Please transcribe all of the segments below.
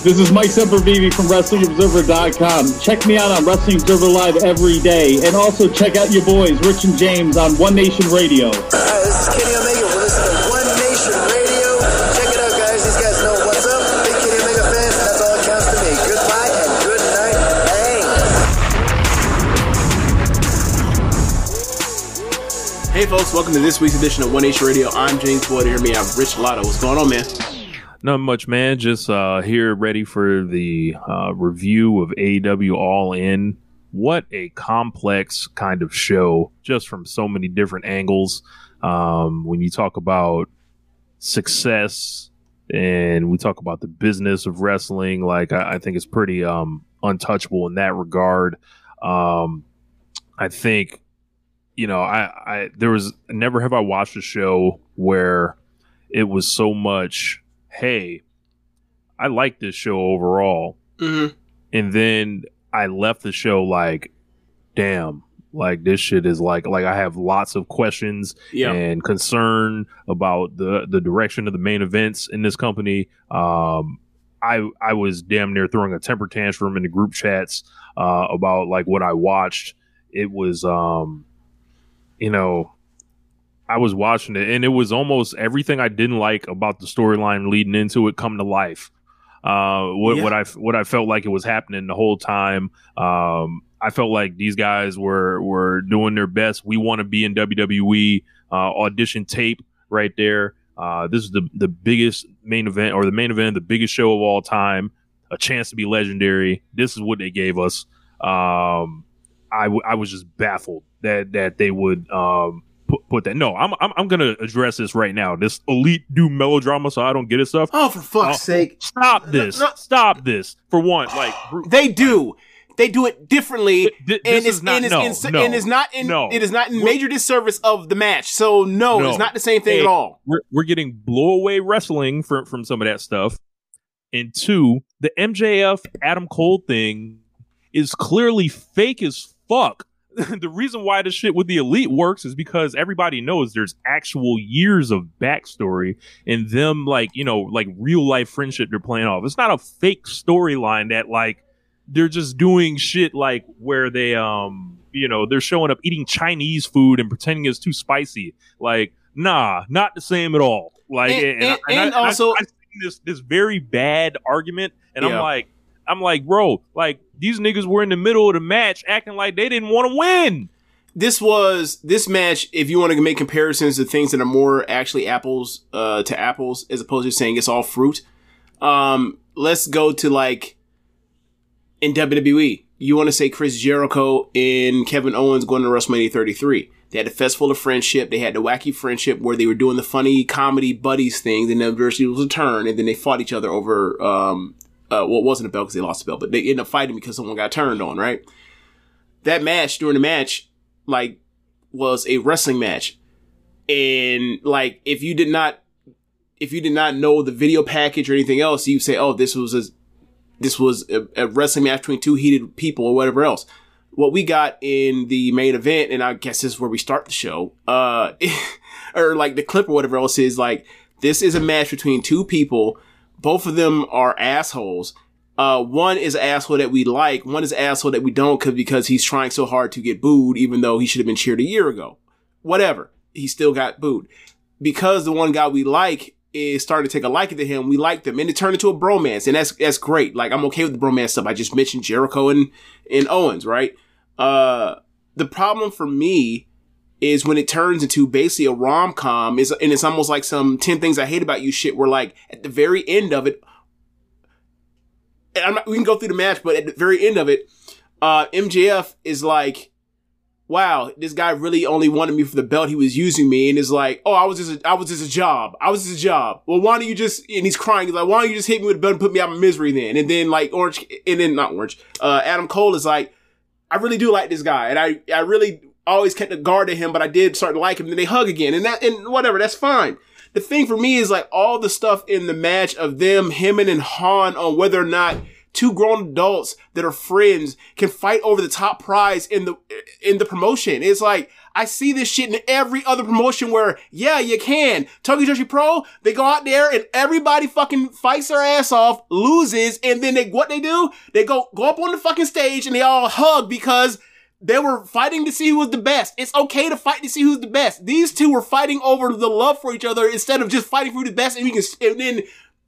This is Mike Sempervive from WrestlingObserver.com. Check me out on Wrestling Observer Live every day. And also check out your boys, Rich and James, on One Nation Radio. Hi, this is Kenny Omega. We're listening to One Nation Radio. Check it out, guys. These guys know what's up. Big Kenny Omega fans. That's all that counts to me. Goodbye and good night. Bang. Hey folks, welcome to this week's edition of One Nation Radio. I'm James Boyd. Here me, I have Rich Latta. What's going on, man? Not much, man. Just uh, here, ready for the uh, review of AEW All In. What a complex kind of show, just from so many different angles. Um, when you talk about success and we talk about the business of wrestling, like I, I think it's pretty um, untouchable in that regard. Um, I think, you know, I, I there was never have I watched a show where it was so much hey, I like this show overall. Mm-hmm. And then I left the show like, damn, like this shit is like like I have lots of questions Yeah. and concern about the the direction of the main events in this company. Um I I was damn near throwing a temper tantrum in the group chats uh about like what I watched. It was um you know I was watching it, and it was almost everything I didn't like about the storyline leading into it come to life. Uh, what, Yeah. what I what I felt like it was happening the whole time. Um, I felt like these guys were were doing their best. We want to be in WWE uh, audition tape right there. Uh, this is the the biggest main event or the main event, the biggest show of all time. A chance to be legendary. This is what they gave us. Um, I, w- I was just baffled that that they would um, put, put that. No, I'm, I'm I'm gonna address this right now. This elite do melodrama, so I don't get it stuff. Oh, for fuck's Oh, sake. Stop this! No, no. Stop this! For one, like They do. They do it differently, th- and it's is not- and it's, no, in, no, and it's not in no. it is not in We're- major disservice of the match. So no, it's not the same thing Hey, at all. we're we're getting blow away wrestling from from some of that stuff. And two, the MJF Adam Cole thing is clearly fake as fuck. the reason why the shit with the elite works is because everybody knows there's actual years of backstory and them like you know like real life friendship they're playing off. It's not a fake storyline that like they're just doing shit like where they um you know they're showing up eating Chinese food and pretending it's too spicy. Like nah, not the same at all. Like And- and, and- I- and I- I- also- I've seen this this very bad argument, and Yeah. I'm like. I'm like, bro, like these niggas were in the middle of the match acting like they didn't want to win. This was this match. If you want to make comparisons to things that are more actually apples uh, to apples, as opposed to saying it's all fruit, um, let's go to like in WWE. You want to say Chris Jericho and Kevin Owens going to WrestleMania 33. They had the Festival of Friendship. They had the Wacky Friendship where they were doing the funny comedy buddies thing. Then the adversity was a turn, and then they fought each other over. Um, uh, well, it wasn't a belt because they lost the belt, but they ended up fighting because someone got turned on. Right. That match during the match, like, was a wrestling match, and like if you did not, if you did not know the video package or anything else, you'd say, "Oh, this was a this was a, a wrestling match between two heated people or whatever else. What we got in the main event, and I guess this is where we start the show, uh, or like the clip or whatever else is like, this is a match between two people. Both of them are assholes. Uh, one is asshole that we like. One is asshole that we don't cause, because he's trying so hard to get booed, even though he should have been cheered a year ago. Whatever. He still got booed. Because the one guy we like is starting to take a liking to him. We like them, and it turned into a bromance, and that's that's great. Like I'm okay with the bromance stuff. I just mentioned Jericho and and Owens, right? Uh, the problem for me is when it turns into basically a rom com, is and it's almost like some ten things I hate about you shit. Where like at the very end of it, not, we can go through the match, but at the very end of it, uh, MJF is like, wow, this guy really only wanted me for the belt. He was using me and is like, oh, I was just, a, I was just a job. I was just a job. Well, why don't you just, and he's crying. He's like, why don't you just hit me with the belt and put me out of misery then? And then like Orange, and then not Orange, uh, Adam Cole is like, I really do like this guy. And I, I really always kept a guard to him, but I did start to like him. Then they hug again and that, and whatever, that's fine. The thing for me is like all the stuff in the match of them, him and Han on whether or not two grown adults that are friends can fight over the top prize in the in the promotion. It's like I see this shit in every other promotion where yeah, you can. Tokyo Joshi Pro, they go out there and everybody fucking fights their ass off, loses, and then they what they do? They go go up on the fucking stage and they all hug because they were fighting to see who was the best. It's okay to fight to see who's the best. These two were fighting over the love for each other instead of just fighting for the best. And we can, and then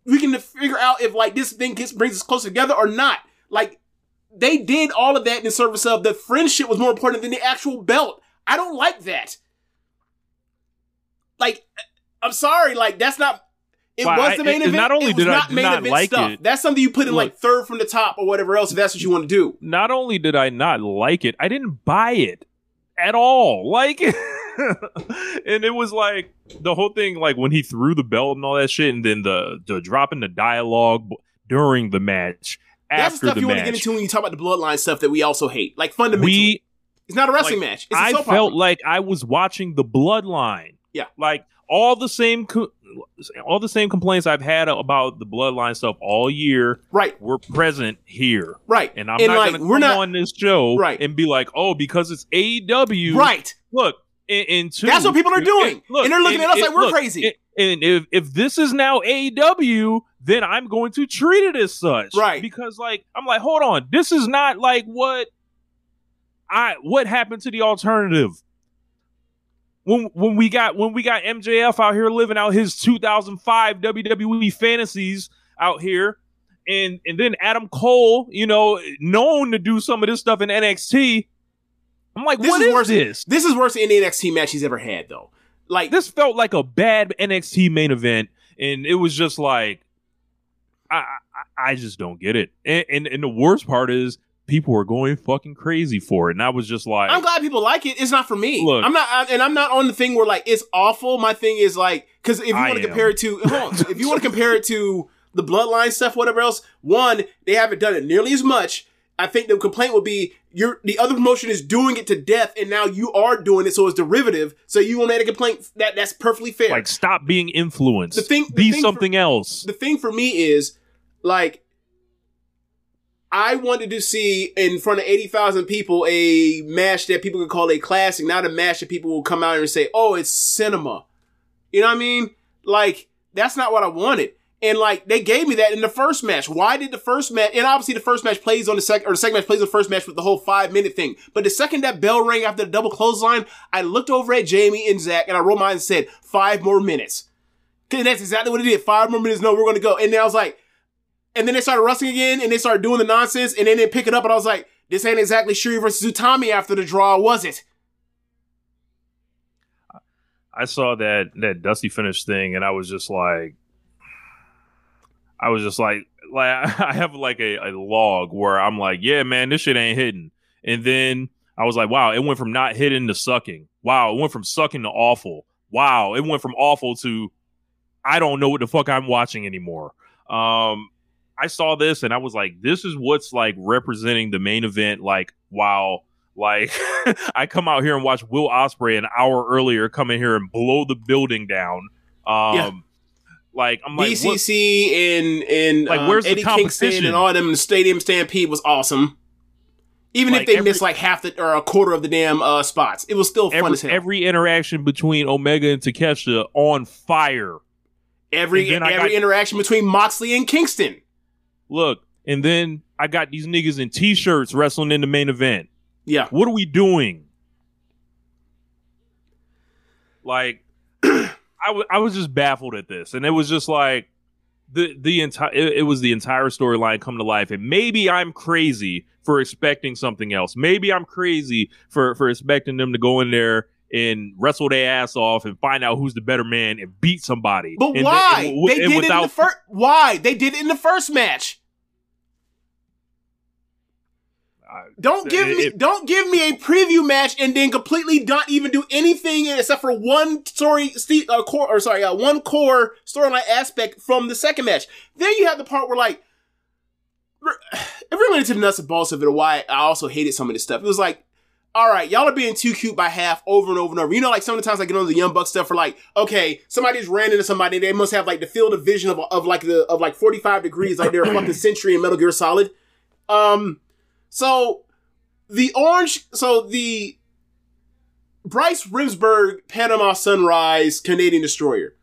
we can figure out if like this thing gets brings us closer together or not. Like they did all of that in the service of the friendship was more important than the actual belt. I don't like that. Like, I'm sorry, like that's not. It was the main it- event. not only did I not did main not event like stuff. it- That's something you put in like third from the top or whatever else. If that's what you want to do. not only did I not like it, I didn't buy it at all. Like, and it was like the whole thing, like when he threw the belt and all that shit, and then the the dropping the dialogue during the match. That's after the stuff you match, want to get into when you talk about the bloodline stuff that we also hate. Like fundamentally, we it's not a wrestling like, match. It's I felt opera. like I was watching the Bloodline. Yeah. like all the same, co- all the same complaints I've had about the Bloodline stuff all year right, were present here. right. And I'm and not like gonna we're come not on this show Right. and be like, oh, because it's AEW. right. Look, and, and two, That's what people are doing. look, And they're looking at us like we're crazy. And, and if if this is now AEW, then I'm going to treat it as such, Right. Because like I'm like, hold on, this is not like what I what happened to the alternative. When, when we got when we got MJF out here living out his 2005 WWE fantasies out here, and and then Adam Cole, you know, known to do some of this stuff in NXT. I'm like, This what is is worse- this? This is worse than any NXT match he's ever had, though. Like This felt like a bad NXT main event, and it was just like, I I, I just don't get it. And, and and the worst part is people were going fucking crazy for it, and I was just like, I'm glad people like it. It's not for me. Look. I'm not, I, and I'm not on the thing where like it's awful. My thing is like because if you want to compare it to, on, if you want to compare it to the Bloodline stuff, whatever else, one they haven't done it nearly as much. I think the complaint would be you're the other promotion is doing it to death, and now you are doing it, so it's derivative. So you to make a complaint that that's perfectly fair. like stop being influenced. The thing- the be thing for- something else. the thing for me is like I wanted to see in front of 80,000 people a match that people could call a classic, not a match that people will come out and say, "Oh, it's cinema." You know what I mean? Like that's not what I wanted. And like they gave me that in the first match. Why did the first match? And obviously the first match plays on the second, or the second match plays on the first match with the whole five minute thing. But the second that bell rang after the double clothesline, I looked over at Jamie and Zach, and I rolled my eyes and said, five more minutes." And that's exactly what it did. Five more minutes. No, we're going to go. And then I was like, and then they started wrestling again, and they started doing the nonsense, and then they pick it up, and I was like, this ain't exactly Syuri versus Utami after the draw, was it? I saw that that Dusty finish thing, and I was just like, I was just like, like I have like a, a log where I'm like, yeah, man, this shit ain't hidden. and then I was like, wow, it went from not hitting to sucking. Wow, it went from sucking to awful. Wow, it went from awful to I don't know what the fuck I'm watching anymore. Um, I saw this and I was like, this is what's like representing the main event. Like, wow, like I come out here and watch Will Ospreay an hour earlier come in here and blow the building down. Um, Yeah. like I'm like, what- BCC and and Like, um, where's the Eddie Kingston and all them in the Stadium Stampede was awesome. Even if they every- missed like half the or a quarter of the damn uh, spots, it was still fun every, as hell. every interaction between Omega and Takeshita on fire. Every and then I every got- interaction between Moxley and Kingston. Look, and then I got these niggas in t-shirts wrestling in the main event. Yeah, What are we doing? Like, I, w- I was just baffled at this, and it was just like the the entire it, it was the entire storyline come to life, and maybe I'm crazy for expecting something else. Maybe I'm crazy for for expecting them to go in there and wrestle their ass off and find out who's the better man and beat somebody. But And why? and- they and did it in the first. Why they did it in the first match? I- Don't give me it- don't give me a preview match and then completely not even do anything except for one story st- uh, core or sorry uh, one core storyline aspect from the second match. Then you have the part where like it went into the nuts and bolts of it. Why I also hated some of this stuff. It was like, all right, y'all are being too cute by half over and over and over. You know, like some of the times I get on the Young Buck stuff for like, okay, somebody just ran into somebody. They must have like the field of vision of, of like the of like forty five degrees, like they're a fucking sentry in Metal Gear Solid. Um, so the orange, so the Bryce Remsburg Panama Sunrise Canadian Destroyer.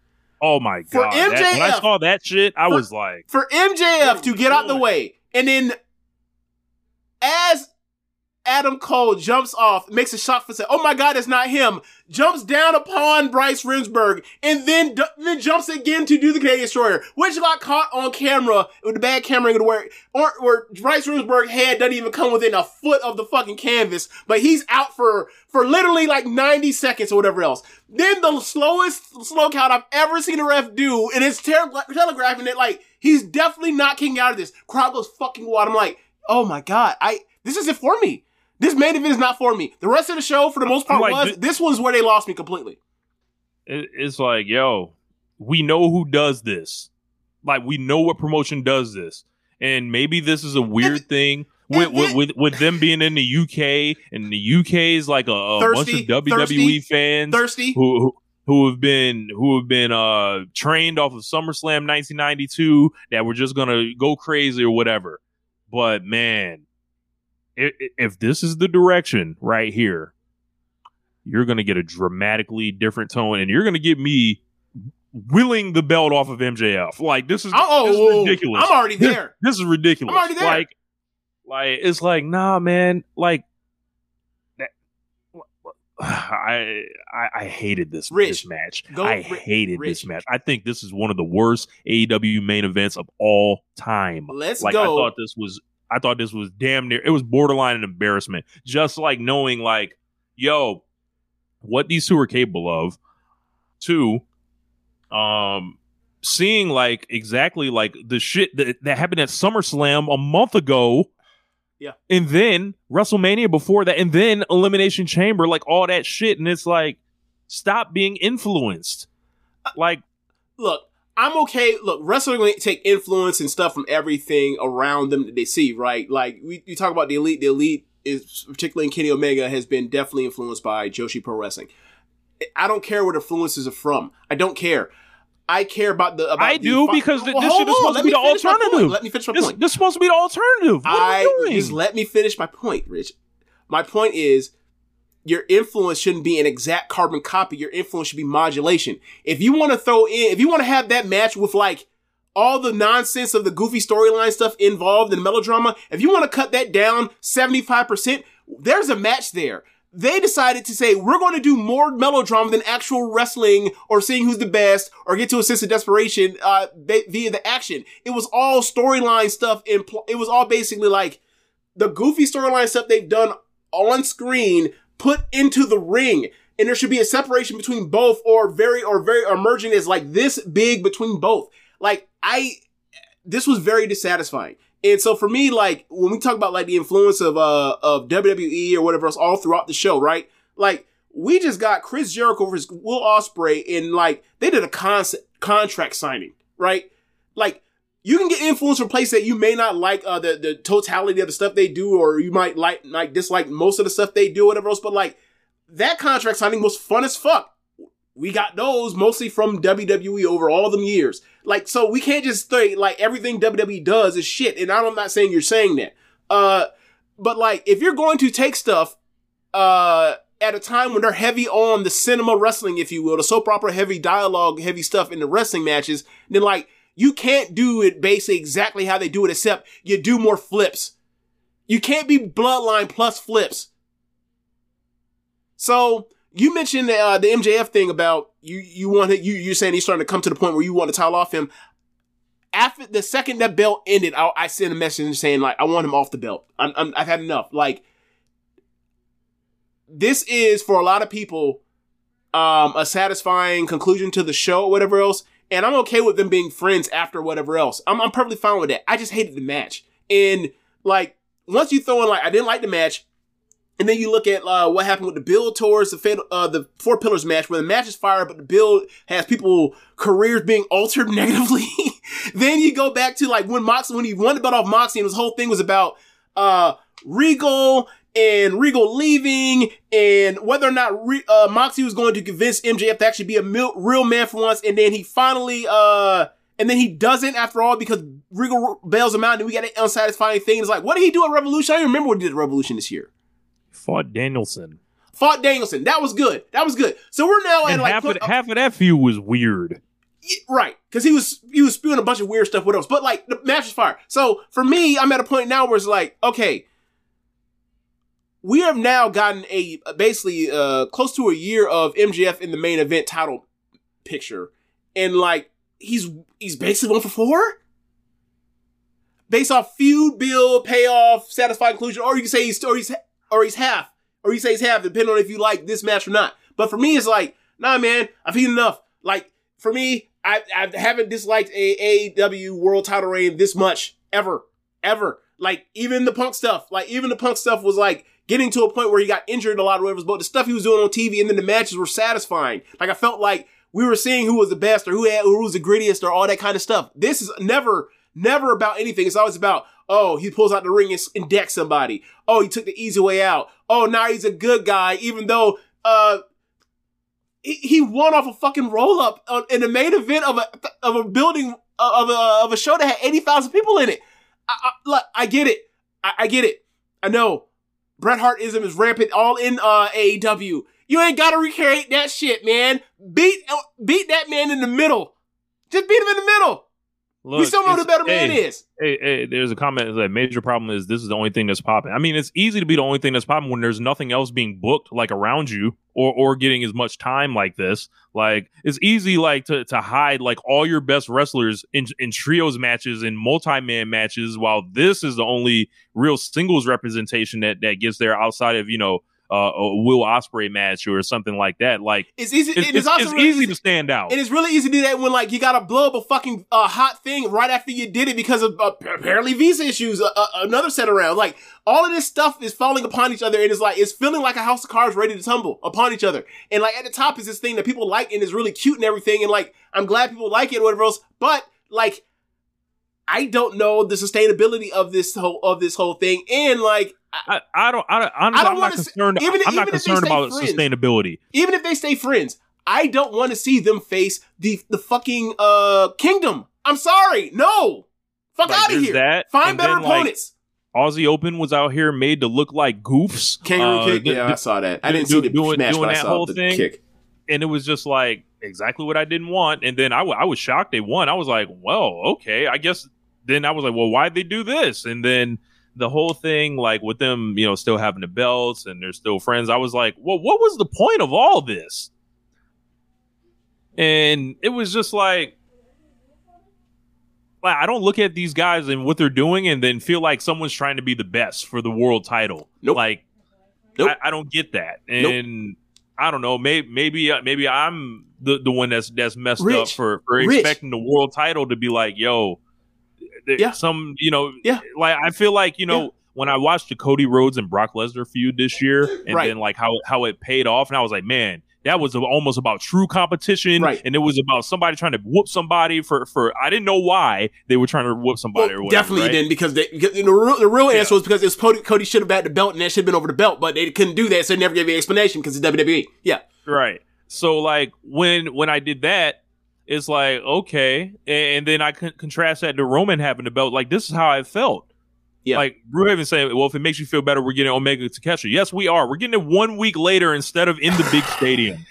Oh my For god! that- when I saw that shit, I for- was like, for MJF to get out the way, and then as Adam Cole jumps off, makes a shot for say, "Oh my God, it's not him!" Jumps down upon Bryce Remsburg, and then then jumps again to do the Canadian Destroyer, which got caught on camera with the bad camera where or where Bryce Remsburg's head doesn't even come within a foot of the fucking canvas, but he's out for for literally like ninety seconds or whatever else. Then the slowest slow count I've ever seen a ref do, and it's tele- telegraphing it like he's definitely not kicking out of this. Crowd goes fucking wild. I'm like, oh my god, I this isn't for me. This main event is not for me. The rest of the show, for the most part, Like, was th- this one's where they lost me completely. it's like, yo, we know who does this. Like, we know what promotion does this, and maybe this is a weird thing with, with with with them being in the UK, and the UK is like a, a Thirsty, bunch of WWE thirsty, fans Thirsty. who. who who have been who have been uh trained off of SummerSlam 1992 that were just gonna go crazy or whatever. But man, if this is the direction right here, you're going to get a dramatically different tone, and you're going to get me willing the belt off of MJF. Like this is, Oh, this is ridiculous. I'm already there. This is ridiculous. I'm already there. Like, like it's like nah, man. Like that. I, I I hated this Rich, this match. go- I hated Rich. this match. I think this is one of the worst AEW main events of all time. Let's like go. I thought this was I thought this was damn near it was borderline an embarrassment. Just like knowing like, yo, what these two are capable of. Two, um seeing like exactly like the shit that, that happened at SummerSlam a month ago. Yeah. And then WrestleMania before that, and then Elimination Chamber, like all that shit. And it's like, stop being influenced. Like, look, I'm okay. Look, wrestling will take influence and stuff from everything around them that they see, right? Like we, we talk about the elite. The elite is particularly in Kenny Omega has been definitely influenced by Joshi Pro Wrestling. I don't care where the influences are from. I don't care. I care about the. About I the do fi- because Well, this shit is supposed to be the finish my point. alternative. Let me finish my this, point. this is supposed to be the alternative. What I are we doing? just let me finish my point, Rich. My point is your influence shouldn't be an exact carbon copy. Your influence should be modulation. If you want to throw in, if you want to have that match with like all the nonsense of the goofy storyline stuff involved in melodrama, if you want to cut that down 75%, there's a match there. They decided to say, we're going to do more melodrama than actual wrestling or seeing who's the best or get to a sense of desperation, uh, via the action. It was all storyline stuff. In pl- it was all basically like the goofy storyline stuff they've done on screen put into the ring. And there should be a separation between both or very, or very, or merging is like this big between both. Like I, this was very dissatisfying. And so for me, like when we talk about like the influence of uh of WWE or whatever else all throughout the show, right? Like we just got Chris Jericho versus Will Ospreay, and like they did a concept contract signing, right? Like you can get influence from places that you may not like uh, the the totality of the stuff they do, or you might like like dislike most of the stuff they do, whatever else. But like that contract signing was fun as fuck. We got those mostly from WWE over all them years. Like, so we can't just say like everything WWE does is shit. And I'm not saying you're saying that. Uh, but like if you're going to take stuff, uh, at a time when they're heavy on the cinema wrestling, if you will, the soap opera heavy dialogue, heavy stuff in the wrestling matches, then like you can't do it basically exactly how they do it, except you do more flips. You can't be bloodline plus flips. So you mentioned uh, the MJF thing about you. You want to, you you're saying he's starting to come to the point where you want to tile off him. After the second that belt ended, I, I sent a message saying like I want him off the belt. I'm, I'm, I've had enough. Like this is for a lot of people um, a satisfying conclusion to the show or whatever else. And I'm okay with them being friends after whatever else. I'm, I'm perfectly fine with that. I just hated the match. And like, once you throw in like, I didn't like the match. And then you look at uh, what happened with the build towards the fatal, uh, the four pillars match, where the match is fired, but the build has people careers being altered negatively. then you go back to like when Moxley, when he won the belt off Moxley, and his whole thing was about uh, Regal and Regal leaving and whether or not Re- uh, Moxie was going to convince MJF to actually be a mil- real man for once. And then he finally, uh, and then he doesn't after all because Regal bails him out and we got an unsatisfying thing. It's like, what did he do at Revolution? I don't remember what he did at Revolution this year. Fought Danielson. Fought Danielson. That was good. That was good. So we're now And at like, half, of, half of that feud was weird. Right because he was he was spewing a bunch of weird stuff with us but like the match was fire so for me i'm at a point now where it's like okay we have now gotten a basically uh close to a year of MJF in the main event title picture. And like he's he's basically one for four? Based off feud build payoff satisfying conclusion or you can say he's or he's or he's half or you say he's half depending on if you like this match or not. But for me it's like nah man i've seen enough. Like for me I, I haven't disliked a AEW world title reign this much ever, ever. Like even the punk stuff, like even the punk stuff was like getting to a point where he got injured a lot of ways, but the stuff he was doing on TV and then the matches were satisfying. Like I felt like we were seeing who was the best or who had, who was the grittiest or all that kind of stuff. This is never, never about anything. It's always about, oh, he pulls out the ring and, decks somebody. Oh, he took the easy way out. Oh, now he's a good guy, even though, uh, he, he won off a fucking roll up in the main event of a of a building of a of a show that had eighty thousand people in it. I, I, I get it. I, I get it. I know. Bret Hartism is rampant all in uh, AEW. You ain't gotta recreate that shit, man. Beat beat that man in the middle. Just beat him in the middle. Look, we still know who the better man hey, is. Hey, hey, there's a comment that major problem is this is the only thing that's popping. I mean, it's easy to be the only thing that's popping when there's nothing else being booked like around you or or getting as much time like this. Like it's easy like to to hide like all your best wrestlers in in trios matches and multi man matches, while this is the only real singles representation that that gets there outside of you know uh, a Will Ospreay match or something like that. Like It's easy. it's, it it's, it's really easy to stand out. It is really easy to do that when like you gotta blow up a fucking uh, hot thing right after you did it because of uh, apparently visa issues. Uh, uh, another set around, like all of this stuff is falling upon each other, and it's like it's feeling like a house of cards ready to tumble upon each other. And like at the top is this thing that people like and is really cute and everything, and like I'm glad people like it, or whatever else. But like I don't know the sustainability of this whole of this whole thing, and like I, I don't. I don't. Honestly, I don't not see- concerned. even- I'm not even they concerned about friends. sustainability. even if they stay friends, I don't want to see them face the the fucking uh kingdom. I'm sorry, no, fuck Like, out of here. that, Find better then, like, opponents. Aussie Open was out here made to look like goofs. Kangaroo Uh, kick. Yeah, I saw that. I didn't do- see the doing- smash, doing that saw whole the thing. kick. and it was just like exactly what I didn't want. And then I, w- I was shocked they won. I was like, well, okay, I guess. Then I was like, well, why'd they do this? And then the whole thing, like with them, you know, still having the belts and they're still friends. I was like, well, what was the point of all this? And it was just like, like I don't look at these guys and what they're doing and then feel like someone's trying to be the best for the world title. Nope. Like, Nope. I, I don't get that. Nope. And I don't know. Maybe maybe uh, maybe I'm the, the one that's that's messed up Rich. for for Rich. expecting the world title to be like, yo, th- Yeah. some you know, Yeah. Like I feel like you know. Yeah. When I watched the Cody Rhodes and Brock Lesnar feud this year, and Right. then like how how it paid off, and I was like, man, that was almost about true competition, Right. and it was about somebody trying to whoop somebody for for I didn't know why they were trying to whoop somebody or Well, whatever. definitely right? didn't because, they, because the real, the real Yeah. answer was because it was Cody, Cody should have had the belt and that should have been over the belt, but they couldn't do that, so they never gave an explanation because it's WWE. Yeah, Right. So like when when I did that, it's like okay, and then I con- contrast that to Roman having the belt. Like this is how I felt. Yeah. Like Brewhaven saying, "Well, if it makes you feel better, we're getting Omega to catch Takeshi." Yes, we are. We're getting it one week later instead of in the big stadium.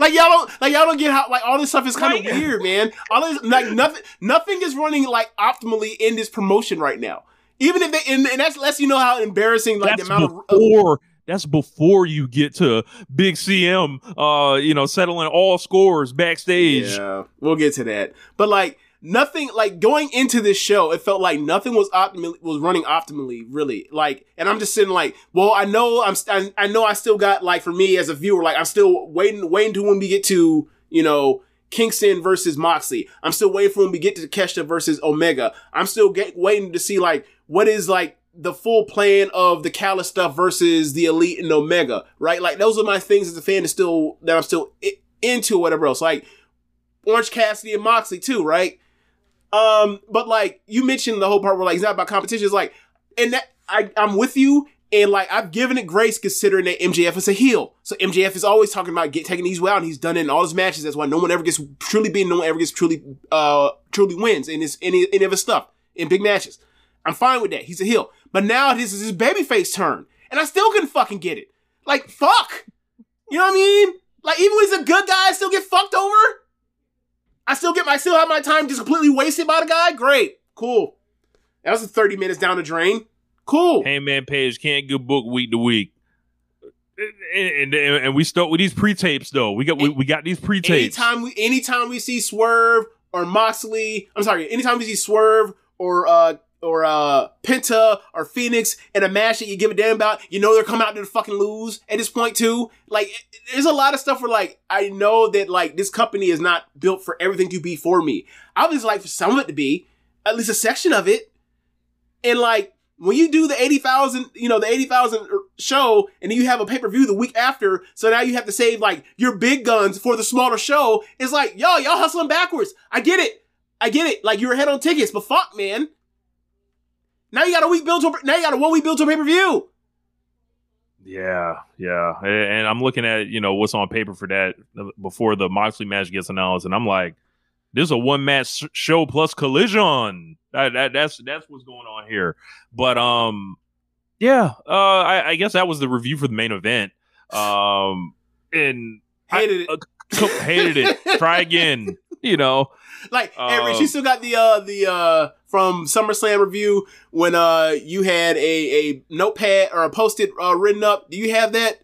like y'all don't like y'all don't get how like all this stuff is kind of weird, man. All this like nothing nothing is running like optimally in this promotion right now. Even if they and, and that's lets you know how embarrassing like That's the amount of before That's before you get to Big CM, uh, you know, settling all scores backstage. Yeah, we'll get to that. But like nothing, like going into this show, it felt like nothing was optimally was running optimally, really. Like, and I'm just sitting like, well, I know I'm, I, I know I still got like for me as a viewer, like I'm still waiting, waiting to when we get to you know Kingston versus Moxley. I'm still waiting for when we get to Keshta versus Omega. I'm still get, waiting to see like what is like the full plan of the Callis stuff versus the Elite and Omega, right? Like those are my things as a fan is still that I'm still into whatever else. Like Orange Cassidy and Moxley too, right? Um, but like you mentioned the whole part where like it's not about competition. It's like, and that I I'm with you, and like I've given it grace considering that MJF is a heel. So MJF is always talking about get taking these out, and he's done it in all his matches. That's why no one ever gets truly beaten. No one ever gets truly uh truly wins in his any any of his stuff in big matches. I'm fine with that. He's a heel. But now this is his babyface turn. And I still couldn't fucking get it. Like, fuck. You know what I mean? Like, even when he's a good guy, I still get fucked over. I still get my, I still have my time just completely wasted by the guy. Great. Cool. That was 30 minutes down the drain. Cool. Hangman Page can't get booked week to week. And, and, and we start with these pre-tapes though. We got we, we got these pre-tapes. Anytime we anytime we see Swerve or Moxley, I'm sorry, anytime we see Swerve or uh or uh Penta or Fenix in a match that you give a damn about, you know they're coming out to fucking lose at this point too. Like there's a lot of stuff where like I know that like this company is not built for everything to be for me. I just like for some of it to be, at least a section of it. And like when you do the 80,000, you know, the 80,000 show and then you have a pay-per-view the week after, so now you have to save like your big guns for the smaller show. It's like, yo, y'all hustling backwards. I get it. I get it. Like you're ahead on tickets, but fuck, man. Now you got a week build to now you got a one week build to a pay-per-view. Yeah, yeah. And, I'm looking at, you know, what's on paper for that before the Moxley match gets announced and I'm like, this is a one match show plus collision. That, that that's that's what's going on here. But um yeah, uh I, I guess that was the review for the main event. Um and Hated I, it. uh, hated it. Try again. You know. Like, hey, Rich, Um, you still got the uh the uh from SummerSlam review when uh you had a a notepad or a post-it uh, written up. Do you have that?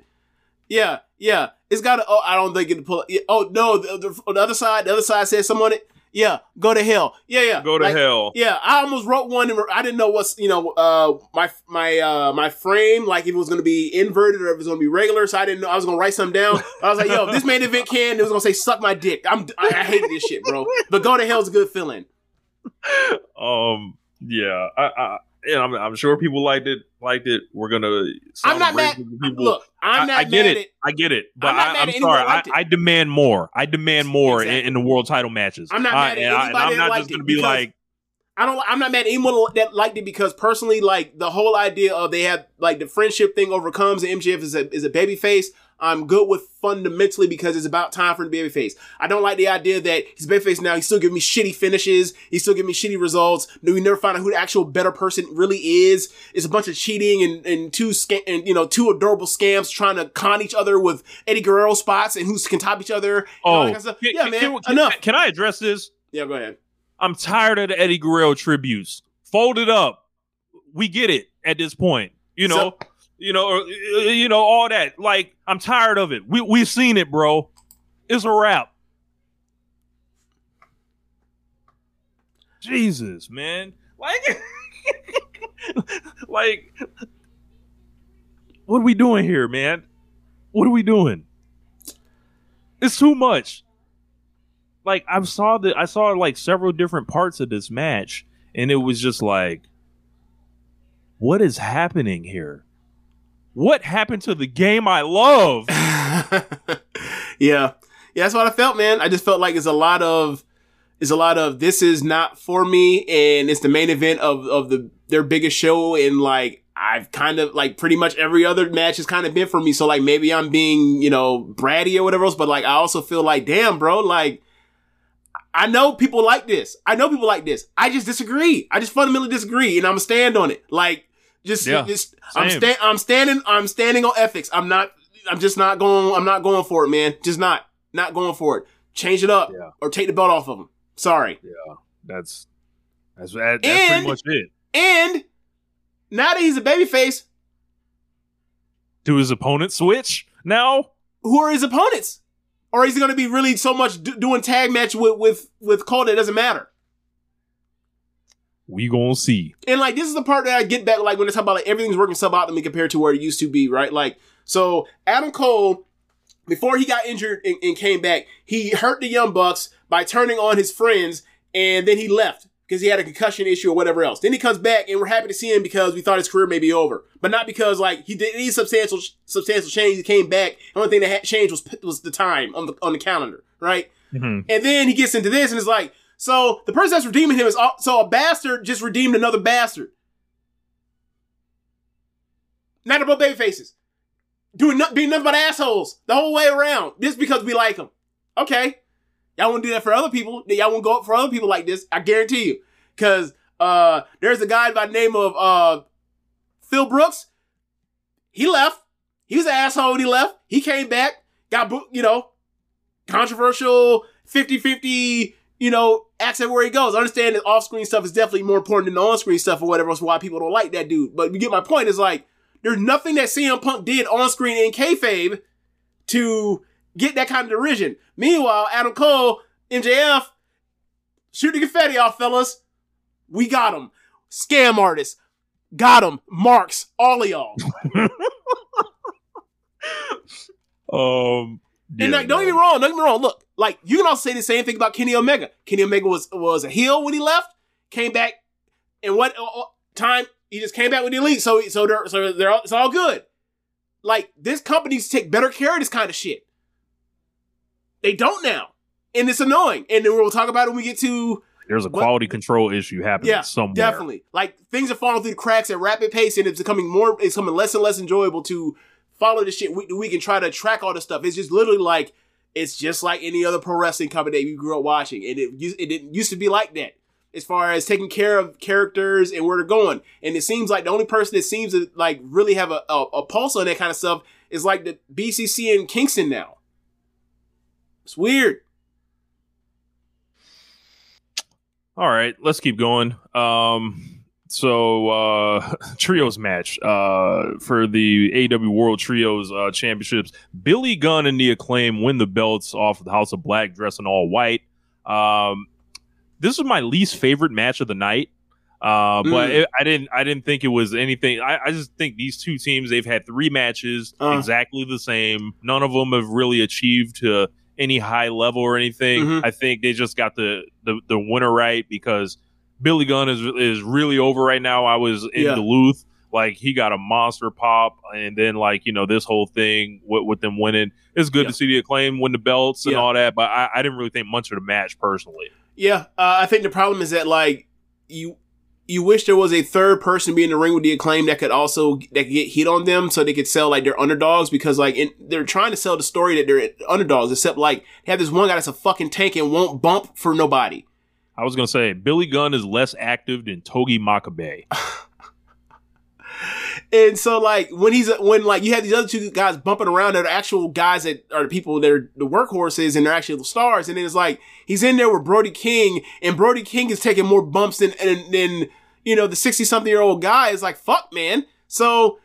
Yeah, yeah. It's got a. Oh, I don't think it pull. Yeah, oh no, the, the, the other side, the other side says something on it. Yeah, go to hell. Yeah, yeah. Go to Like, hell. Yeah, I almost wrote one. And I didn't know what's you know uh my my uh my frame like if it was to be inverted or if it was to be regular. So I didn't know I was to write something down. I was like, yo, if this main event can, it was to say suck my dick. I'm I, I hated this shit, bro. But go to hell's a good feeling. Um yeah. I, I and I'm, I'm sure people liked it. Liked it. We're gonna. I'm not mad. People. Look, I'm not I get mad it. at. I get it. But I'm I, mad I'm at anyone sorry. I. I demand more. I demand more in, Exactly. in the world title matches. I'm not I- mad at and I- anybody I'm not just gonna be like, I don't. I'm not mad at anyone that liked it because personally, like the whole idea of they have like the friendship thing overcomes. And MJF is a is a baby face. I'm good with fundamentally because it's about time for the baby face. I don't like the idea that he's baby face now. He's still giving me shitty finishes. He's still giving me shitty results. No, We never find out who the actual better person really is. It's a bunch of cheating and and two sca- and you know two adorable scams trying to con each other with Eddie Guerrero spots and who can top each other. and all oh, that oh, kind of yeah, can- man. can- enough. Can I address this? yeah, go ahead. I'm tired of the Eddie Guerrero tributes. Fold it up. We get it at this point. You know, you know, or, uh, you know all that. Like I'm tired of it. We we've seen it, bro. It's a wrap. Jesus, man. Like, like, what are we doing here, man? What are we doing? It's too much like I saw the I saw like several different parts of this match, and it was just like, what is happening here? What happened to the game I love? yeah. Yeah, that's what I felt, man. I just felt like it's a lot of it's a lot of this is not for me and it's the main event of of the their biggest show and like I've kind of like pretty much every other match has kind of been for me. So like maybe I'm being, you know, bratty or whatever else, but like I also feel like, damn, bro, like I know people like this. I know people like this. I just disagree. I just fundamentally disagree and I'm gonna stand on it. Like just, Yeah, just I'm same. sta- I'm standing I'm standing on ethics. I'm not I'm just not going I'm not going for it, man. Just not not going for it. Change it up Yeah. or take the belt off of him. Sorry. Yeah, that's that's that, that's And- pretty much it. And now that he's a babyface, Do his opponent switch now? Who are his opponents? Or is he going to be really so much do- doing tag match with with with Cole that it doesn't matter? We gonna see. And like this is the part that I get back like when they talk about like everything's working suboptimally compared to where it used to be, right? Like so Adam Cole before he got injured and, and came back, he hurt the Young Bucks by turning on his friends, and then he left because he had a concussion issue or whatever else. Then he comes back, and we're happy to see him because we thought his career may be over, but not because like he did any substantial substantial change. He came back. The only thing that had changed was was the time on the on the calendar, right? Mhm. And then he gets into this, and it's like, so the person that's redeeming him is al- so a bastard just redeemed another bastard. Not about baby faces. Doing no- being nothing but assholes the whole way around. Just because we like them. Okay. Y'all want to do that for other people? Y'all want to go up for other people like this? I guarantee you. Cause uh there's a guy by the name of uh Phil Brooks. He left. He was an asshole he left. He came back, got you know, controversial 50-50, you know, accent where he goes. I understand that off-screen stuff is definitely more important than the on-screen stuff or whatever else why people don't like that dude. But you get my point is like there's nothing that CM Punk did on screen in kayfabe to get that kind of derision. Meanwhile, Adam Cole, MJF, shoot the confetti off, fellas. We got him. Scam artists. Got him. Marks. All of y'all. Um, yeah, and like, don't get me wrong. Don't get me wrong. Look, like you can also say the same thing about Kenny Omega. Kenny Omega was was a heel when he left, came back, and what uh, uh, time he just came back with the elite. So so they're so they're all, it's all good. Like this company needs to take better care of this kind of shit. They don't now, and it's annoying. And then we'll talk about it when we get to There's a What- quality control issue happening yeah, somewhere. definitely. Like things are falling through the cracks at rapid pace, and it's becoming more. It's becoming less and less enjoyable to follow this shit week to week and try to track all this stuff. It's just literally like it's just like any other pro wrestling company that you grew up watching, and it used- it didn't used to be like that. As far as taking care of characters and where they're going, and it seems like the only person that seems to like really have a, a, a pulse on that kind of stuff is like the BCC in Kingston now. It's weird. All right, let's keep going. Um, so uh, trios match uh, for the AEW World Trios uh, Championships. Billy Gunn and the Acclaim win the belts off of the House of Black, dressing all white. Um, this was my least favorite match of the night. Uh, but Mm. it, I didn't. I didn't think it was anything. I, I just think these two teams they've had three matches Uh. exactly the same. None of them have really achieved to any high level or anything. Mhm. I think they just got the, the the winner right because Billy Gunn is is really over right now. I was in Yeah. Duluth, like he got a monster pop, and then like you know this whole thing with, with them winning. It's good Yeah. to see the acclaim win the belts and Yeah. all that, but I, I didn't really think much of the match personally. Yeah, uh, I think the problem is that like you you wish there was a third person be in the ring with the acclaim that could also that could get heat on them so they could sell like they're underdogs because like in, they're trying to sell the story that they're underdogs except like they have this one guy that's a fucking tank and won't bump for nobody. I was gonna say Billy Gunn is less active than Togi Makabe. And so like when he's when like you have these other two guys bumping around that are actual guys that are the people that are the workhorses and they're actually the stars, and then it's like he's in there with Brody King, and Brody King is taking more bumps than than, than you know the sixty something year old guy is like fuck man. So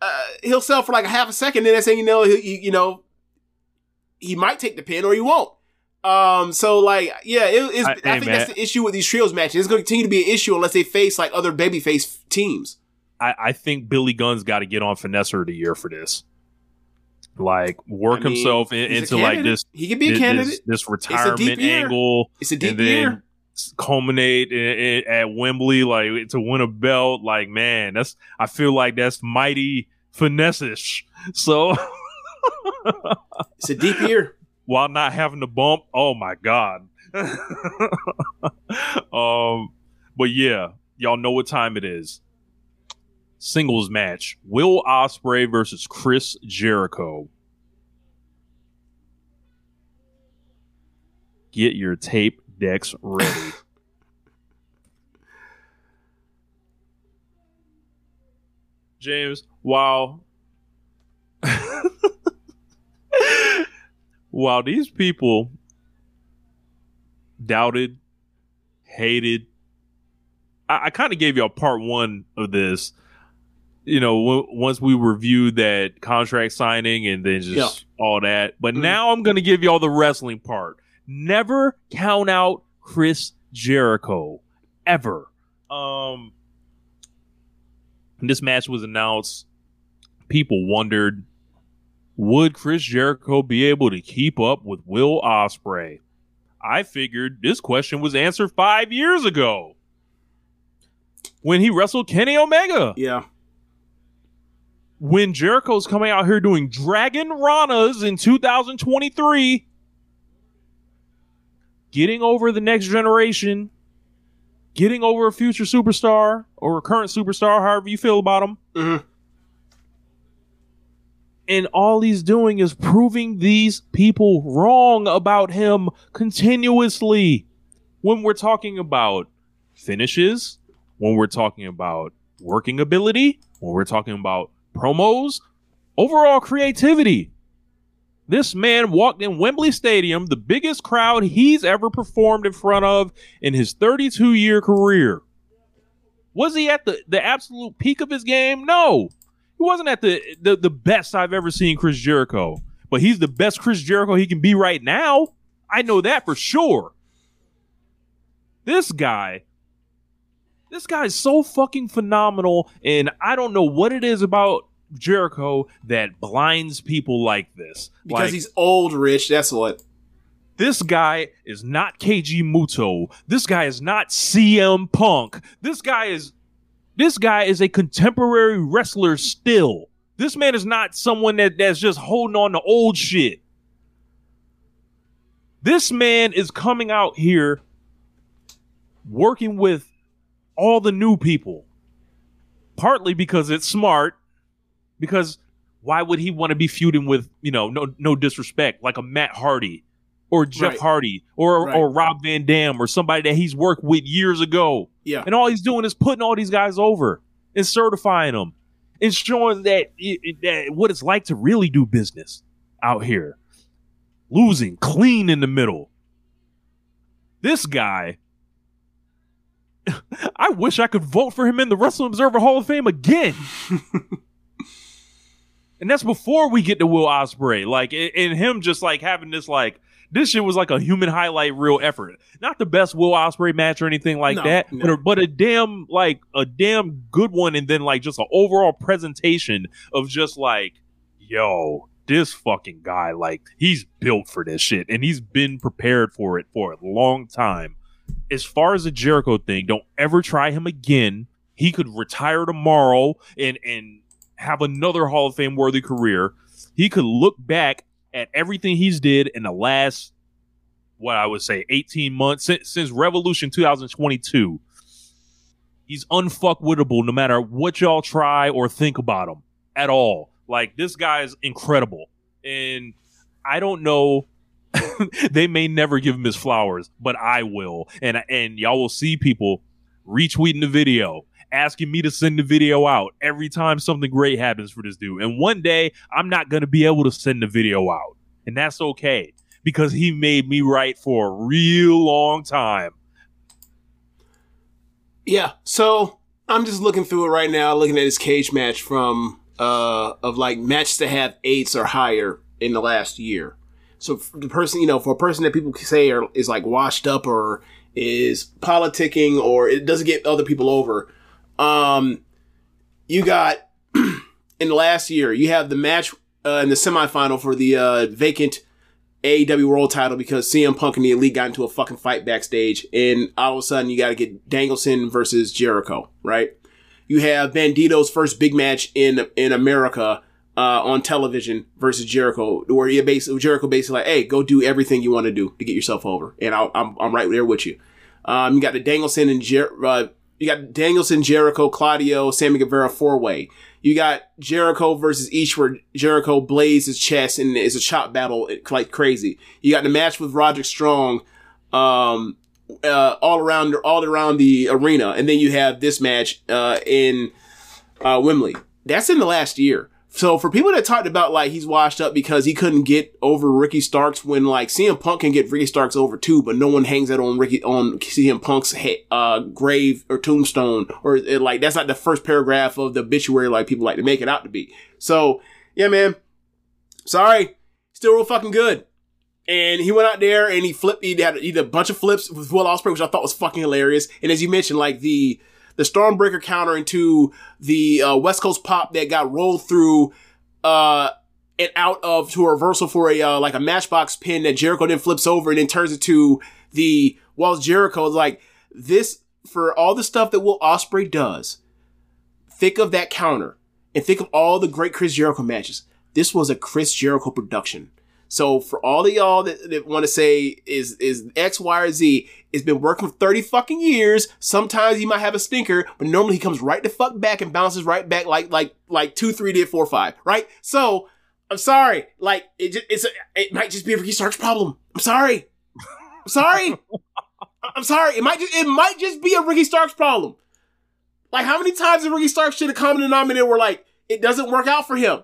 uh, he'll sell for like a half a second, then that's saying you know he, you know he might take the pin or he won't. Um, so like, yeah, it, it's, I- I, hey, think that's the issue with these trios matches. It's going to continue to be an issue unless they face like other babyface teams. I, I think Billy Gunn's got to get on Finesser of the year for this. Like work I mean, himself in, into like this He could be a candidate. this, retirement deep angle. It's a deep and then year. culminate at Wembley, like to win a belt. Like, man, that's I feel like that's mighty finesse-ish. So It's a deep year. while not having to bump, oh my god. um, but yeah, y'all know what time it is. Singles match: Will Ospreay versus Chris Jericho. Get your tape decks ready. James, while while these people doubted, hated, I, I kind of gave y'all part one of this. You know, w- once we reviewed that contract signing and then just all that. But Mhm. now I'm going to give y'all the wrestling part. Never count out Chris Jericho ever. Um, this match was announced. People wondered, would Chris Jericho be able to keep up with Will Ospreay? I figured this question was answered five years ago when he wrestled Kenny Omega Yeah. When Jericho's coming out here doing Dragon Ranas in 2023, getting over the next generation, getting over a future superstar or a current superstar, however you feel about him. Mhm. And all he's doing is proving these people wrong about him continuously. When we're talking about finishes, when we're talking about working ability, when we're talking about promos, overall creativity. This man walked in Wembley Stadium, the biggest crowd he's ever performed in front of in his 32 year career. Was he at the, the absolute peak of his game? No. He wasn't at the, the, the best I've ever seen Chris Jericho, but he's the best Chris Jericho he can be right now. I know that for sure. This guy this guy is so fucking phenomenal, and I don't know what it is about Jericho that blinds people like this. Because Like, he's old, Rich. That's what. this guy is not Keiji Muto. This guy is not CM Punk. This guy is this guy is a contemporary wrestler still. This man is not someone that, that's just holding on to old shit. This man is coming out here working with all the new people. Partly because it's smart, because why would he want to be feuding with, you know, no no disrespect, like a Matt Hardy or Jeff Right. Hardy or Right. or Rob Van Dam or somebody that he's worked with years ago. Yeah. And all he's doing is putting all these guys over and certifying them and showing that, that what it's like to really do business out here. Losing clean in the middle. This guy, I wish I could vote for him in the Wrestling Observer Hall of Fame again. and that's before we get to Will Ospreay. Like, and him just like having this like this shit was like a human highlight reel effort. Not the best Will Ospreay match or anything like No, that, no. but a, but a damn like a damn good one, and then like just an overall presentation of just like, yo, this fucking guy, like he's built for this shit, and he's been prepared for it for a long time. As far as the Jericho thing, don't ever try him again. He could retire tomorrow and and have another Hall of Fame worthy career. He could look back at everything he's did in the last what I would say 18 months since, since Revolution 2022. He's unfuckwittable no matter what y'all try or think about him at all. Like this guy is incredible. And I don't know they may never give him his flowers, but I will. And and y'all will see people retweeting the video, asking me to send the video out every time something great happens for this dude. And one day I'm not to be able to send the video out. And that's okay because he made me write for a real long time. Yeah. So I'm just looking through it right now, looking at his cage match from uh of like matches to have eights or higher in the last year. So for the person, you know, for a person that people say are, is like washed up or is politicking or it doesn't get other people over, um, you got in the last year you have the match uh, in the semifinal for the uh, vacant AEW World Title because CM Punk and the Elite got into a fucking fight backstage, and all of a sudden you got to get Danielson versus Jericho, right? You have Bandito's first big match in in America uh, on television versus Jericho, where he basically Jericho basically like, hey, go do everything you want to do to get yourself over, and I'll, I'm I'm right there with you. Um, you got the Danielson and Jer- uh, you got Danielson, Jericho, Claudio, Sammy Guevara four way. You got Jericho versus where Jericho blazes his chest and it's a chop battle like crazy. You got the match with Roderick Strong, um, uh, all around all around the arena, and then you have this match uh, in uh, Wembley. That's in the last year. So for people that talked about like he's washed up because he couldn't get over Ricky Starks when like CM Punk can get Ricky Starks over too, but no one hangs that on Ricky on CM Punk's uh, grave or tombstone or it, like that's not the first paragraph of the obituary like people like to make it out to be. So yeah, man. Sorry, still real fucking good. And he went out there and he flipped. He had, he a bunch of flips with Will Ospreay, which I thought was fucking hilarious. And as you mentioned, like the the Stormbreaker counter into the uh, West Coast pop that got rolled through uh and out of to a reversal for a uh, like a matchbox pin that Jericho then flips over and then turns into the Walls Jericho. Is like this for all the stuff that Will Ospreay does. Think of that counter and think of all the great Chris Jericho matches. This was a Chris Jericho production. So for all of y'all that, that want to say is is X, Y, or Z, it's been working for 30 fucking years. Sometimes he might have a stinker, but normally he comes right the fuck back and bounces right back like like like two, three did four, five, right? So I'm sorry. Like it just it's a, it might just be a Ricky Starks problem. I'm sorry. I'm sorry. I'm sorry. It might just it might just be a Ricky Starks problem. Like how many times did Ricky Starks should have common denominator where like it doesn't work out for him?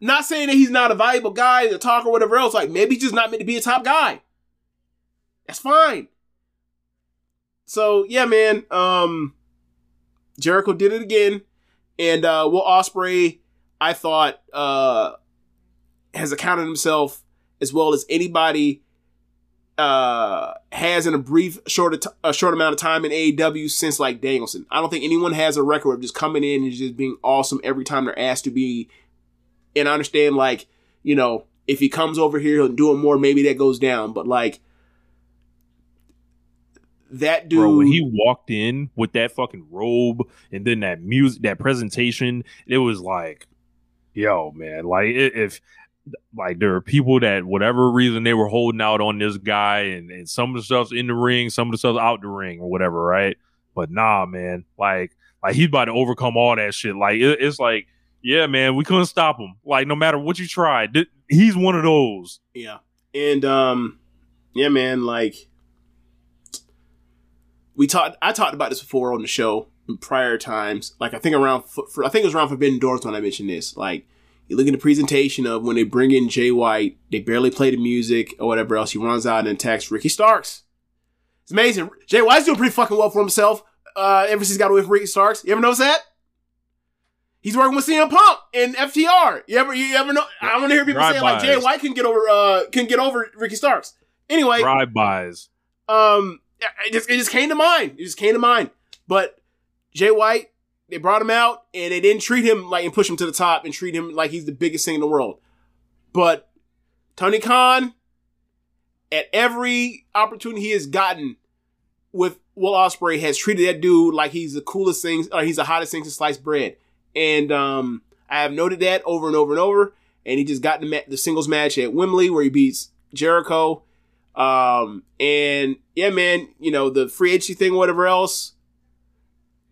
Not saying that he's not a valuable guy, a talker, or whatever else. Like maybe he's just not meant to be a top guy. That's fine. So yeah, man. Um, Jericho did it again, and uh, Will Ospreay, I thought, uh, has accounted himself as well as anybody uh has in a brief short t- a short amount of time in AEW since like Danielson. I don't think anyone has a record of just coming in and just being awesome every time they're asked to be. And I understand like, you know, if he comes over here and doing more, maybe that goes down. But like that dude Bro, when he walked in with that fucking robe and then that music, that presentation, it was like, yo, man, like if like there are people that whatever reason they were holding out on this guy and, and some of the stuff's in the ring, some of the stuff's out the ring or whatever, right? But nah, man, like like he's about to overcome all that shit. Like it, it's like, yeah, man, we couldn't stop him. Like no matter what you tried, he's one of those. Yeah. And um yeah, man, like we talked I talked about this before on the show in prior times. Like I think around for, for- I think it was around Forbidden Doors when I mentioned this. Like you look at the presentation of when they bring in Jay White, they barely play the music or whatever else. He runs out and attacks Ricky Starks. It's amazing. Jay White's doing pretty fucking well for himself. Uh, ever since he got away from Ricky Starks. You ever notice that? He's working with CM Punk and FTR. You ever, you ever know? I want to hear people say like Jay White can get over, uh, can get over Ricky Starks. Anyway, Drive bys. um, it just it just came to mind. It just came to mind. But Jay White, they brought him out and they didn't treat him like and push him to the top and treat him like he's the biggest thing in the world. But Tony Khan, at every opportunity he has gotten with Will Ospreay, has treated that dude like he's the coolest thing, or he's the hottest thing to slice bread. And um, I have noted that over and over and over. And he just got the, ma- the singles match at Wembley where he beats Jericho. Um, and yeah, man, you know, the free agency thing, whatever else.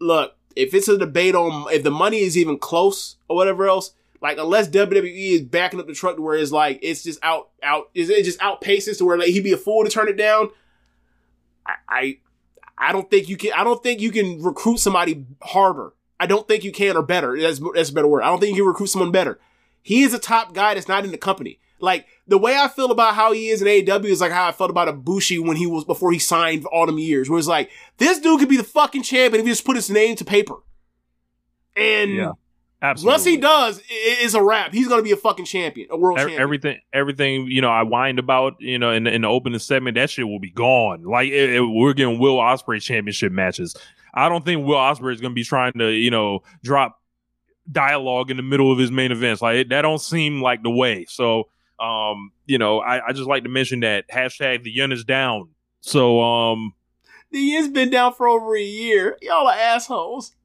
Look, if it's a debate on if the money is even close or whatever else, like unless WWE is backing up the truck to where it's like it's just out out it it just outpaces to where like he'd be a fool to turn it down. I, I I don't think you can I don't think you can recruit somebody harder. I don't think you can or better. That's that's a better word. I don't think you can recruit someone better. He is a top guy that's not in the company. Like the way I feel about how he is in AEW is like how I felt about Ibushi when he was before he signed all them years. Where it's like this dude could be the fucking champion if he just put his name to paper. And Yeah, Absolutely. once he does, it's a wrap. He's gonna be a fucking champion, a world champion. everything, everything you know, I whined about, you know, in, the- in the opening segment, that shit will be gone. Like it, it- we're getting Will Ospreay championship matches. I don't think Will Ospreay is going to be trying to, you know, drop dialogue in the middle of his main events. Like it, that don't seem like the way. So, um, you know, I, I just like to mention that hashtag the yen is down. So, um, the year's been down for over a year. Y'all are assholes.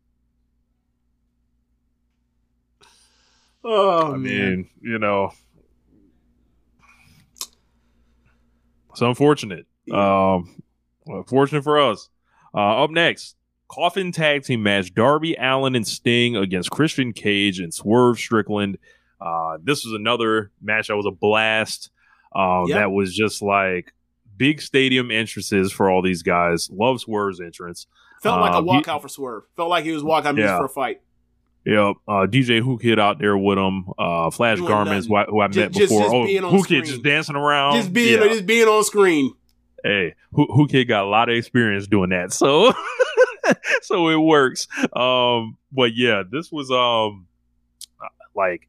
Oh I man. mean, you know, it's unfortunate. Um, unfortunate for us. Uh, up next, coffin tag team match: Darby Allin and Sting against Christian Cage and Swerve Strickland. Uh, this was another match that was a blast. Um, Yep. that was just like big stadium entrances for all these guys. Love Swerve's entrance. Felt like a he- walkout for Swerve. Felt like he was walking out just Yeah. for a fight. Yep, uh, DJ Whoo Kid out there with him. Uh, Flash Doing Garments, who I, who I Ju- met just- before. just oh, Who. Kid just dancing around. just being Yeah. just being on screen. hey, Whoo Kid got a lot of experience doing that, so so it works. Um, but yeah, this was um like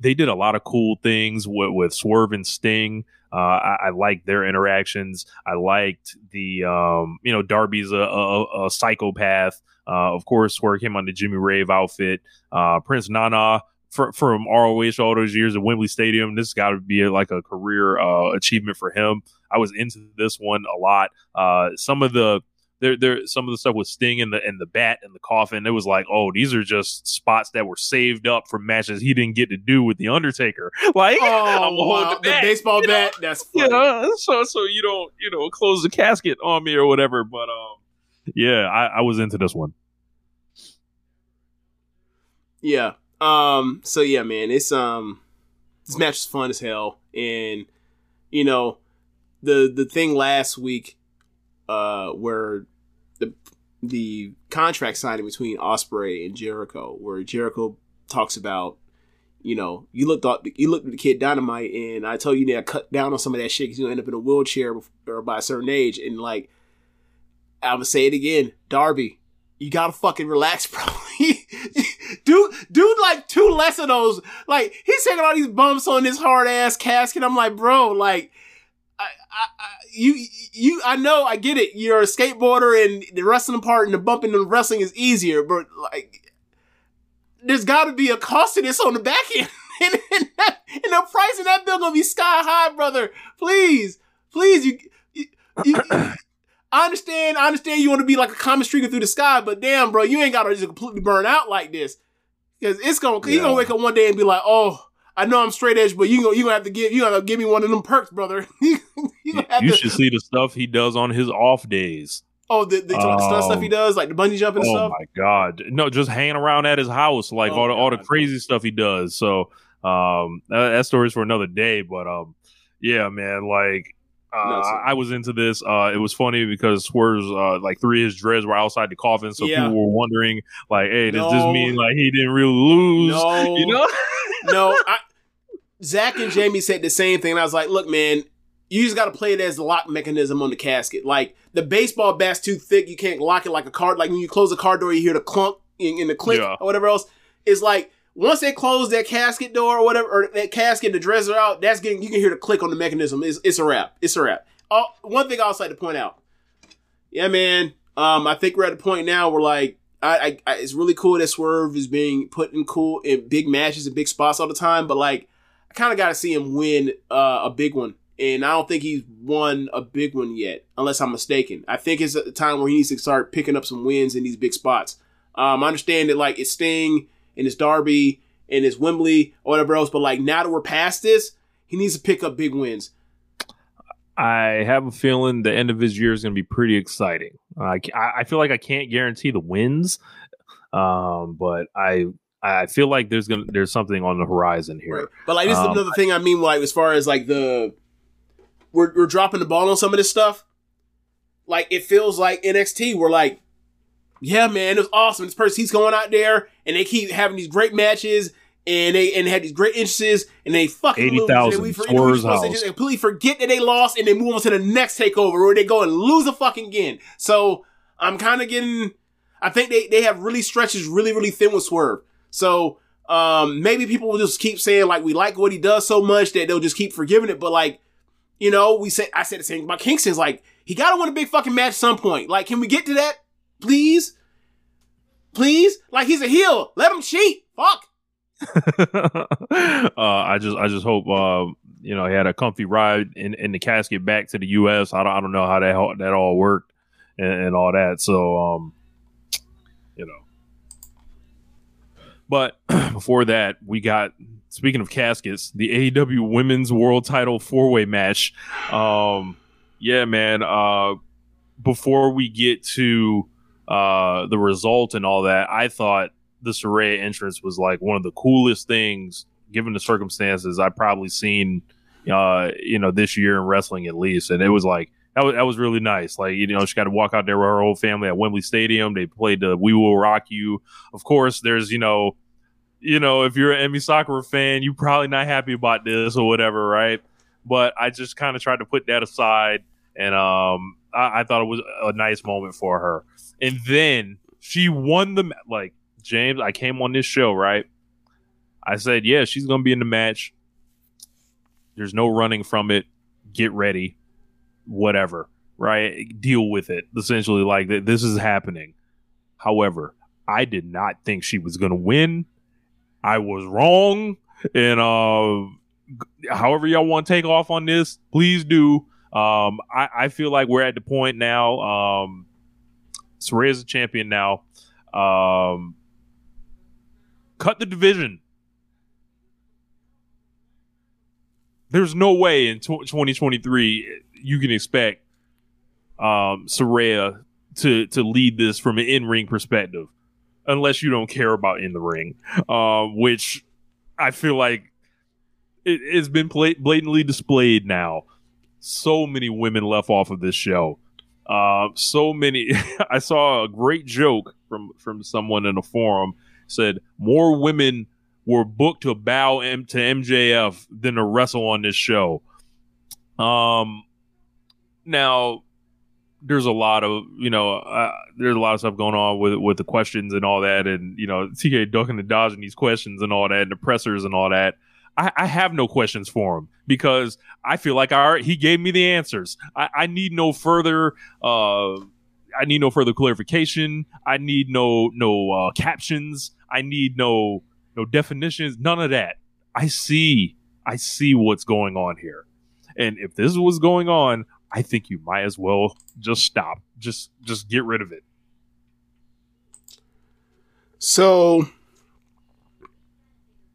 they did a lot of cool things with, with Swerve and Sting. Uh, I, I liked their interactions. I liked the um, you know Darby's a, a, a psychopath. Uh, of course, Swerve came on the Jimmy Rave outfit. Uh, Prince Nana fr- from ROH all those years at Wembley Stadium. This got to be like a career uh, achievement for him. I was into this one a lot. Uh, some of the there, there, some of the stuff with Sting and the and the bat and the coffin. It was like, oh, these are just spots that were saved up for matches he didn't get to do with the Undertaker. Like, Oh, wow. the the baseball you know? bat. That's funny. you know, so so you don't you know close the casket on me or whatever. But um, yeah, I, I was into this one. Yeah. Um. So yeah, man, it's um, this match is fun as hell, and you know, the the thing last week, uh, where the contract signing between Ospreay and Jericho, where Jericho talks about, you know, you looked up, you looked at the kid Dynamite, and I told you to cut down on some of that shit because you end up in a wheelchair or by a certain age, and like, I'm gonna say it again, Darby, you gotta fucking relax, bro. dude, dude, like two less of those. Like he's taking all these bumps on this hard ass casket. I'm like, bro, like, I, I, you, you, I know, I get it. You're a skateboarder, and the wrestling part and the bumping and the wrestling is easier, but like, there's got to be a cost to this on the back end, and, and, that, and the price of that bill gonna be sky high, brother. Please, please, you. you, you I understand. I understand you want to be like a comet streaking through the sky, but damn, bro, you ain't got to just completely burn out like this. Because it's gonna, you Yeah. gonna wake up one day and be like, oh, I know I'm straight edge, but you gonna, you gonna have to give, you gonna give me one of them perks, brother. you You to, should see the stuff he does on his off days. oh, the, the, stunt stuff Um, he does, like the bungee jumping and Oh stuff. my god! No, just hanging around at his house, like Oh, all the all the God. crazy stuff he does. So um, that, that is for another day. But um, yeah, man, like. Uh, I was into this. Uh, it was funny because Swerve's uh, like three of his dreads were outside the coffin, so Yeah. people were wondering, like, "Hey, does this mean like he didn't really lose?" No, You know? no. I, Zach and Jamie said the same thing, and I was like, "Look, man, you just got to play it as the lock mechanism on the casket. Like the baseball bat's too thick; you can't lock it like a card. Like when you close a car door, you hear the clunk in, in the click Yeah. or whatever else. It's like once they close that casket door or whatever, or that casket, the dresser out. That's getting you can hear the click on the mechanism. It's, it's a wrap. It's a wrap. Oh, one thing I also like to point out. Yeah, man. Um, I think we're at a point now where like I, I, I it's really cool that Swerve is being put in cool in big matches and big spots all the time, but like kind of got to see him win uh, a big one, and I don't think he's won a big one yet, unless I'm mistaken. I think it's a time where he needs to start picking up some wins in these big spots. Um, I understand that like it's Sting and it's Darby and it's Wembley or whatever else, but like now that we're past this, he needs to pick up big wins. I have a feeling the end of his year is going to be pretty exciting. I, I feel like I can't guarantee the wins, um, but I I feel like there's gonna there's something on the horizon here. Right. But like this is Um, another thing I mean, like as far as like the we're we're dropping the ball on some of this stuff. Like it feels like NXT. We're like, yeah, man, it was awesome. This person he's going out there and they keep having these great matches and they and had these great entrances and they fucking lose. 80,000 And we, for- and we to house. just completely forget that they lost and they move on to the next takeover where they go and lose a fucking again. So I'm kind of getting. I think they they have really stretches really really thin with Swerve. So um, maybe people will just keep saying like we like what he does so much that they'll just keep forgiving it. But like, you know, we said I said the same about Kingston's like he got to win a big fucking match at some point. Like, can we get to that, please? Please, like he's a heel. Let him cheat. Fuck. uh, I just I just hope uh, you know he had a comfy ride in, in the casket back to the U.S. I don't I don't know how that that all worked and, and all that. So um, you know, but before that we got speaking of caskets, the AEW Women's World Title four way match. Um, yeah, man. Uh, before we get to uh the result and all that, I thought the Saraya entrance was like one of the coolest things, given the circumstances I've probably seen, uh, you know, this year in wrestling at least. And it was like that was that was really nice. Like you know, she got to walk out there with her whole family at Wembley Stadium. They played the "We Will Rock You." Of course, there's you know you know, if you're an Emi Sakura fan, you're probably not happy about this or whatever, right? But I just kind of tried to put that aside, and um, I, I thought it was a nice moment for her. And then she won the ma- like James. I came on this show, right? I said, yeah, she's gonna be in the match. There's no running from it. Get ready, whatever, right? Deal with it. Essentially, like this is happening. However, I did not think she was gonna win. I was wrong, and uh, however y'all want to take off on this, please do. Um, I, I feel like we're at the point now. Um, Saraya's a champion now. Um, cut the division. There's no way in tw 2023 you can expect um, Saraya to to lead this from an in ring perspective, unless you don't care about in the ring, um, which I feel like it, it's been pla- blatantly displayed now. So many women left off of this show. Uh, so many. I saw a great joke from from someone in a forum said more women were booked to bow M- to MJF than to wrestle on this show. Um, now there's a lot of you know uh, there's a lot of stuff going on with with the questions and all that, and you know TK ducking and dodging these questions and all that, and the pressers and all that. I, I have no questions for him because I feel like I he gave me the answers. I, I need no further. Uh, I need no further clarification. I need no no uh, captions. I need no no definitions. None of that. I see. I see what's going on here. And if this was going on, I think you might as well just stop. Just just get rid of it. So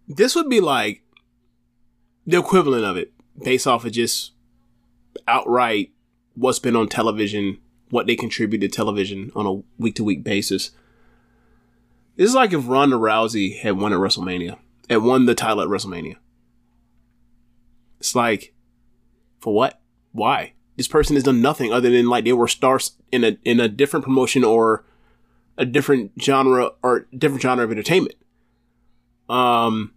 this would be like the equivalent of it, based off of just outright what's been on television, what they contribute to television on a week to week basis. This is like if Ronda Rousey had won at WrestleMania, had won the title at WrestleMania. It's like, for what? Why? This person has done nothing other than like they were stars in a in a different promotion or a different genre or different genre of entertainment. Um,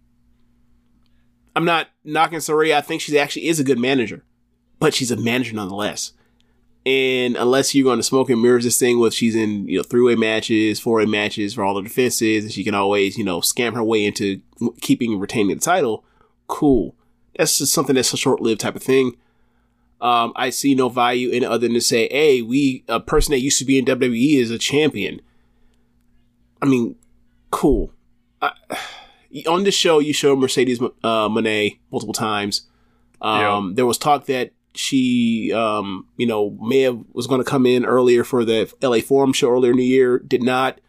I'm not knocking Saraya. I think she actually is a good manager, but she's a manager nonetheless. And unless you're going to smoke and mirrors this thing with she's in you know three way matches, four way matches for all the defenses, and she can always you know scam her way into keeping and retaining the title, cool. That's just something that's a short lived type of thing. Um, I see no value in it other than to say, hey, we a person that used to be in WWE is a champion. I mean, cool. I, on this show, you showed Mercedes uh, Moné multiple times. Um, There was talk that she, um, you know, may have was going to come in earlier for the LA Forum show earlier in the year. Did not.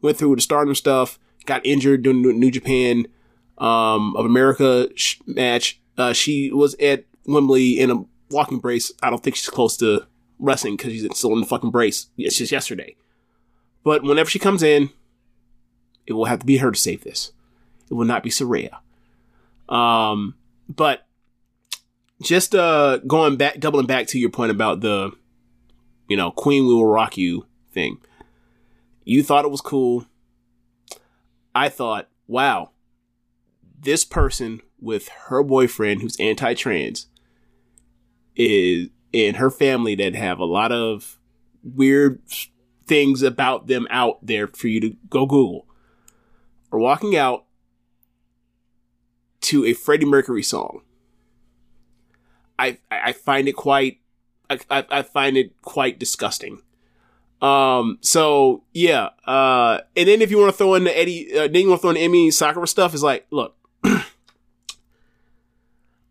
Went through the Stardom stuff. Got injured during the New Japan um, of America sh- match. Uh, she was at Wembley in a walking brace. I don't think she's close to wrestling because she's still in the fucking brace. It's just yesterday. But whenever she comes in, it will have to be her to save this. It will not be Saraya. Um, but just uh going back, doubling back to your point about the, you know, Queen We Will Rock You thing. You thought it was cool. I thought, wow, this person with her boyfriend who's anti-trans is in her family that have a lot of weird things about them out there for you to go Google are walking out to a Freddie Mercury song. I I find it quite I, I, find it quite disgusting. Um. So yeah. Uh. And then if you want to throw in the Eddie, uh, then you want to throw in Emi Sakura stuff, is like, look,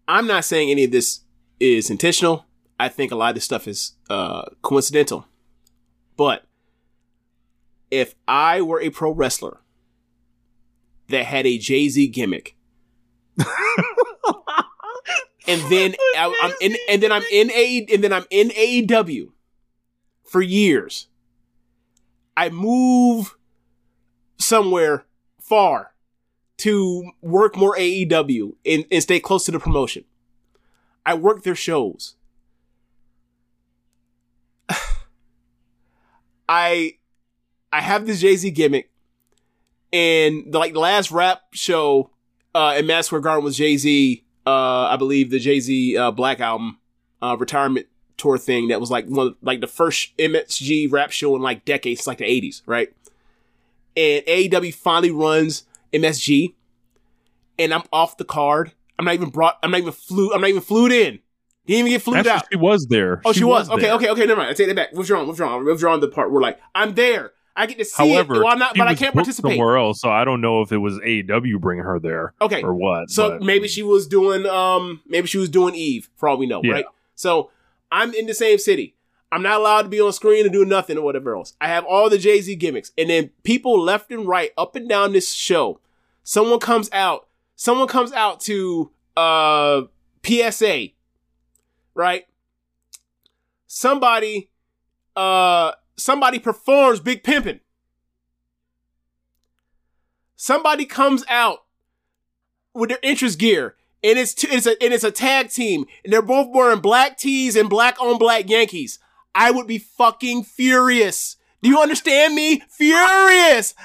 I'm not saying any of this is intentional. I think a lot of this stuff is uh coincidental. But if I were a pro wrestler that had a Jay Z gimmick, and then I, I'm in, and then I'm in a, and then I'm in AEW for years. I move somewhere far to work more AEW and, and stay close to the promotion. I work their shows. I I have this Jay Z gimmick, and the, like the last rap show uh, in Madison Square Garden was Jay Z. Uh, I believe the Jay Z uh, Black album uh, retirement tour thing that was like one of, like the first MSG rap show in like decades, like the eighties, right? And AEW finally runs MSG, and I'm off the card. I'm not even brought. I'm not even flew. I'm not even flued in. He Didn't even get flued Actually, out. she was there. Oh, she, was. Okay, there. okay, okay. Never mind. I take it back. What's wrong? What's Withdrawn. Withdrawn. Withdrawn. The part where like I'm there. I get to see However, it. Well, I'm not, but I can't participate. somewhere else. So I don't know if it was AEW bringing her there Okay. or what. So but- maybe she was doing um maybe she was doing Eve for all we know, Yeah. right? So I'm in the same city. I'm not allowed to be on screen and do nothing or whatever else. I have all the Jay Z gimmicks, and then people left and right, up and down this show. Someone comes out. Someone comes out to uh PSA, right? Somebody, uh, somebody performs Big Pimpin'. Somebody comes out with their interest gear, and it's t- it's a and it's a tag team, and they're both wearing black tees and black on black Yankees. I would be fucking furious. Do you understand me? Furious.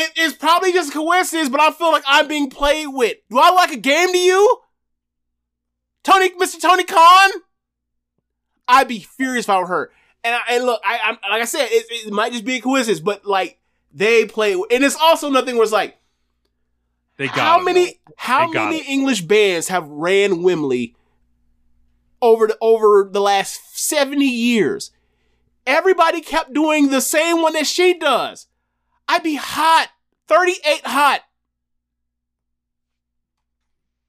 It is probably just a coincidence, but I feel like I'm being played with. Do I like a game to you, Tony, Mr. Tony Khan? I'd be furious if I were her. And I, and look, I, I'm like I said, it, it might just be a coincidence, but like they play, and it's also nothing where it's like they got how it, many how many it. English bands have ran Wembley over the over the last 70 years? Everybody kept doing the same one that she does. I'd be hot. 38 hot.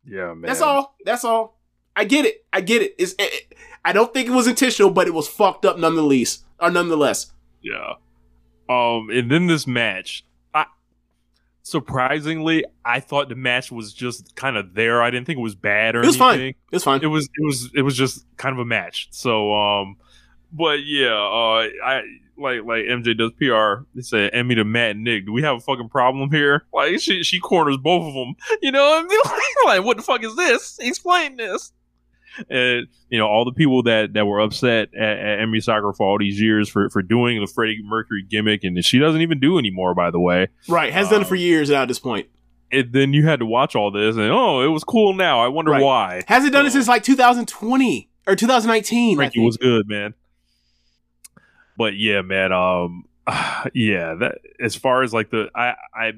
Yeah, man. That's all. That's all. I get it. I get it. It's, it, it- I don't think it was intentional, but it was fucked up nonetheless. Or nonetheless. Yeah. Um, and then this match, I surprisingly, I thought the match was just kind of there. I didn't think it was bad or It was fine. It was fine. It was it was it was just kind of a match. So um, but yeah, uh, I like like MJ does PR. They said Emmy to Matt and Nick. Do we have a fucking problem here? Like she she corners both of them. You know what I mean? like what the fuck is this? Explain this. And you know all the people that that were upset at, at Emi Sakura for all these years for for doing the Freddie Mercury gimmick, and she doesn't even do anymore. By the way, right. Has done it Um, for years now at this point. and then you had to watch all this, and oh, it was cool. Now I wonder Right. why. Has it done it since like 2020 or 2019. I Frankie was good, man. But yeah, man. Um, yeah. That as far as like the I I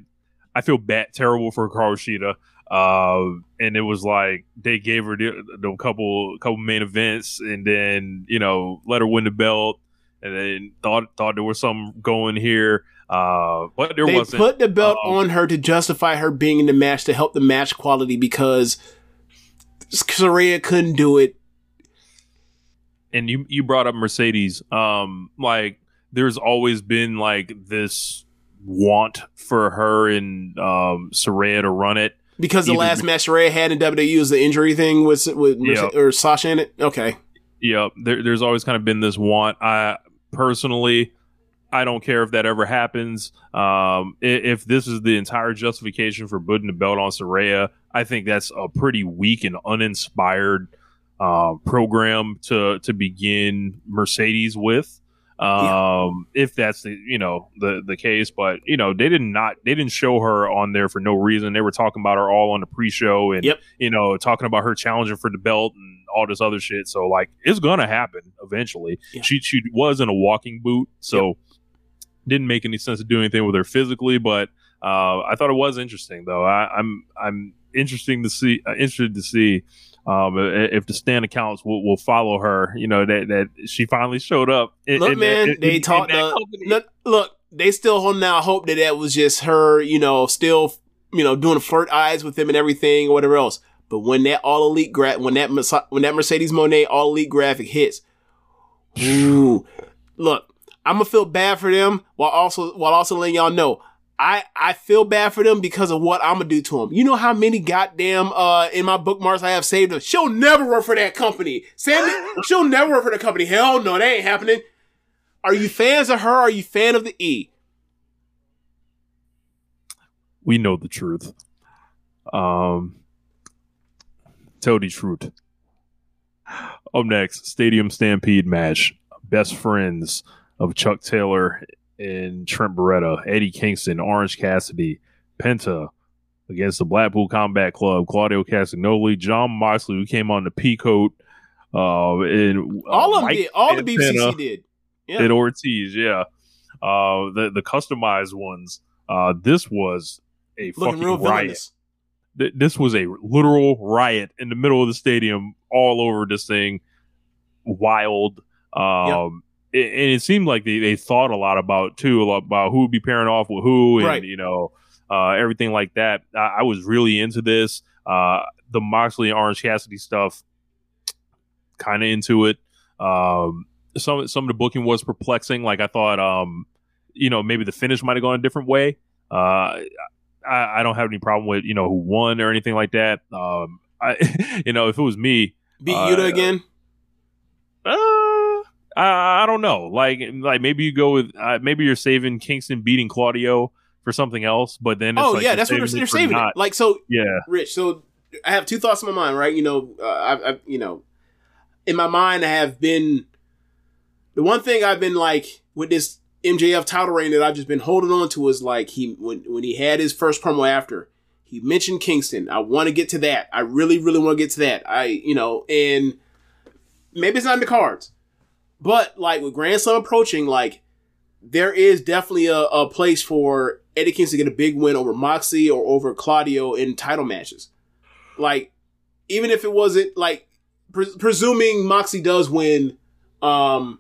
I feel bad, terrible for Carl Uh, and it was like they gave her the, the couple couple main events, and then you know let her win the belt, and then thought thought there was some going here. Uh, but there they wasn't. put the belt Um, on her to justify her being in the match to help the match quality because Saraya couldn't do it. And you you brought up Mercedes. Um, like there's always been like this want for her and um Saraya to run it. Because the Either- last match Saraya had in WWE was the injury thing with with Merce- Yeah. or Sasha in it. Okay, Yeah, there, there's always kind of been this want. I personally, I don't care if that ever happens. Um, i- if this is the entire justification for putting the belt on Saraya, I think that's a pretty weak and uninspired uh, program to to begin Mercedes with. Um, if that's the you know the the case, but you know they did not they didn't show her on there for no reason. They were talking about her all on the pre-show and Yep. you know talking about her challenging for the belt and all this other shit. So like it's gonna happen eventually. Yeah. She she was in a walking boot, so didn't make any sense to do anything with her physically. But uh, I thought it was interesting though. I, I'm I'm interesting to see uh, interested to see um, if the stand accounts will, will follow her. You know that that she finally showed up. In, look, in- man, in- they talked. that the- look, look, they still holding out hope that that was just her. You know, still, you know, doing flirt eyes with him and everything, or whatever else. But when that all elite gra- when that when that Mercedes Moné all elite graphic hits, ooh, look, I'm gonna feel bad for them while also while also letting y'all know. I, I feel bad for them because of what I'm gonna do to them. You know how many goddamn uh in my bookmarks I have saved. Of, She'll never work for that company. Sammy, she'll never work for the company. Hell no, that ain't happening. Are you fans of her? Are you fan of the E? we know the truth. Um, tell the truth. Up next, Stadium Stampede match. Best friends of Chuck Taylor and Trent Beretta, Eddie Kingston, Orange Cassidy, Penta against the Blackpool Combat Club, Claudio Castagnoli, Jon Moxley, who came on the Peacoat, uh, and uh, all of them Mike did. All the BCC did. Yeah. and Ortiz, yeah. Uh, the the customized ones. Uh, this was a Looking fucking real riot. Th- This was a literal riot in the middle of the stadium, all over this thing. Wild. Um, it, and it seemed like they, they thought a lot about too about who would be pairing off with who, and Right. you know, uh, everything like that. I, I was really into this. Uh, the Moxley and Orange Cassidy stuff, kind of into it. Um, some some of the booking was perplexing. Like I thought, um, you know, maybe the finish might have gone a different way. Uh, I, I don't have any problem with you know who won or anything like that. Um, I, you know, if it was me, Beat Uh, Yuta again. uh, I, I don't know. Like, like maybe you go with uh, maybe you're saving Kingston beating Claudio for something else, but then it's Oh like yeah, that's what they're, they're saving not- it. Like so, Yeah, Rich. So I have two thoughts in my mind, right? You know, uh, I, I, you know, in my mind, I have been the one thing I've been like with this MJF title reign that I've just been holding on to is like he when when he had his first promo after he mentioned Kingston. I want to get to that. I really, really want to get to that. I, you know, and maybe it's not in the cards, but like with Grand Slam approaching, like there is definitely a, a place for Eddie Kingston to get a big win over Moxley or over Claudio in title matches. Like, even if it wasn't like pre- presuming Moxley does win, um,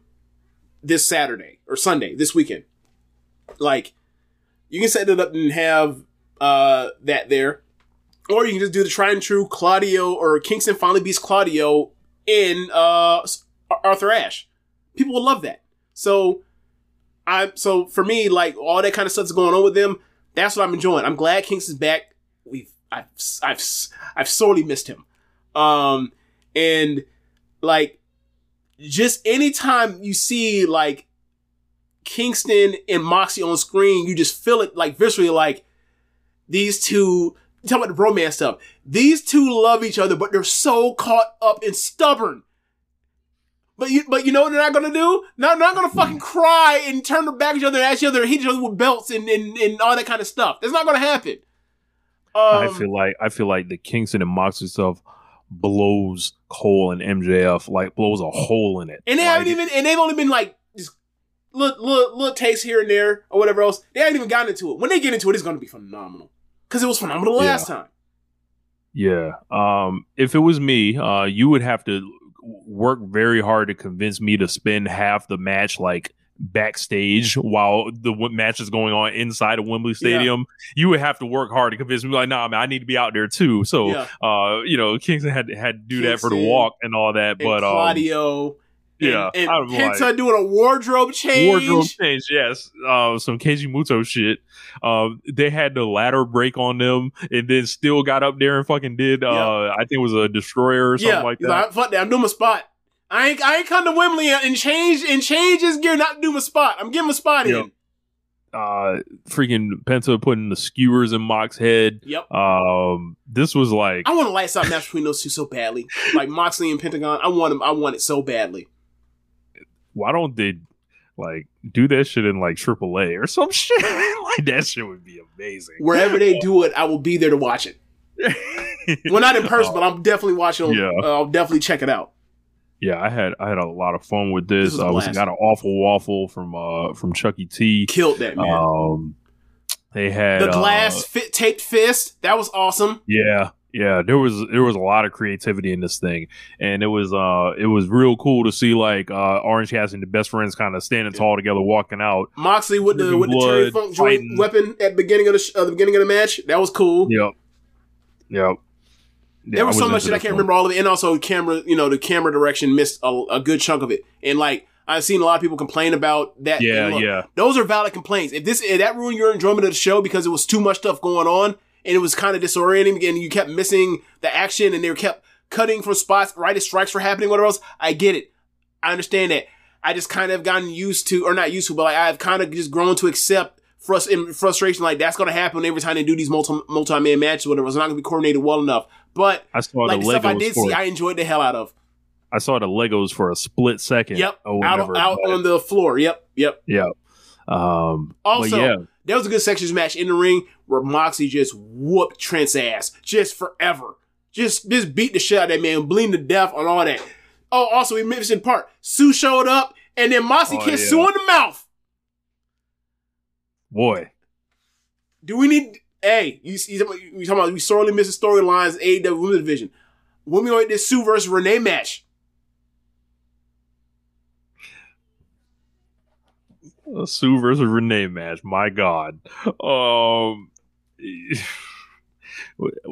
this Saturday or Sunday this weekend, like you can set it up and have uh that there, or you can just do the tried and true Claudio or Kingston finally beats Claudio in uh Arthur Ashe. People will love that. So I so for me, like all that kind of stuff's going on with them. That's what I'm enjoying. I'm glad Kingston's back. We've I've I've I've sorely missed him. Um and like just anytime you see like Kingston and Moxie on screen, you just feel it like viscerally like these two talk about the romance stuff. These two love each other, but they're so caught up and stubborn. But you, but you know what they're not gonna do? Not, they're not gonna fucking cry and turn their back at each other and ask each other, hit each other with belts and, and, and all that kind of stuff. That's not gonna happen. Um, I feel like I feel like the Kingston and Moxley stuff blows Cole and MJF like blows a hole in it. and they Like, haven't even, and they've only been like just little, little, little takes here and there or whatever else. They haven't even gotten into it. When they get into it, it's gonna be phenomenal because it was phenomenal Yeah. last time. Yeah. Um, if it was me, uh, you would have to work very hard to convince me to spend half the match like backstage while the w- match is going on inside of Wembley Stadium. You would have to work hard to convince me, like, nah, man, I need to be out there too. So, Yeah. uh, you know, Kingston had had to do that for the walk and all that. And But um, Claudio, yeah, and, I and Penta like- doing a wardrobe change. wardrobe change, yes. Uh, some Keiji Muto shit. Um, they had the ladder break on them, and then still got up there and fucking did. Uh, I think it was a destroyer or something yeah, like that. fuck that. I'm doing my spot. I ain't, I ain't come to Wembley and change and change his gear, not do my spot. I'm getting my spot Yep. in. uh freaking Penta putting the skewers in Mox's head. Yep. Um this was like I want a lights out match between those two so badly. Like Moxley and Pentagon. I want him. I want it so badly. Why don't they like do that shit in like AAA or some shit? like that shit would be amazing. Wherever they do it, I will be there to watch it. Well, not in person, but I'm definitely watching. Yeah. Uh, I'll definitely check it out. yeah, I had I had a lot of fun with This this. I was got an awful waffle from uh from Chucky T. Killed that man. Um they had the uh, glass fit taped fist. That was awesome. Yeah, yeah. There was there was a lot of creativity in this thing, and it was uh it was real cool to see like uh Orange Cassidy and the best friends kind of standing tall together, walking out. Moxley with the with the Terry Funk joint weapon at the beginning of the sh- uh, the beginning of the match. That was cool. Yep, yep. Yeah, there was I so much that I can't one. remember all of it, and also camera. You know, the camera direction missed a, a good chunk of it, and like I've seen a lot of people complain about that. Yeah, look, yeah. Those are valid complaints. If this if that ruined your enjoyment of the show because it was too much stuff going on and it was kind of disorienting, and you kept missing the action, and they were kept cutting from spots right as strikes were happening, whatever else. I get it. I understand that. I just kind of gotten used to, or not used to, but like I've kind of just grown to accept frust- in frustration. Like that's going to happen every time they do these multi multi man matches, whatever. It's not going to be coordinated well enough. But I saw like the the stuff I did see, I enjoyed the hell out of. I saw the Legos for a split second. Yep, out out on the floor. Yep, yep. yep. Um, Also, yeah, there was a good sections match in the ring where Moxie just whooped Trent's ass just forever. Just just beat the shit out of that man, bleeding to death on all that. Oh, also we mentioned part. Sue showed up and then Moxie Oh, kissed yeah. Sue in the mouth. boy, Do we need? Hey, you, you, you talking about we sorely missing storylines AEW Women's Division. When we on this Sue versus Renee match, a Sue versus Renee match. My God, um,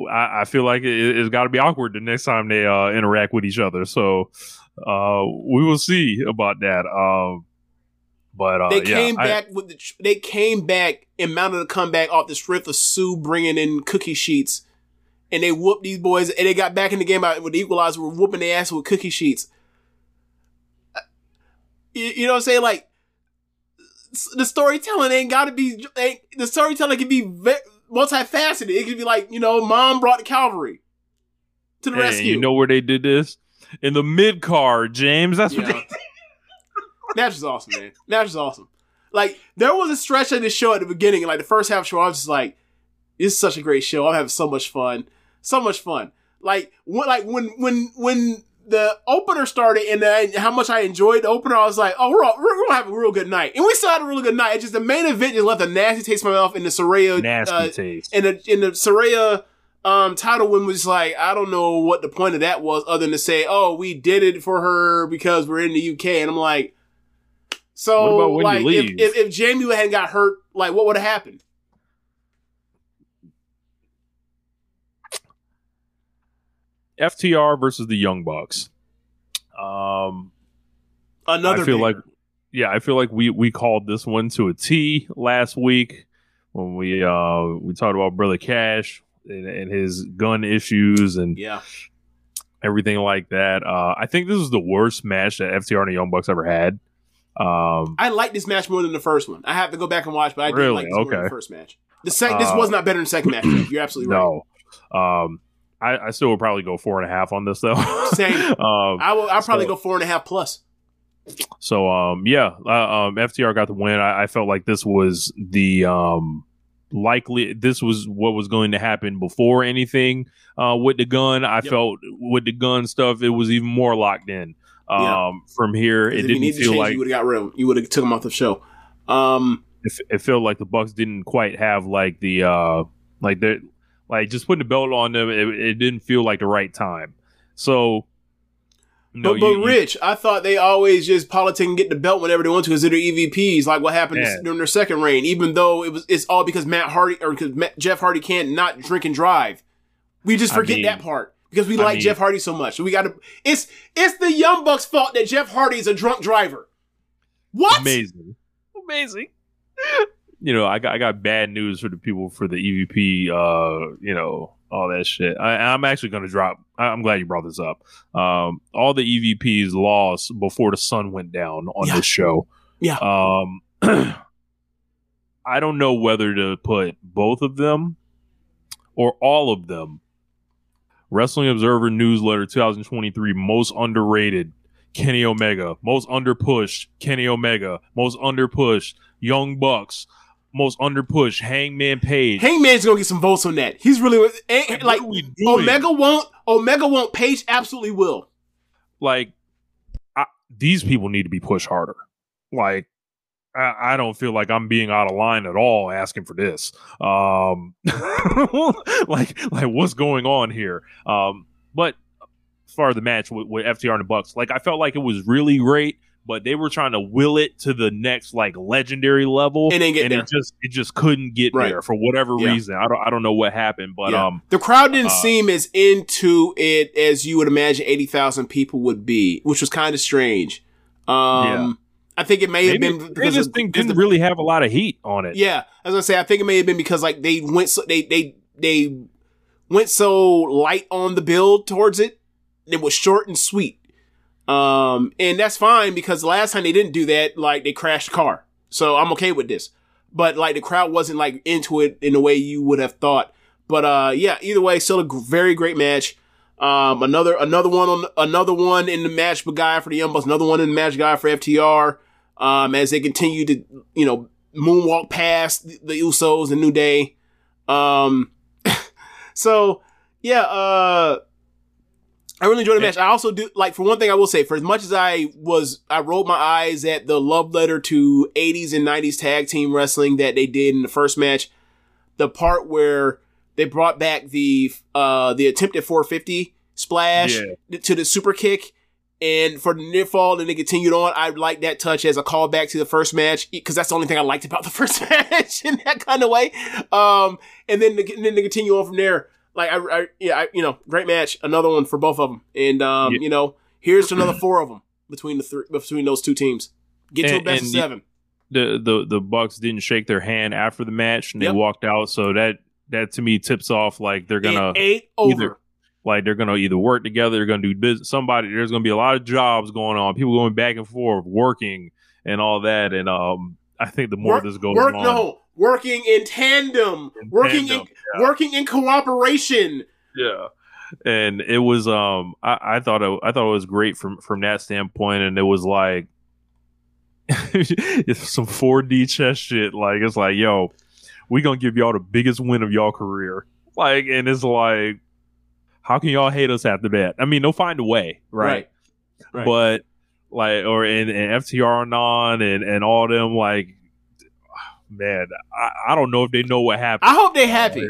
I, I feel like it, it's got to be awkward the next time they uh, interact with each other. So uh, we will see about that. Um, but uh, they yeah, came I- back with the they came back and mounted a comeback off the strength of Sue bringing in cookie sheets, and they whooped these boys and they got back in the game with the Equalizer, were whooping their ass with cookie sheets. Uh, You, you know what I'm saying? Like the storytelling ain't got to be ain't, the storytelling can be ve- multifaceted. It could be like you know, mom brought the cavalry to the Hey, rescue. you know where they did this in the mid card, James. That's what Yeah. they. Match was awesome, man. Match was awesome. Like there was a stretch of this show at the beginning, and like the first half show, I was just like, "This is such a great show. I'm having so much fun, so much fun." Like when, like when when when the opener started and uh, how much I enjoyed the opener, I was like, "Oh, we're all, we're gonna have a real good night," and we still had a really good night. It's just the main event just left a nasty taste in my mouth in the Saraya Nasty uh, taste. in the in the Saraya um title win was like I don't know what the point of that was other than to say oh we did it for her because we're in the UK and I'm like so What about when you like if, if if Jamie hadn't got hurt like what would have happened FTR versus the Young Bucks. Um, another I feel like, yeah, I feel like we we called this one to a T last week when we uh we talked about Brother Cash and, and his gun issues and yeah everything like that. Uh, I think this is the worst match that FTR and the Young Bucks ever had. Um, I like this match more than the first one I have to go back and watch but I did Really? like this more than the Okay. first match the second this Uh, was not better than the second match you're absolutely right no, um, I, I still would probably go four and a half on this though. Same. um, I will I'll probably So- go four and a half plus So um yeah, uh, um FTR got the win. I, I felt like this was the um likely this was what was going to happen before anything uh with the gun. I Yep. felt with the gun stuff it was even more locked in. Um Yeah. from here it you didn't feel change like you would have got rid of him. you would have took him off the show um it, it felt like the Bucks didn't quite have like the uh like the like just putting the belt on them it, it didn't feel like the right time. So no, but, but you- you- Rich, I thought they always just politic and get the belt whenever they want to because they're EVPs, like what happened Yeah. during their second reign. Even though it was, it's all because Matt Hardy or because Matt, Jeff Hardy can't not drink and drive. We just I forget mean- that part because we I like mean- Jeff Hardy so much. So we got to. It's it's the Young Bucks' fault that Jeff Hardy is a drunk driver. What? Amazing. Amazing. You know, I got I got bad news for the people for the EVP uh, you know, all that shit. I I'm actually gonna drop I- I'm glad you brought this up. Um all the EVPs lost before the sun went down on Yeah. this show. Yeah. Um I don't know whether to put both of them or all of them. Wrestling Observer Newsletter 2023 most underrated Kenny Omega, most underpushed Kenny Omega, most underpushed Young Bucks, most underpushed Hangman Page. Hangman's gonna get some votes on that. He's really eh, What like are we doing? Omega won't. Omega won't. Page absolutely will. like I, these people need to be pushed harder. Like I, I don't feel like I'm being out of line at all asking for this. Um, like like what's going on here? Um, but as far as the match with, with FTR and the Bucks, like I felt like it was really great. But they were trying to will it to the next like legendary level, And and it just it just couldn't get Right. there for whatever Yeah. reason. I don't I don't know what happened, but Yeah. um, the crowd didn't uh, seem as into it as you would imagine eighty thousand people would be, which was kind of strange. Um, I think it may have been because this of, thing didn't the- really have a lot of heat on it. Yeah, as I say I think it may have been because like they went so they they they went so light on the build towards it. It was short and sweet. Um, and that's fine because last time they didn't do that, like they crashed car. So I'm okay with this. But like the crowd wasn't like into it in the way you would have thought. But uh, yeah, either way, still a very great match. Um, another another one on another one in the match guy for the Young Bucks, another one in the match guy for FTR. Um, as they continue to you know moonwalk past the Usos and New Day. Um, so yeah, uh, I really enjoyed the match. I also do like for one thing I will say, for as much as I was, I rolled my eyes at the love letter to 80s and 90s tag team wrestling that they did in the first match. The part where they brought back the uh the attempted 450 splash to the super kick and for the near fall and they continued on. I like that touch as a callback to the first match because that's the only thing I liked about the first match in that kind of way. Um, and then and then to continue on from there like I, I yeah, I, you know, great match, another one for both of them, and um, Yeah. you know, here's another four of them between the three between those two teams. Get to a best of seven. the the the Bucks didn't shake their hand after the match and Yep. they walked out. So that that to me tips off like they're gonna ain't over. either- like they're gonna either work together, they're gonna do business. Somebody there's gonna be a lot of jobs going on, people going back and forth, working and all that. And um, I think the more Work- this goes work, on, no, working in tandem, In working tandem, in working in cooperation. yeah. And it was um, I, I thought it, I thought it was great from from that standpoint, and it was like it's some 4D chess shit. Like it's like, yo, we gonna give y'all the biggest win of y'all career. Like, and it's like, how can y'all hate us after that? I mean, they'll find a way, right? Right. But like, or and, and FTR non and and all them like, man, I, I don't know if they know what happened. I hope they're happy.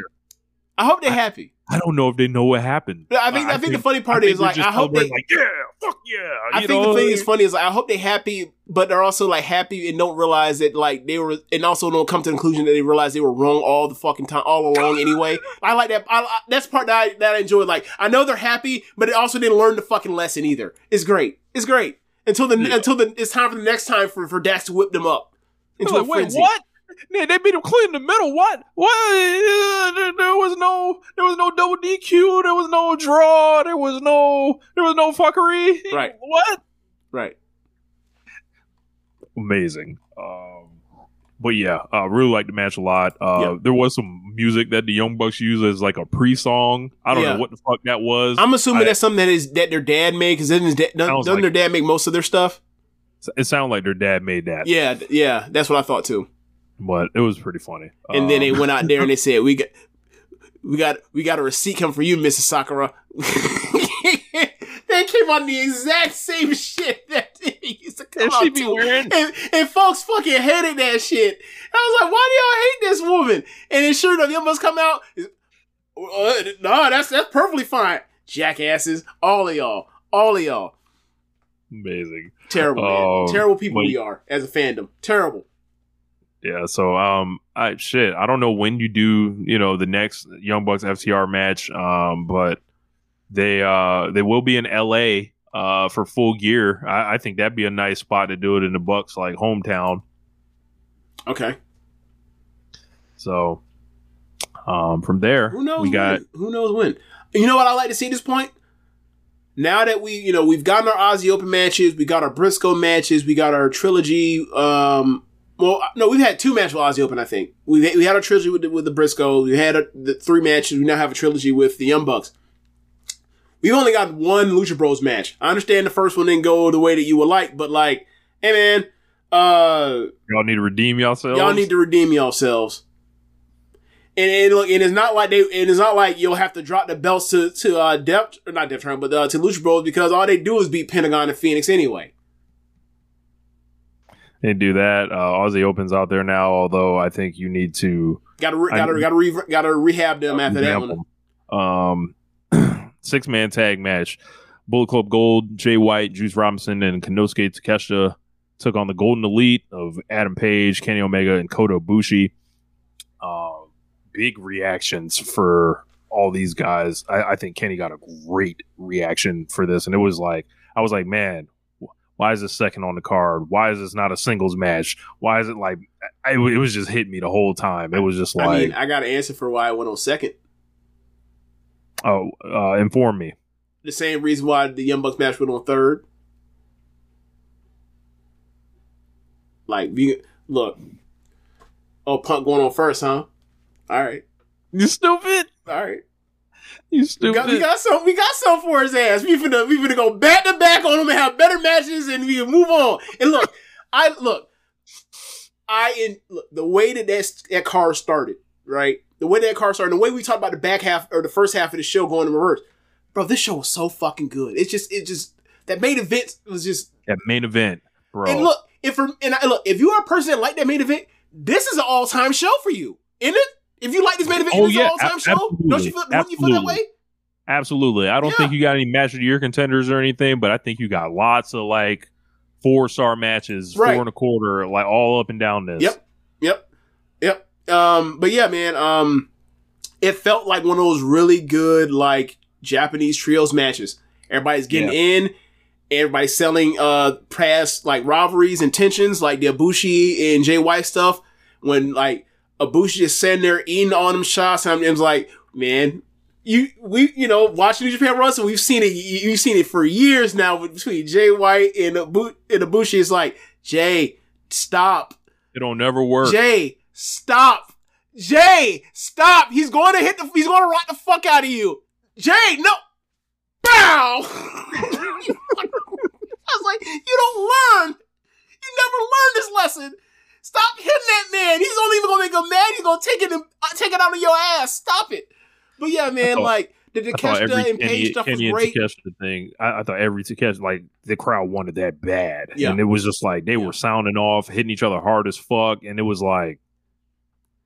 I hope they're happy. I don't know if they know what happened. I think I, think, the funny part is like I hope they. like, yeah, fuck yeah. I think know? the thing is funny is like, I hope they happy, but they're also like happy and don't realize that like they were, and also don't come to the conclusion that they realize they were wrong all the fucking time, all along anyway. I like that. I, I, that's part that I, that I enjoy. Like I know they're happy, but they also didn't learn the fucking lesson either. It's great. It's great until the Yeah. until the it's time for the next time for for Dax to whip them up into Like, a wait, frenzy. what? Yeah, they beat him clean in the middle. What? What? There, there was no, there was no double DQ. There was no draw. There was no, there was no fuckery. Right. What? Right. Amazing. Um, but yeah, uh, really liked the match a lot. Uh, Yeah. There was some music that the Young Bucks used as like a pre-song. I don't Yeah. know what the fuck that was. I'm assuming I- that's something that is that their dad made because doesn't, his dad, doesn't, like- their dad make most of their stuff? it sounded like their dad made that. Yeah, yeah, that's what I thought too. But it was pretty funny. And then they Um, went out there and they said, "We got, we got, we got a receipt coming for you, Mrs. Sakura." they came on the exact same shit that he used to come And she be to. wearing- and, and folks fucking hated that shit. I was like, "Why do y'all hate this woman?" And then sure enough, you must come out. Uh, no, that's that's perfectly fine. Jackasses, all of y'all, all of y'all, amazing. terrible, man. terrible people but- we are as a fandom. Terrible. Yeah, so um, I shit, I don't know when you do, you know, the next Young Bucks FTR match, um, but they uh they will be in LA uh for full gear. I, I think that'd be a nice spot to do it in the Bucks like hometown. Okay. So um from there Who knows? we got when? Who knows when? You know what I like to see at this point? Now that we, you know, we've gotten our Aussie Open matches, we got our Briscoe matches, we got our trilogy. Um, well, no, we've had two matches with Aussie Open. I think we we had a trilogy with the, with the Briscoe. We had a, the three matches. We now have a trilogy with the Young Bucks. We've only got one Lucha Bros match. I understand the first one didn't go the way that you would like, but like, hey man, uh, y'all need to redeem yourselves. Y'all need to redeem yourselves. And, and look, and it's not like they, and it's not like you'll have to drop the belts to to uh, Depth or not Depth Turn, but uh, to Lucha Bros because all they do is beat Pentagon and Fenix anyway. They do that. Uh, Aussie opens out there now, although I think you need to Got to re- got to got to re- got to rehab them after that one. Um, six man tag match. Bullet Club Gold, Jay White, Juice Robinson, and Konosuke Takeshita took on the Golden Elite of Adam Page, Kenny Omega, and Kota Ibushi. Uh, big reactions for all these guys. I, I think Kenny got a great reaction for this, and it was like I was like, man, why is this second on the card? Why is this not a singles match? Why is it like? I, it was just hitting me the whole time. It was just like, I mean, I got an answer for why I went on second. oh, uh, inform me. The same reason why the Young Bucks match went on third. Like, we, look, oh, Punk going on first, huh? All right, You stupid. all right. You We stupid. got, we got some. We got some for his ass. We finna we finna go back to back on him and have better matches, and we can move on. And look, I look. I in look, the way that that, that car started, right? The way that car started, the way we talked about the back half or the first half of the show going in reverse, bro. This show was so fucking good. It's just, it just that main event was just. That main event, bro. And look, if for, and I, look, if you are a person that like that main event, this is an all time show for you, isn't it? If you like this main event, Oh, yeah, an all time show. Don't you feel? Don't you feel that way? Absolutely. I don't Yeah. think you got any match of your contenders or anything, but I think you got lots of like four star matches, Right. four and a quarter, like all up and down this. Yep. Yep. Yep. Um, but yeah, man, um, it felt like one of those really good, like, Japanese trios matches. Everybody's getting in, everybody's selling, uh, past, like, rivalries and tensions, like the Ibushi and JY stuff. When, like, Ibushi just sitting there eating all them shots, and I'm, I'm like, man, you, we, you know, watching New Japan Wrestling, we've seen it, you- you've seen it for years now between Jay White and, Ibu- and Ibushi. It's like, Jay, stop. It'll never work. Jay, stop. Jay, stop. He's going to hit the, he's going to rock the fuck out of you. Jay, no. Bow. I was like, you don't learn. You never learned this lesson. Stop hitting that man. He's only even going to make him mad. He's going to take it, and, uh, take it out of your ass. Stop it. But yeah, man, thought- like, the Takeshita every and Page Kenny, stuff was great. Takeshita thing. I, I thought every Takeshita, like the crowd wanted that bad, Yeah. and it was just like they Yeah. were sounding off, hitting each other hard as fuck, and it was like,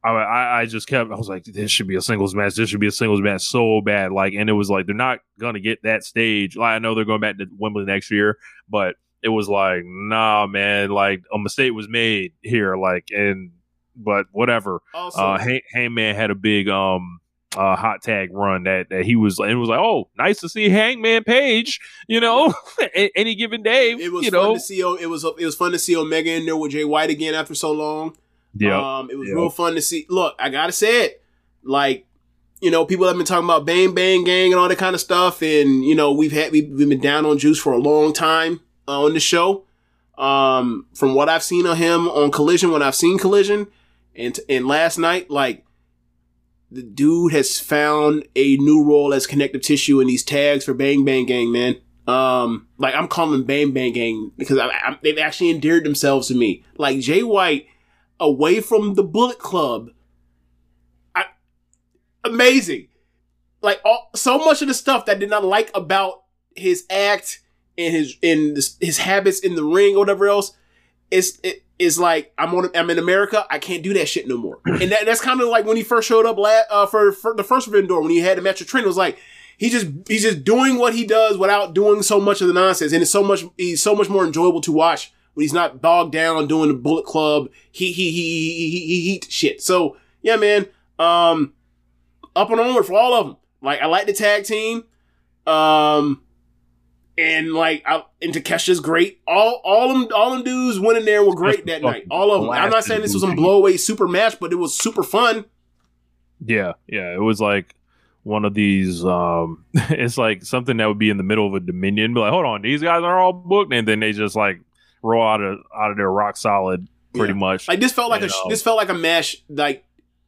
I, I, I just kept, I was like, this should be a singles match. This should be a singles match so bad, like, and it was like they're not gonna get that stage. Like, I know they're going back to Wembley next year, but it was like, nah, man, like a mistake was made here, like, and but whatever Also, uh Hay- Hangman had a big um uh hot tag run that, that he was and it was like oh nice to see Hangman Page you know any given day it was you fun know to see, it was, it was fun to see Omega in there with Jay White again after so long. yeah Um, it was Yeah. real fun to see. Look, I gotta say it. Like, you know, people have been talking about Bang Bang Gang and all that kind of stuff, and you know, we've had we've, we've been down on Juice for a long time uh, on the show. Um, from what I've seen of him on Collision, when I've seen Collision, and and last night, like the dude has found a new role as connective tissue in these tags for Bang Bang Gang, man. Um, like I'm calling Bang Bang Gang because I, I, they've actually endeared themselves to me. Like Jay White away from the Bullet Club. I, amazing. Like all, so much of the stuff that I did not like about his act and his in his, his habits in the ring or whatever else. It's it is like I'm on I'm in America. I can't do that shit no more. And that, that's kind of like when he first showed up la- uh, for, for the first Vendor when he had the match with Trent. It was like he just he's just doing what he does without doing so much of the nonsense, and it's so much he's so much more enjoyable to watch when he's not bogged down doing the Bullet Club. He he he he he, he, he shit. So yeah, man. Um, up and onward for all of them. Like I like the tag team. Um, and like I, and Takesha's great. All all them all them dudes went in there were great that night. All of them. I'm not saying this was some blowaway super match, but it was super fun. yeah yeah it was like one of these um it's like something that would be in the middle of a Dominion be like hold on these guys are all booked and then they just like roll out of out of their rock solid pretty Yeah. much Like this felt like a this felt like a match like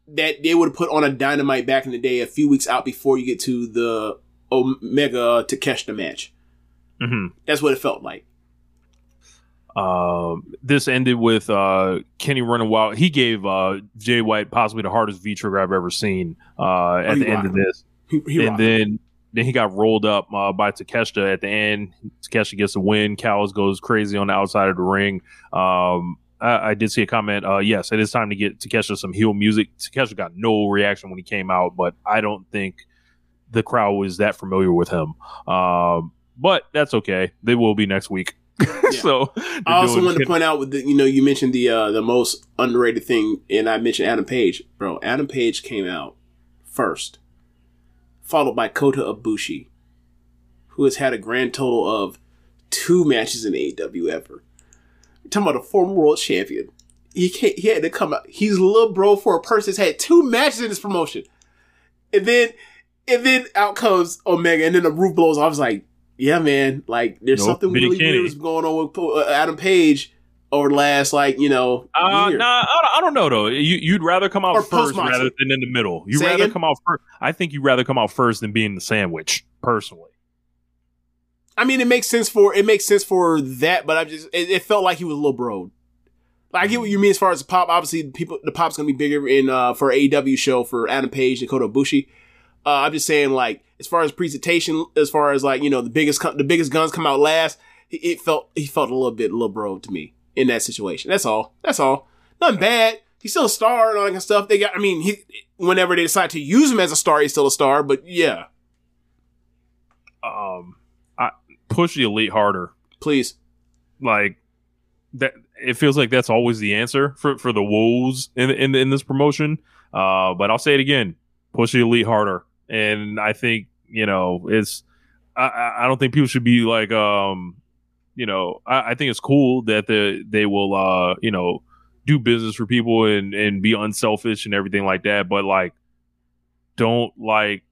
that they would put on a dynamite back in the day, a few weeks out before you get to the Omega Takeshita match. Mhm. That's what it felt like. Um, this ended with uh, Kenny running wild. He gave uh, Jay White possibly the hardest V trigger I've ever seen uh, at he the end of this. He, he and then then he got rolled up uh, by Takeshita at the end. Takeshita gets the win. Callis goes crazy on the outside of the ring. Um, I, I did see a comment. Uh, yes, it is time to get Takeshita some heel music. Takeshita got no reaction when he came out, but I don't think the crowd was that familiar with him. Um, but that's okay. They will be next week. so I also wanted to point out with the, you know you mentioned the uh, the most underrated thing, and I mentioned Adam Page, bro. Adam Page came out first, followed by Kota Ibushi, who has had a grand total of two matches in AEW ever. Talking about a former world champion. He can't, he had to come out. He's a little bro for a person that's had two matches in this promotion, and then and then out comes Omega, and then the roof blows. off. I was like, yeah, man, like there's Nope, something really Kenny. weird was going on with uh, Adam Page over the last like you know Uh, year. nah, I don't, I don't know though. You, you'd rather come out Or first rather than in the middle. You Say rather again? come out first. I think you'd rather come out first than being the sandwich, personally. I mean, it makes sense for it makes sense for that, but I just it, it felt like he was a little bro. Like, I get what you mean as far as the pop. Obviously, the people the pop's gonna be bigger in uh for AEW show for Adam Page and Kota Ibushi. Uh, I'm just saying, like, as far as presentation, as far as like you know the biggest the biggest guns come out last. It, felt he felt a little bit little bro to me in that situation. That's all. That's all. Nothing bad. He's still a star and all that kind of stuff. They got. I mean, he whenever they decide to use him as a star, he's still a star. But yeah, Um, I push the elite harder. please. Like that. It feels like that's always the answer for for the Wolves in in in this promotion. Uh, but I'll say it again: push the elite harder. And I think you know it's. I- I, don't think people should be like um, you know. I, I think it's cool that the they will uh you know do business for people and and be unselfish and everything like that. But like, don't like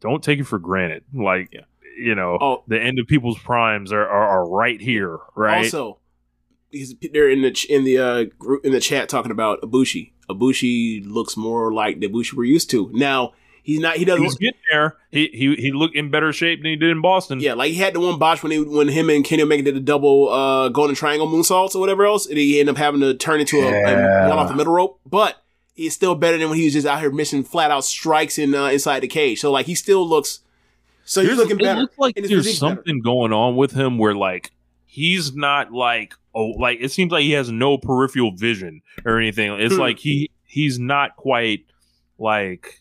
don't take it for granted. Like, Yeah. you know, Oh. the end of people's primes are, are, are right here, right? Also, he's they're in the ch- in the uh, group in the chat talking about Abushi Abushi looks more like the Ibushi we're used to. Now he's not. He doesn't. He's getting there. He, he he looked in better shape than he did in Boston. Yeah, like he had the one botch when he when him and Kenny Omega did the double uh golden triangle moonsaults or whatever else, and he ended up having to turn into a, a one off the middle rope. But he's still better than when he was just out here missing flat out strikes in uh, inside the cage. So like he still looks. So he's There's- looking It looks like and his there's physique's better. something going on with him where like he's not like oh like it seems like he has no peripheral vision or anything. It's Hmm. like he he's not quite like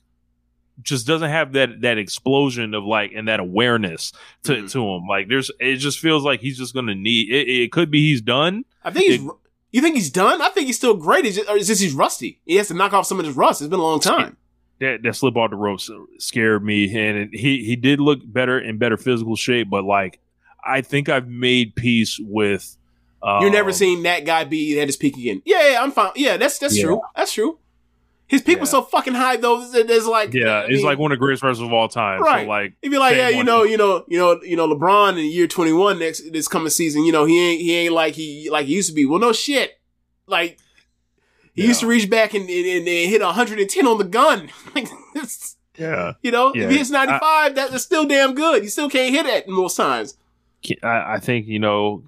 just doesn't have that that explosion of like and that awareness to, Mhm. to him. Like there's it just feels like he's just gonna need it, it could be he's done. I think he's. It- you think he's done? I think he's still great. It's just, or it's just he's rusty. He has to knock off some of his rust. It's been a long time. that, that slip off the ropes scared me, and he he did look better in better physical shape. But like, I think I've made peace with. Um, You're never seeing that guy be at his peak again. Yeah, yeah, I'm fine. Yeah, that's that's Yeah. true. That's true. His peak was so fucking high though. that There's like Yeah, I it's mean, like one of the greatest wrestlers of all time. Right. So like, If you're like, yeah, you one. know, you know, you know, you know, LeBron in year 21 next this coming season, you know, he ain't he ain't like he like he used to be. Well, no shit. Like he used to reach back and, and, and hit 110 on the gun. like it's, yeah, you know, Yeah. if he hits 95, that- that's still damn good. You still can't hit it most times. I, I think you know,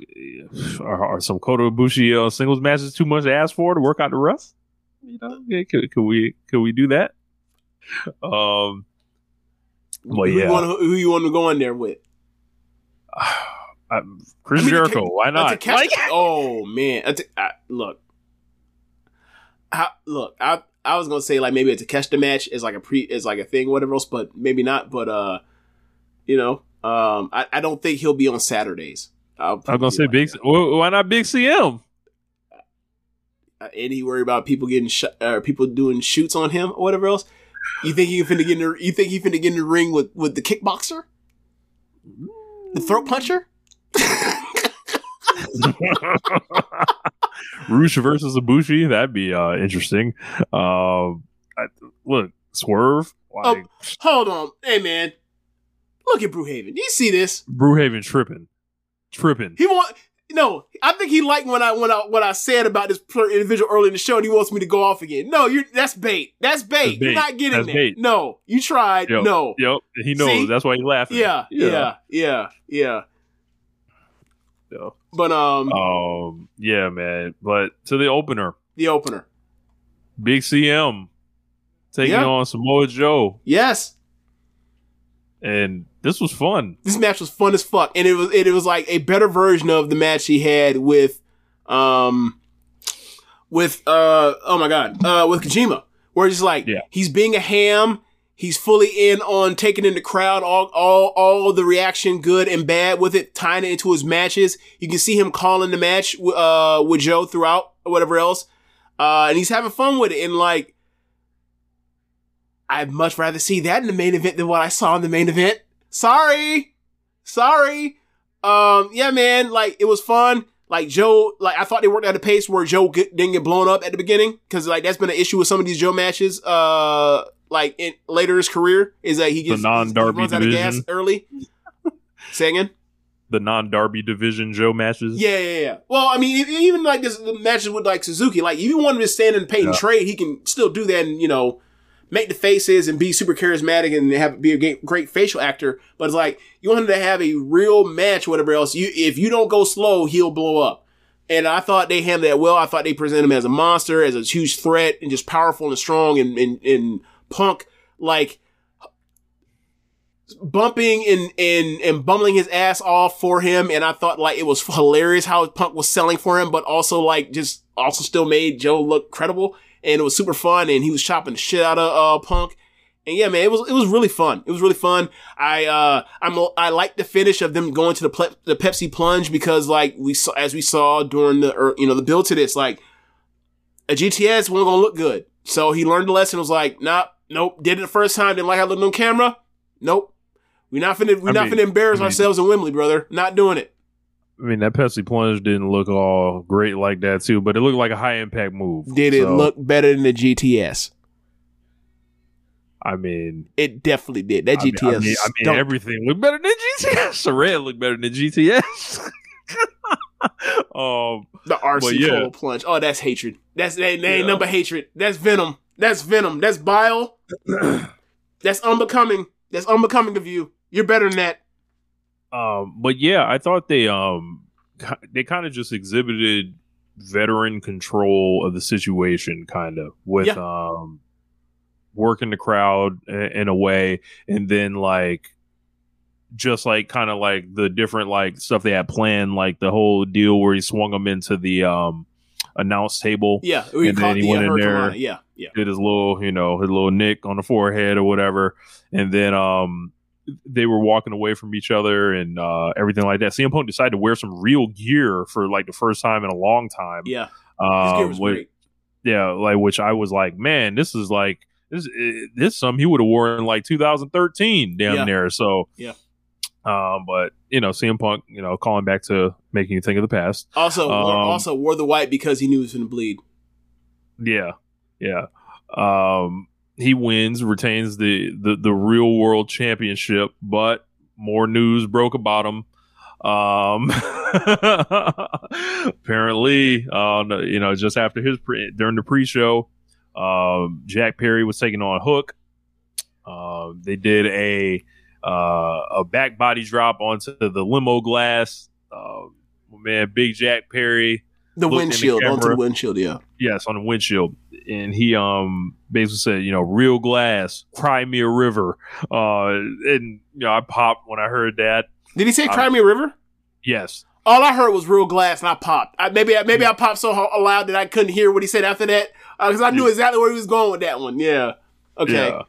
are, are some Kota Ibushi uh, singles matches too much to ask for to work out the rust? You know, could, could we could we do that? Um, well, who, yeah, you want, who you want to go in there with? I, Chris I mean, Jericho. to- why not? Takeshita- Like, oh man, I- look, I, look, I I was gonna say like maybe a Takeshita match is like a pre is like a thing, whatever else, but maybe not. But uh, you know, um, I, I don't think he'll be on Saturdays. I was gonna say like big. Why not Big CM? Uh, and he worry about people getting sh- or people doing shoots on him or whatever else. You think he finna get in the, you think he finna get in the ring with with the kickboxer, the throat puncher? Roosh versus Ibushi. That'd be uh, interesting. Um, I, look, Swerve. Like, Hold on, hey man, look at Brewhaven. Do you see this? Brewhaven tripping, tripping. He want no. I think he liked when I when I what I said about this individual early in the show, and he wants me to go off again. No, you're that's bait. That's bait. That's You're not getting That's there. bait. No, you tried. Yep. No. Yep, he knows. See? That's why he's laughing. Yeah, yeah, yeah, yeah. Yeah. But um, Um, yeah, man. But to the opener, the opener. Big CM taking Yeah. on Samoa Joe, Yes, and this was fun. this match was fun as fuck, and it was it, was like a better version of the match he had with um with uh oh my god uh with Kojima, where it's just like Yeah. he's being a ham. He's fully in on taking in the crowd, all, all, all the reaction, good and bad with it, tying it into his matches. You can see him calling the match, uh, with Joe throughout or whatever else. Uh, and he's having fun with it. And like, I'd much rather see that in the main event than what I saw in the main event. Sorry. Sorry. Um, yeah, man, like, it was fun. Like, Joe, like, I thought they worked at a pace where Joe get, didn't get blown up at the beginning. Cause, like, that's been an issue with some of these Joe matches, uh, like, in later in his career, is that he gets, non-Darby he runs out of gas early. Again? The non-Darby division Joe matches. Yeah, yeah, yeah. Well, I mean, even like this the matches with like Suzuki, like if you want him to stand and paint and Yeah. trade, he can still do that and you know make the faces and be super charismatic and have be a great facial actor. But it's like you want him to have a real match, whatever else. You if you don't go slow, he'll blow up. And I thought they handled that well. I thought they presented him as a monster, as a huge threat, and just powerful and strong. And, and, and Punk, like, bumping and, and, and bumbling his ass off for him. And I thought, like, it was hilarious how Punk was selling for him, but also, like, just also still made Joe look credible. And it was super fun. And he was chopping the shit out of, uh, Punk. And yeah, man, it was it was really fun. It was really fun. I uh I'm I like the finish of them going to the ple- the Pepsi plunge because like we saw as we saw during the er, you know the build to this like a GTS wasn't gonna look good. So he learned the lesson. Was like, nah, nope. Did it the first time. Didn't like how it looked on camera. Nope. We're not finna we're I not mean- finna embarrass I mean- ourselves in Wembley, brother. Not doing it. I mean, that Pepsi plunge didn't look all great like that too, but it looked like a high impact move. Did it look better than the GTS? I mean, It definitely did. That I mean, GTS. I mean, I mean, everything looked better than GTS. The red looked better than GTS. um, The RC yeah. cold plunge. Oh, that's hatred. That's that ain't Yeah. number hatred. That's venom. That's venom. That's bile. that's unbecoming. That's unbecoming of you. You're better than that. Um, but yeah, I thought they um they kind of just exhibited veteran control of the situation, kind of with Yeah. um working the crowd in a way, and then like just like kind of like the different like stuff they had planned, like the whole deal where he swung them into the um announce table. Yeah. We And then he the, went in there. Yeah. Yeah. did his little, you know, his little nick on the forehead or whatever, and then um they were walking away from each other and uh everything like that. CM Punk decided to wear some real gear for like the first time in a long time. Yeah. Um, was which- great. yeah, like which I was like, man, this is like this eh, this is something he would have worn in like 2013 down Yeah. there. So Yeah. Um, but you know, CM Punk, you know, calling back to making you think of the past. Also, Um, also wore the white because he knew he was going to bleed. Yeah, yeah. Um, he wins, retains the the the real world championship, but more news broke about him. Um, apparently, uh, you know, just after his pre- during the pre-show, um, Jack Perry was taking on Hook. Uh, they did a uh, a back body drop onto the limo glass. Uh, man, Big Jack Perry The in the windshield, onto the windshield, yeah. yes on the windshield and he um basically said you know real glass cry me a river uh and you know i popped when i heard that Did he say I- Cry Me a River? yes All I heard was real glass, and I popped. I, maybe maybe I popped so loud that I couldn't hear what he said after that, because I knew exactly where he was going with that one. Yeah. Okay. yeah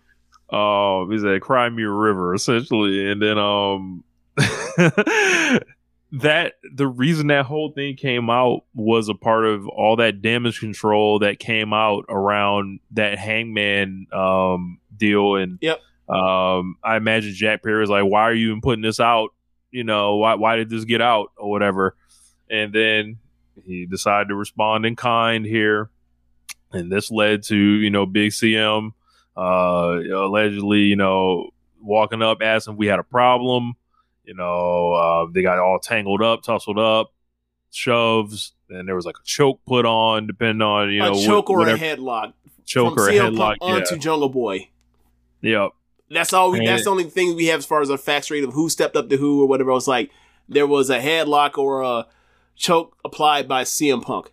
um he said cry me a river essentially and then um that the reason that whole thing came out was a part of all that damage control that came out around that hangman um deal. And Yep. um i imagine jack perry was like why are you even putting this out? You know why why did this get out? or whatever. And then he decided to respond in kind here. And this led to you know big cm uh allegedly you know walking up asking if we had a problem you know uh, they got all tangled up tussled up shoves and there was like a choke put on depending on you know a choke or a headlock. choke from or a CM headlock yeah onto Jungle Boy. yep That's all. We, And- that's the only thing we have as far as our facts rate of who stepped up to who or whatever. It's like there was a headlock or a choke applied by CM Punk.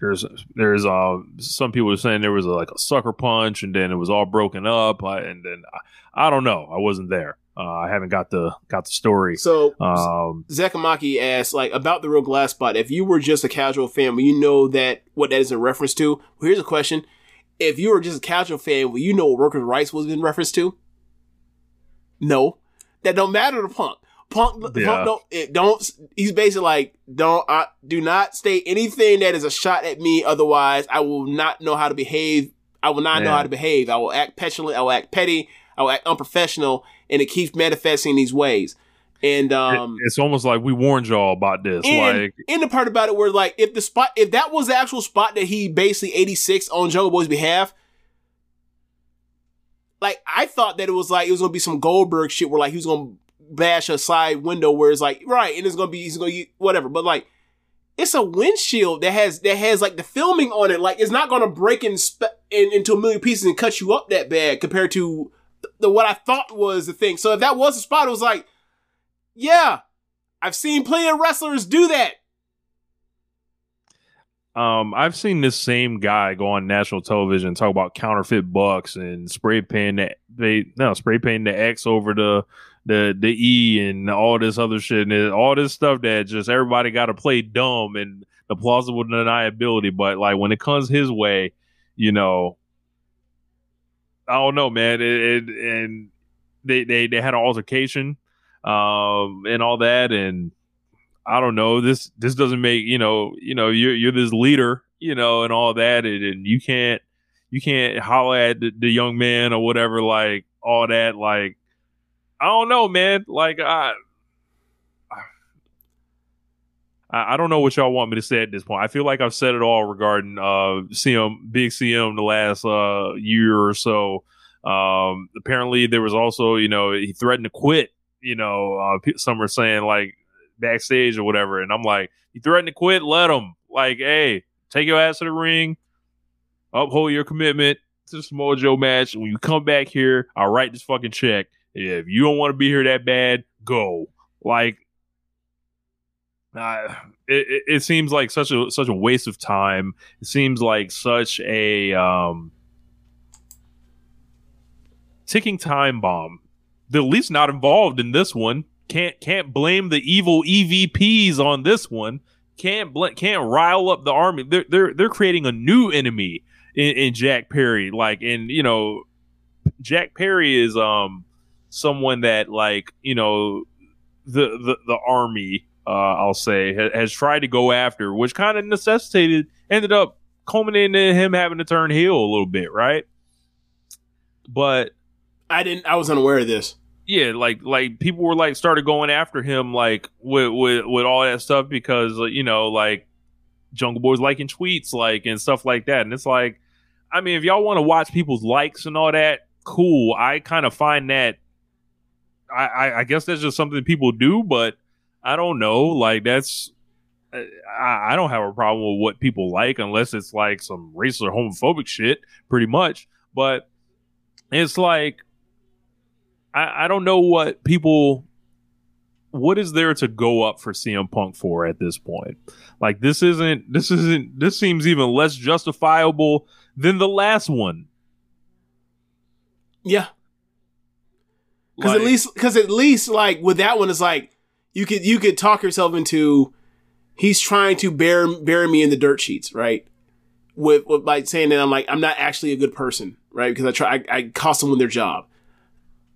there's there's uh some people are saying there was a, like a sucker punch and then it was all broken up I, and then I, I don't know I wasn't there uh, I haven't got the got the story So um Zakamaki asked like about the real glass spot. If you were just a casual fan, will you know that what that is in reference to? Well, here's a question: If you were just a casual fan, will you know what workers' rights was in reference to? No, that don't matter to Punk. Punk, Yeah. Punk don't, it don't. He's basically like, don't, I, do not state anything that is a shot at me. Otherwise, I will not know how to behave. I will not know how to behave. I will act petulant. I will act petty. I will act unprofessional, and it keeps manifesting these ways. And um, it's almost like we warned y'all about this and, like and the part about it where like if the spot if that was the actual spot that he basically 86 on Jungle Boy's behalf, like I thought that it was like it was gonna be some Goldberg shit where like he was gonna bash a side window where it's like right and it's gonna be he's gonna whatever, but like it's a windshield that has that has like the filming on it. Like it's not gonna break in, spe- in into a million pieces and cut you up that bad compared to the, what I thought was the thing. So if that was the spot, it was like, yeah, I've seen plenty of wrestlers do that. um, I've seen this same guy go on national television talk about counterfeit bucks and spray paint the they no spray painting the X over the the the E and all this other shit and all this stuff that just everybody got to play dumb and the plausible deniability. But like when it comes his way, you know, I don't know, man. It, it, and they, they they had an altercation, um, and all that, and I don't know. This this doesn't make you know you know you're you're this leader, you know, and all that, and, and you can't you can't holler at the, the young man or whatever, like all that, like I don't know, man. Like I. I don't know what y'all want me to say at this point. I feel like I've said it all regarding uh CM Big CM the last uh year or so. Um apparently there was also, you know, he threatened to quit, you know, uh some are saying like backstage or whatever and I'm like, he threatened to quit, let him. Like, hey, take your ass to the ring, uphold your commitment to the Samoa Joe match. When you come back here, I'll write this fucking check. If you don't want to be here that bad, go. Like uh, it, it seems like such a such a waste of time. It seems like such a um, ticking time bomb. They're at least not involved in this one. Can't can't blame the evil EVPs on this one. Can't bl- can't rile up the army. They're they're they're creating a new enemy in, in Jack Perry. Like and you know, Jack Perry is um someone that like you know the the the army uh, I'll say, ha- has tried to go after, which kind of necessitated, ended up culminating in him having to turn heel a little bit, right? But I didn't. I was unaware of this. yeah, like like people were like started going after him like with with with all that stuff because you know like Jungle Boy's liking tweets like and stuff like that, and it's like, I mean, if y'all want to watch people's likes and all that, cool. I kind of find that. I, I, I guess that's just something people do, but I don't know. Like that's uh, I, I don't have a problem with what people like unless it's like some racist or homophobic shit, pretty much. But it's like I, I don't know what people what is there to go up for CM Punk for at this point? Like this isn't this isn't this seems even less justifiable than the last one. Yeah, because Like- at least because at least like with that one, it's like you could you could talk yourself into he's trying to bury bury me in the dirt sheets, right? With, with saying that I'm like I'm not actually a good person, right? Because I try I, I cost someone their job.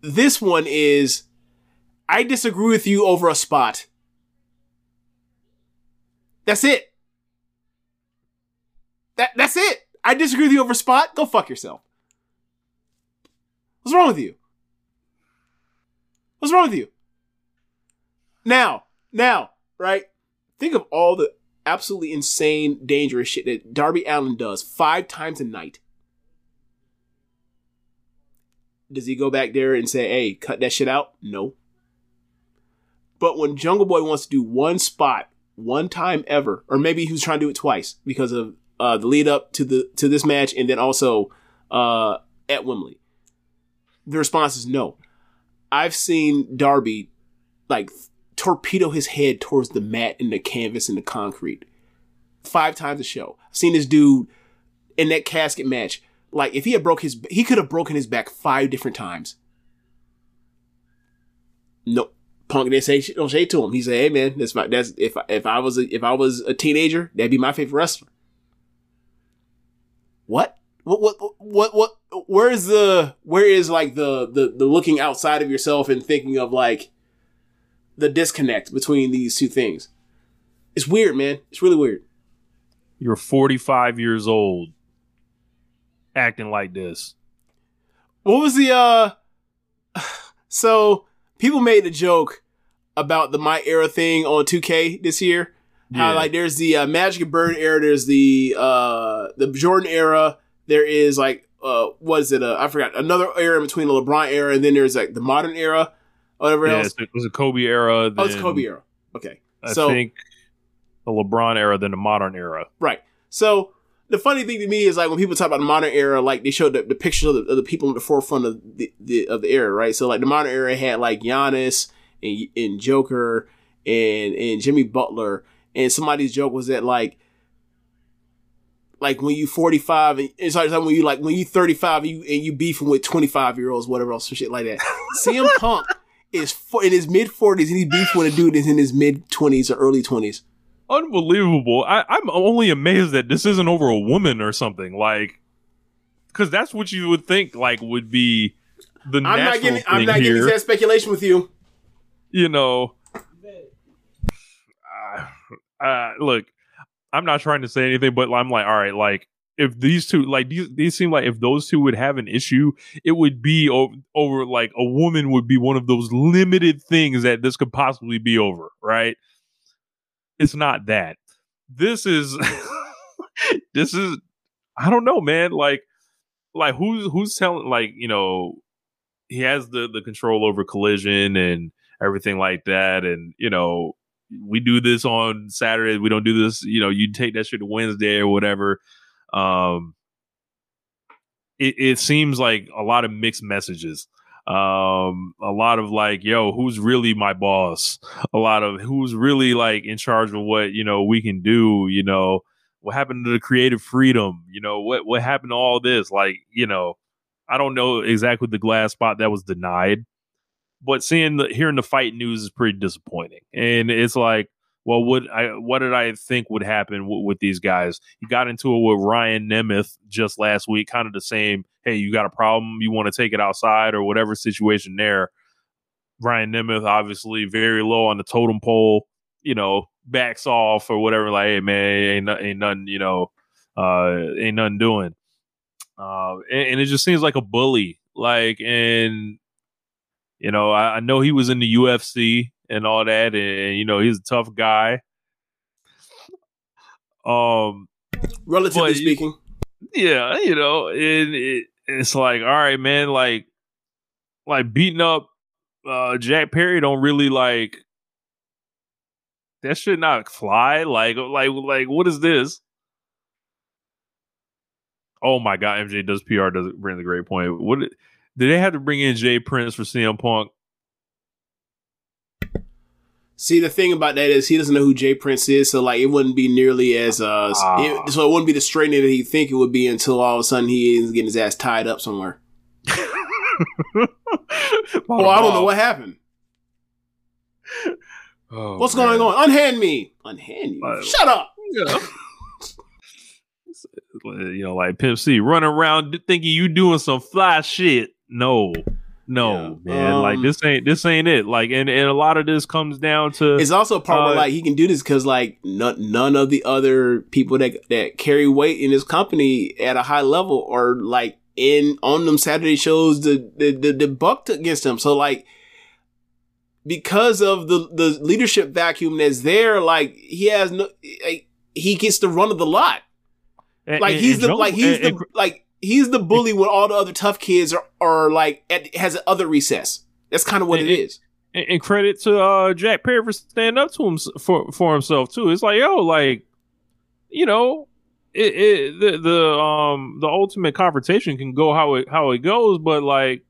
This one is I disagree with you over a spot. That's it. That that's it. I disagree with you over a spot. Go fuck yourself. What's wrong with you? What's wrong with you? Now, now, right? Think of all the absolutely insane, dangerous shit that Darby Allin does five times a night. Does he go back there and say, hey, cut that shit out? No. But when Jungle Boy wants to do one spot, one time ever, or maybe he was trying to do it twice because of uh, the lead up to the to this match and then also uh, at Wembley, the response is no. I've seen Darby like torpedo his head towards the mat and the canvas and the concrete five times a show. I've seen this dude in that casket match. Like if he had broke his, he could have broken his back five different times. No, Punk didn't say don't say to him. He said, "Hey man, that's my that's if I, if I was a, if I was a teenager, that'd be my favorite wrestler." What? What? What? What? What? Where is the? Where is like the the the looking outside of yourself and thinking of like the disconnect between these two things? It's weird, man. It's really weird. You're 45 years old acting like this. What was the uh? So people made a joke about the My Era thing on 2K this year. How like there's the uh, Magic and Bird era, there's the uh the Jordan era, there is like uh what is it? Uh, I forgot another era in between the LeBron era, and then there's like the modern era, whatever Yeah, else. it was a Kobe era. Oh, it's then Kobe era. Okay, I so think the LeBron era, then the modern era. Right. So the funny thing to me is like when people talk about the modern era, like they showed the, the pictures of the, of the people in the forefront of the, the of the era, right? So like the modern era had like Giannis and, and Joker and and Jimmy Butler, and somebody's joke was that like like when you 45 and it's like when you like when you 35 and you and you beefing with 25 year olds, whatever else, some shit like that. CM Punk is fo- in his mid 40s and he's beefing with a dude that's in his mid 20s or early 20s. Unbelievable. I, I'm only amazed that this isn't over a woman or something. Like, because that's what you would think like would be the I'm not getting I'm not getting here. into that speculation with you. you know. Uh, uh, look, I'm not trying to say anything, but I'm like, all right, like if these two, like these, these seem like if those two would have an issue, it would be over, over like a woman would be one of those limited things that this could possibly be over, right? It's not that. This is, this is, I don't know, man. Like, like who's who's telling, like you know, he has the the control over collision and everything like that, and you know, we do this on Saturday. We don't do this. You know, you take that shit to Wednesday or whatever. Um, it, it seems like a lot of mixed messages. Um, a lot of like, yo, who's really my boss? A lot of who's really like in charge of what you know we can do. You know, what happened to the creative freedom? You know, what what happened to all this? Like, you know, I don't know exactly the glass spot that was denied, but seeing the hearing the fight news is pretty disappointing. And it's like, well, what I what did I think would happen w- with these guys? You got into it with Ryan Nemeth just last week, kind of the same. Hey, you got a problem? You want to take it outside or whatever situation there. Ryan Nemeth, obviously, very low on the totem pole. You know, backs off or whatever. Like, hey man, ain't ain't nothing. You know, uh, ain't nothing doing. Uh, and, and it just seems like a bully. Like, and you know, I, I know he was in the UFC and all that, and you know, he's a tough guy. Um, Relatively speaking. yeah, you know, and it, it's like, all right, man, like, like beating up uh Jack Perry don't really like that should not fly. Like, like, like, what is this? Oh my god, MJ does PR does bring the great point. What did they have to bring in Jay Prince for CM Punk? See, the thing about that is he doesn't know who Jay Prince is, so like it wouldn't be nearly as uh, Ah. it- so it wouldn't be the straightening that he think it would be until all of a sudden he is getting his ass tied up somewhere. Oh, I don't know what happened. Oh, What's man. going on? Unhand me. Unhand you. Shut up. you know, like Pimp C running around thinking you doing some fly shit. No, no, Yeah, man. um, like this ain't this ain't it. Like, and, and a lot of this comes down to It's also a part where Uh, like he can do this because like none, none of the other people that that carry weight in his company at a high level are like in on them Saturday shows the the the, the bucked against him. So like because of the the leadership vacuum that's there, like he has no like, he gets the run of the lot. and- Like and- he's and the Jungle- like he's the and- like he's the bully when all the other tough kids are are like at, has an other recess. That's kind of what And- it is. and, and credit to uh, Jack Perry for standing up to him for for himself too. It's like yo, like you know, it, it the the um the ultimate confrontation can go how it how it goes, but like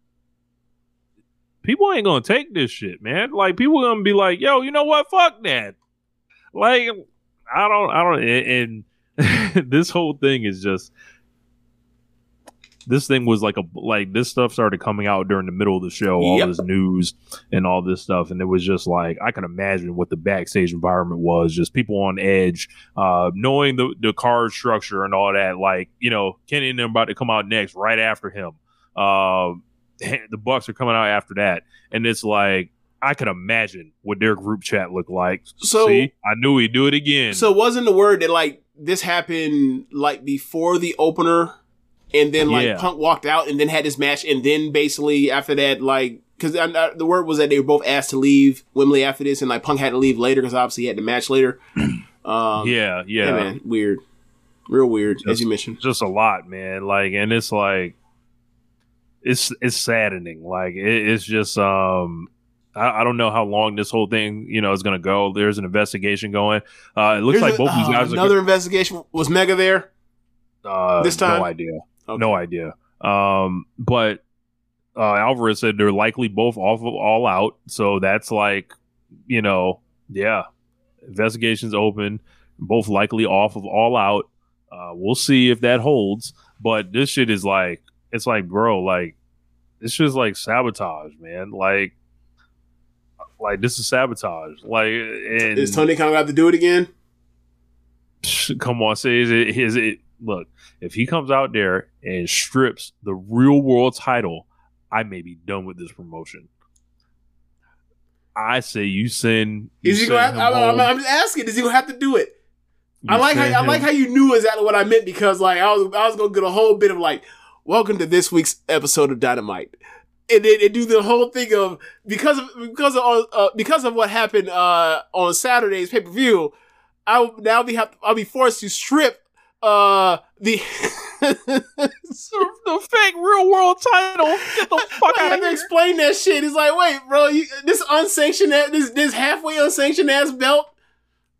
people ain't gonna take this shit, man. Like people gonna be like, yo, you know what? Fuck that. Like I don't I don't and, and this whole thing is just this thing was like a like this stuff started coming out during the middle of the show, all Yep. this news and all this stuff, and it was just like I can imagine what the backstage environment was, just people on edge, uh, knowing the the card structure and all that. Like you know, Kenny and them about to come out next, right after him. Um, the Bucks are coming out after that, and it's like I can imagine what their group chat looked like. So- See, I knew he'd do it again. So wasn't the word that like this happened like before the opener, and then like Yeah. Punk walked out and then had this match, and then basically after that, like because the word was that they were both asked to leave Wembley after this, and like Punk had to leave later because obviously he had the match later. Um, yeah, yeah, yeah, man, weird, real weird, as Just- you mentioned. just a lot, man. Like, and it's like, it's it's saddening. Like, it, it's just um, I, I don't know how long this whole thing, you know, is gonna go. There's an investigation going. Uh, it looks like a- both these uh, guys another investigation was Mega there. uh, this time? No idea. Okay. No idea. Um, but uh, Alvarez said they're likely both off of all out. So that's like, you know, yeah, investigations open, both likely off of all out. Uh, we'll see if that holds. But this shit is like, it's like, bro, like, this shit's like sabotage, man. Like, like this is sabotage. Like, and Is Tony Khan got to do it again? come on, say is it is it look, if he comes out there and strips the real world title, I may be done with this promotion. I say you send. You Is he send gonna? Have, I'm, I'm, just asking. Is he gonna have to do it? I like how I like how you knew exactly what I meant because like I was I was gonna get a whole bit of like, welcome to this week's episode of Dynamite, and then and do the whole thing of because of because of uh, because of what happened uh, on Saturday's pay per view, I'll now be have I'll be forced to strip uh the the fake real world title. Get the fuck I out have of to here. explain that shit. He's like, wait, bro, you, this unsanctioned this this halfway unsanctioned ass belt.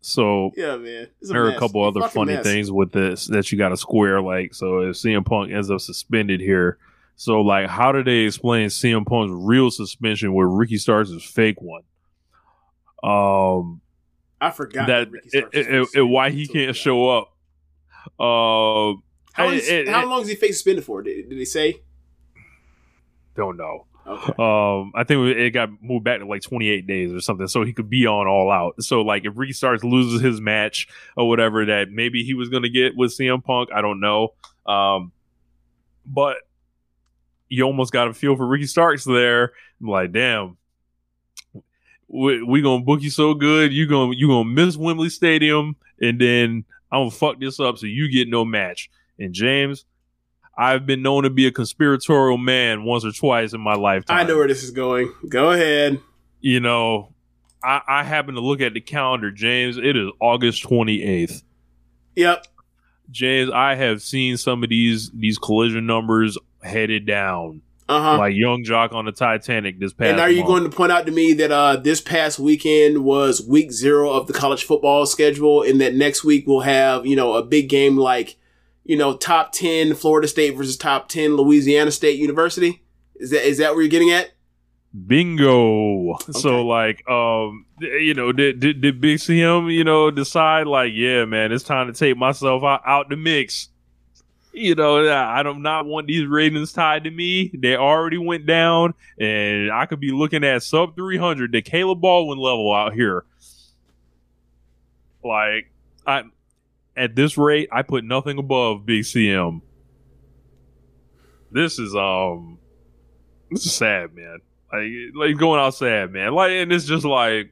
So Yeah, man. It's there are a couple It's other funny mess. things with this that you got to square. Like, so if CM Punk ends up suspended here, so like, how do they explain CM Punk's real suspension where Ricky Starks' fake one? Um, I forgot that Ricky it, Starks it- it- why he can't show up. Um, How, I- is, it- how long is he face suspended for? Did, did they say? don't know. Okay. Um, I think it got moved back to like 28 days or something, so he could be on all out. So like, if Ricky Starks loses his match or whatever that maybe he was gonna get with CM Punk, I don't know. Um, but you almost got a feel for Ricky Starks there. I'm like, damn, we, we gonna book you so good, you gonna you gonna miss Wembley Stadium, and then I'm gonna fuck this up so you get no match. And James, I've been known to be a conspiratorial man once or twice in my lifetime. I know where this is going. Go ahead. You know, I, I happen to look at the calendar, James. It is August 28th. Yep. James, I have seen some of these these collision numbers headed down, Uh huh. like Young Jock on the Titanic this past. And are you month. going to point out to me that uh, this past weekend was week zero of the college football schedule, and that next week we'll have you know a big game like you know top ten Florida State versus top ten Louisiana State University? Is that is that where you're getting at? Bingo. Okay. So like, um, you know, did, did did Big CM, you know, decide like, yeah, man, it's time to take myself out, out the mix. You know, I don't not want these ratings tied to me. They already went down, and I could be looking at sub three hundred, the Caleb Baldwin level out here. Like, I at this rate, I put nothing above BCM. This is um, this is sad, man like like going out sad, man. Like, and it's just like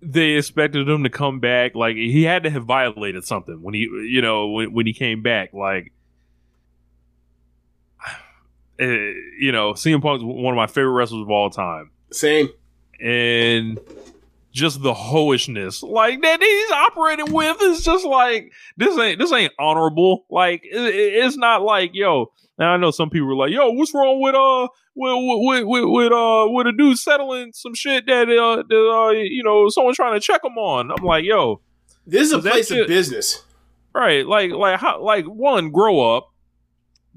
they expected him to come back. Like he had to have violated something when he, you know, when when he came back. Like, eh, you know, CM Punk's one of my favorite wrestlers of all time, Same. and just the hoishness like that he's operating with is just like this ain't this ain't honorable. Like it, it- it's not like yo. Now I know some people are like, "Yo, what's wrong with uh with with with, with uh with a dude settling some shit that uh, that, uh you know someone trying to check him on?" I'm like, "Yo, This is a place of business. right? Like like how like one grow up,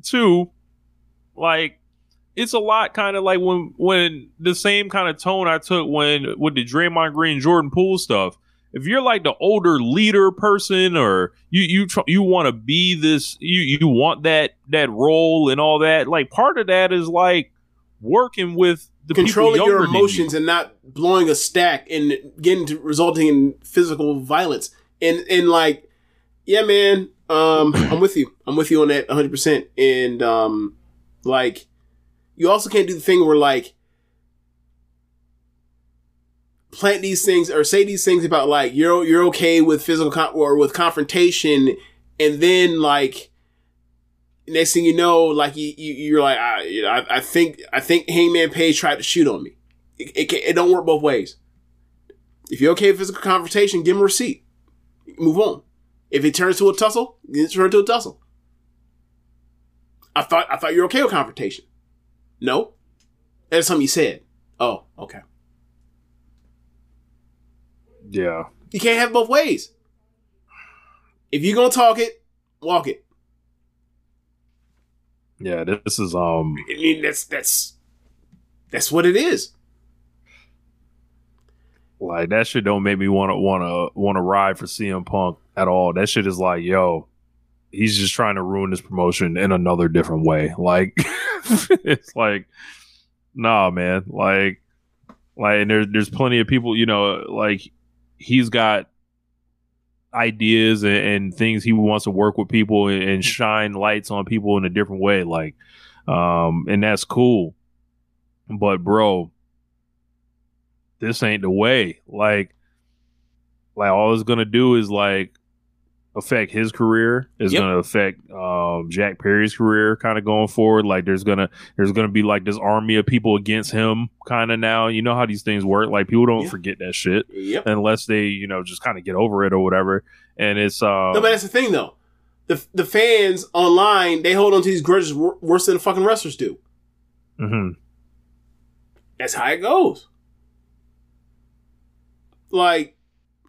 two like it's a lot kind of like when when the same kind of tone I took when with the Draymond Green Jordan Poole stuff. If you're like the older leader person, or you you tr- you want to be this, you you want that that role and all that. Like part of that is like working with the Controlling your emotions you. and not blowing a stack and getting to resulting in physical violence. And and like, yeah, man, um, I'm with you. I'm with you on that 100. percent And um, like, you also can't do the thing where like plant these things or say these things about like you're you're okay with physical con- or with confrontation, and then like next thing you know, like you, you you're like I, you know, I I think I think Hangman Page tried to shoot on me. It, it, it don't work both ways. If you're okay with physical confrontation, give him a receipt. Move on. If it turns to a tussle, it turns to a tussle. I thought I thought you were okay with confrontation. No, that's something you said. Oh, okay. Yeah, You can't have both ways. If you're gonna talk it, walk it. Yeah. This is um. I mean, that's that's that's what it is. Like that shit don't make me want to want to want to ride for CM Punk at all. That shit is like, yo, he's just trying to ruin this promotion in another different way. Like it's like, nah, man. Like, like, and there's there's plenty of people, you know, like he's got ideas and, and things he wants to work with people and, and shine lights on people in a different way. Like, um, and that's cool. But bro, this ain't the way. Like, like all it's gonna do is like affect his career. It's Yep. gonna affect um, Jack Perry's career, kind of going forward. Like, there's gonna there's gonna be like this army of people against him, kind of now. You know how these things work. Like, people don't Yeah. forget that shit Yep. unless they you know just kind of get over it or whatever. And it's um, No, but that's the thing though. The the fans online they hold on to these grudges wor- worse than the fucking wrestlers do. Mm-hmm. That's how it goes. Like,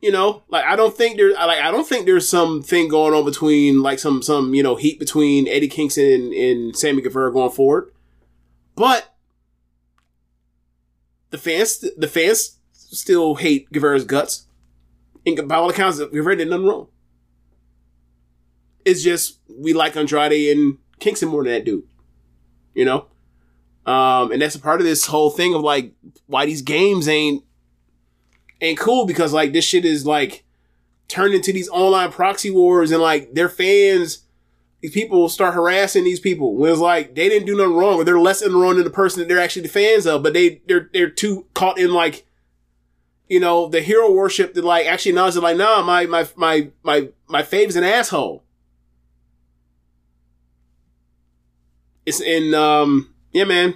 you know, like I don't think there, like I don't think there's something going on between like some some you know heat between Eddie Kingston and, and Sammy Guevara going forward, but the fans the fans still hate Guevara's guts. And by all accounts, Guevara did nothing wrong. It's just we like Andrade and Kingston more than that dude. You know? Um, and that's a part of this whole thing of like why these games ain't ain't cool because like this shit is like turned into these online proxy wars and like their fans these people start harassing these people when it's like they didn't do nothing wrong or they're less in the wrong than the person that they're actually the fans of, but they they're they're too caught in like you know the hero worship that like actually now it's like nah my my my my my fave's an asshole. It's in um yeah man.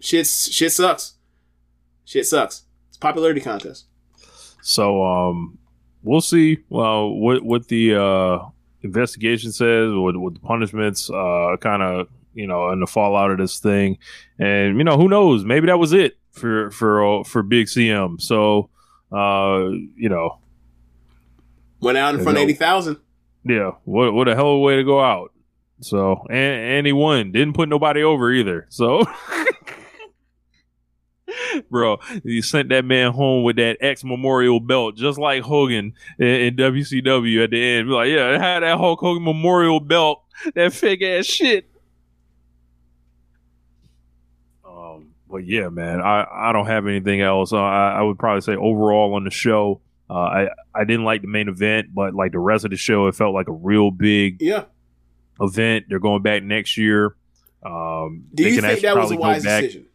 Shit's shit sucks. Shit sucks. Popularity contest. So um, we'll see. Well, what what the uh, investigation says, what what the punishments, uh, kind of you know, and the fallout of this thing, and you know, who knows? Maybe that was it for for uh, for Big CM. So uh, you know, Went out in front No. eighty thousand. yeah, what what a hell of a way to go out. So and and he won. Didn't put nobody over either. So. Bro, he sent that man home with that ex memorial belt, just like Hogan in, in WCW at the end. Be like, yeah, it had that Hulk Hogan memorial belt, that fake ass shit. Um, but yeah, man, I, I don't have anything else. Uh, I, I would probably say overall on the show, uh, I I didn't like the main event, but like the rest of the show, it felt like a real big Yeah. event. They're going back next year. Um, Do they you can think actually that was a probably go wise decision?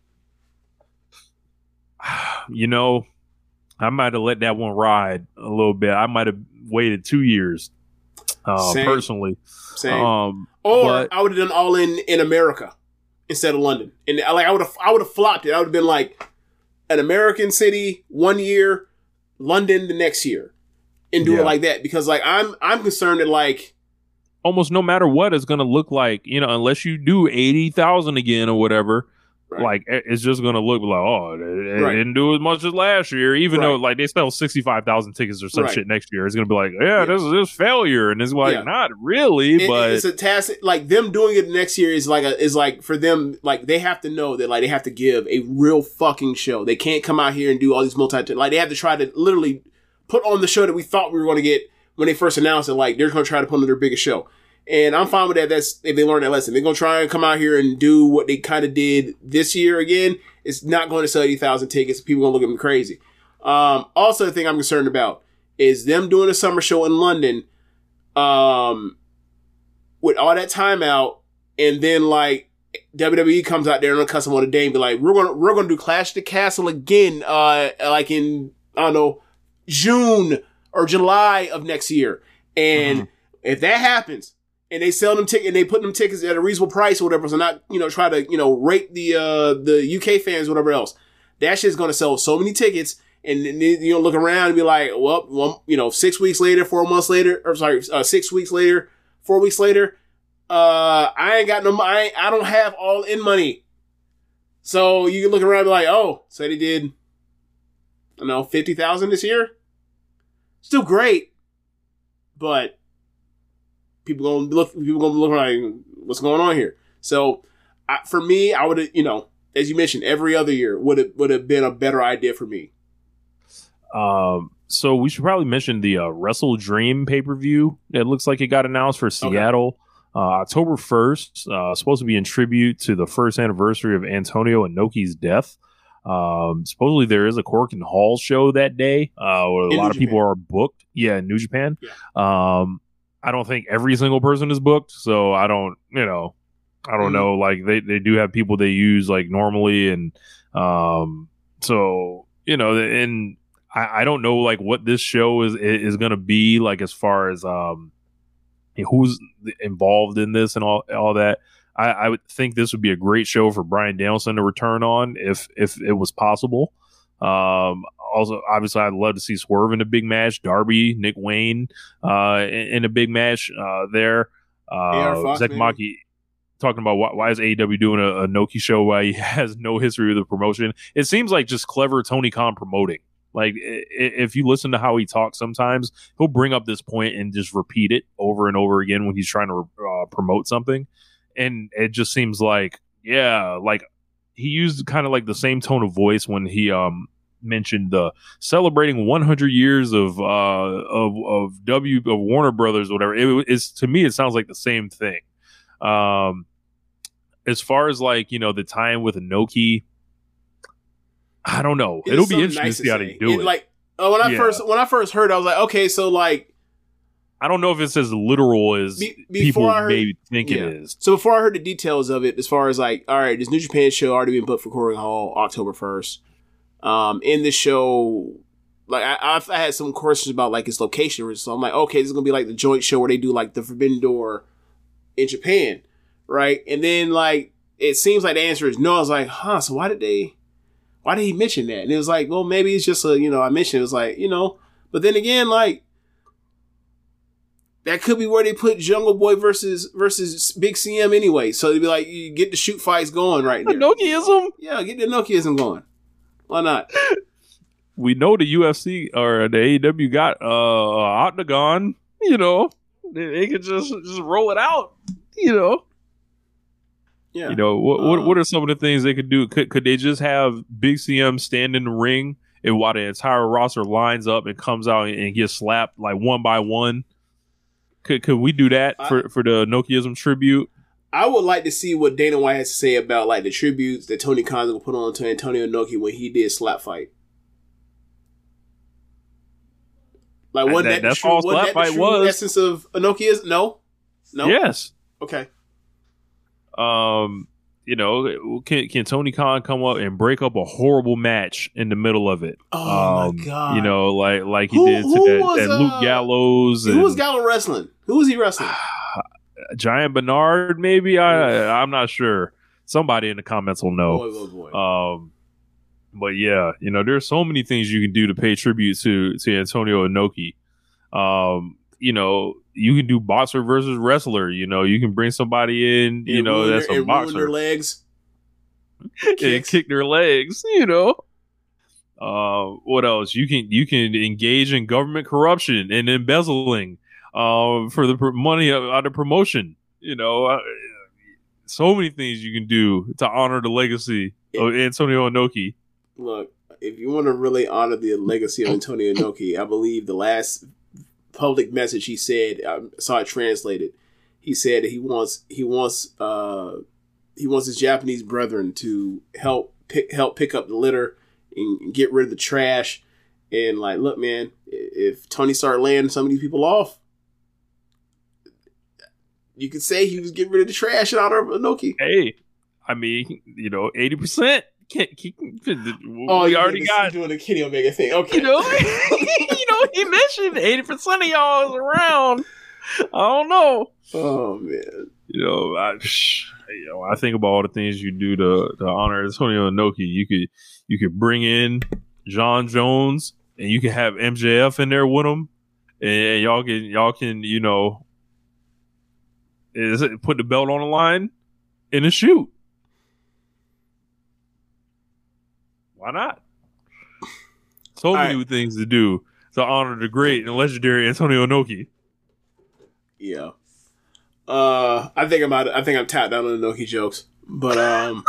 you know, I might have let that one ride a little bit. I might have waited two years, uh, Same. personally. Same. Um, or but- I would have done all in in America instead of London. And I- like I would have I would have flopped it. I would have been like an American city one year, London the next year, and do Yeah. it like that because like I'm I'm concerned that like almost no matter what it's going to look like, you know, unless you do 80,000 again or whatever, Right. like it's just to look like, oh, it, Right. didn't do as much as last year, even though like they sell 65,000 tickets or some Right. shit next year. It's to be like, yeah, Yeah. this is this failure. And it's like, Yeah. not really, it- but it's a task like them doing it next year is like a is like for them like they have to know that like they have to give a real fucking show. They can't come out here and do all these multi like they have to try to literally put on the show that we thought we were going to get when they first announced it. Like they're to try to put on their biggest show. And I'm fine with that. That's if they learn that lesson. They're gonna try and come out here and do what they kind of did this year again. It's not going to sell eighty thousand tickets. People gonna look at them crazy. Um, also, the thing I'm concerned about is them doing a summer show in London. Um, with all that time out, and then like WWE comes out there and cuss them on a day and be like, "We're gonna we're gonna do Clash the Castle again, uh, like in I don't know June or July of next year." And if that happens, and they sell them tickets and they put them tickets at a reasonable price or whatever, so not you know try to you know rape the uh the UK fans whatever else, that shit's gonna sell so many tickets. And then you know, look around and be like, well, one, you know, six weeks later, four months later, or sorry, uh, six weeks later, four weeks later, uh, I ain't got no, I, I don't have all in money. So you can look around and be like, oh, so they did, I don't know, 50,000 this year? Still great, but people gonna look, people gonna look like, what's going on here? So I, for me, I would, you know, as you mentioned, every other year would have would have been a better idea for me. Um, so we should probably mention the uh, WrestleDream pay per view. It looks like it got announced for Seattle. Uh, October 1st, uh, supposed to be in tribute to the first anniversary of Antonio Inoki's death. Um, supposedly there is a Korakuen Hall show that day, uh, where a In lot New of people are booked. Yeah, in New Japan. Um, I don't think every single person is booked, so I don't, you know, I don't Mhm. know. Like they, they do have people they use like normally, and um, so you know, and I, I don't know like what this show is is going to be like as far as um who's involved in this and all all that. I, I would think this would be a great show for Brian Danielson to return on if if it was possible. Um, also, obviously, I'd love to see Swerve in a big match. Darby, Nick Wayne, uh, in, in a big match uh, there. Uh, Fox, Zach? Maki talking about why, why is AEW doing a, a Noki show Why he has no history with the promotion. It seems like just clever Tony Khan promoting. Like if you listen to how he talks, sometimes he'll bring up this point and just repeat it over and over again when he's trying to uh, promote something, and it just seems like yeah, like he used kind of like the same tone of voice when he um mentioned the celebrating 100 years of uh of of W of Warner Brothers whatever it is to me it sounds like the same thing um as far as like you know the time with Inoki I don't know it'll be interesting nice to see how they do it, Like uh, when I Yeah. first when I first heard, it, I was like, okay, so like I don't know if it's as literal as be, people heard, maybe think yeah. it is So before I heard the details of it, as far as like, all right, this New Japan show already been booked for Korakuen Hall October first. Um, in the show, like I, I've I had some questions about like its location, so I'm like, okay, this is gonna be like the joint show where they do like the Forbidden Door in Japan, right? And then like it seems like the answer is no. I was like, huh? So why did they? Why did he mention that? And it was like, well, maybe it's just a you know I mentioned it was like you know, but then again, like that could be where they put Jungle Boy versus versus Big CM anyway. So they'd be like, you get the shoot fights going right there. Nokiism Yeah, get the Nokiism going. Why not? we know the UFC or the AEW got uh Octagon you know they, they could just just roll it out you know Yeah. You know, what, what Um, what are some of the things they could do? Could could they just have Big CM stand in the ring and while the entire roster lines up and comes out and gets slapped like one by one? Could could we do that for for the Nokiism tribute? I would like to see what Dana White has to say about like the tributes that Tony Khan will put on to Antonio Inoki when he did slap fight. Like what that- that, that's the true, slap that fight was. essence of Inoki is? No, no. Yes. Okay. Um, you know, can can Tony Khan come up and break up a horrible match in the middle of it? Oh um, my god. You know, like like he Who- did to that, was, that Luke uh, Gallows and who was Gallows wrestling? Who was he wrestling? Giant Bernard. Maybe I I'm not sure. Somebody in the comments will know. Boy, boy, boy. Um, but yeah, you know, there's so many things you can do to pay tribute to to Antonio Inoki. Um, you know, you can do boxer versus wrestler. You know, you can bring somebody in. You And know, that's their, a boxer their legs. and kick their legs. You know. Uh, what else? You can you can engage in government corruption and embezzling, um, for the pr- money out out of promotion. You know, uh, so many things you can do to honor the legacy of Antonio Inoki. Look, if you want to really honor the legacy of Antonio Inoki, I believe the last public message he said, I saw it translated. He said he wants he wants uh he wants his Japanese brethren to help pick help pick up the litter and get rid of the trash. And like, look, man, if Tony started laying some of these people off, you could say he was getting rid of the trash in honor of Inoki. Hey, I mean, you know, eighty percent. Can't keep. Oh, you already got. doing the Kenny Omega thing. Okay, You know, you know, he mentioned eighty percent of y'all is around. I don't know. Oh man. You know, I, you know, I think about all the things you do to, to honor Antonio Inoki. You could, you could bring in Jon Jones, and you can have MJF in there with him, and y'all can, y'all can, you know, is it put the belt on the line in a shoot. Why not? So many right. things to do to honor the great and legendary Antonio Inoki. Yeah. Uh, I think I'm out. I think I'm tapped out on the Noki jokes, but um,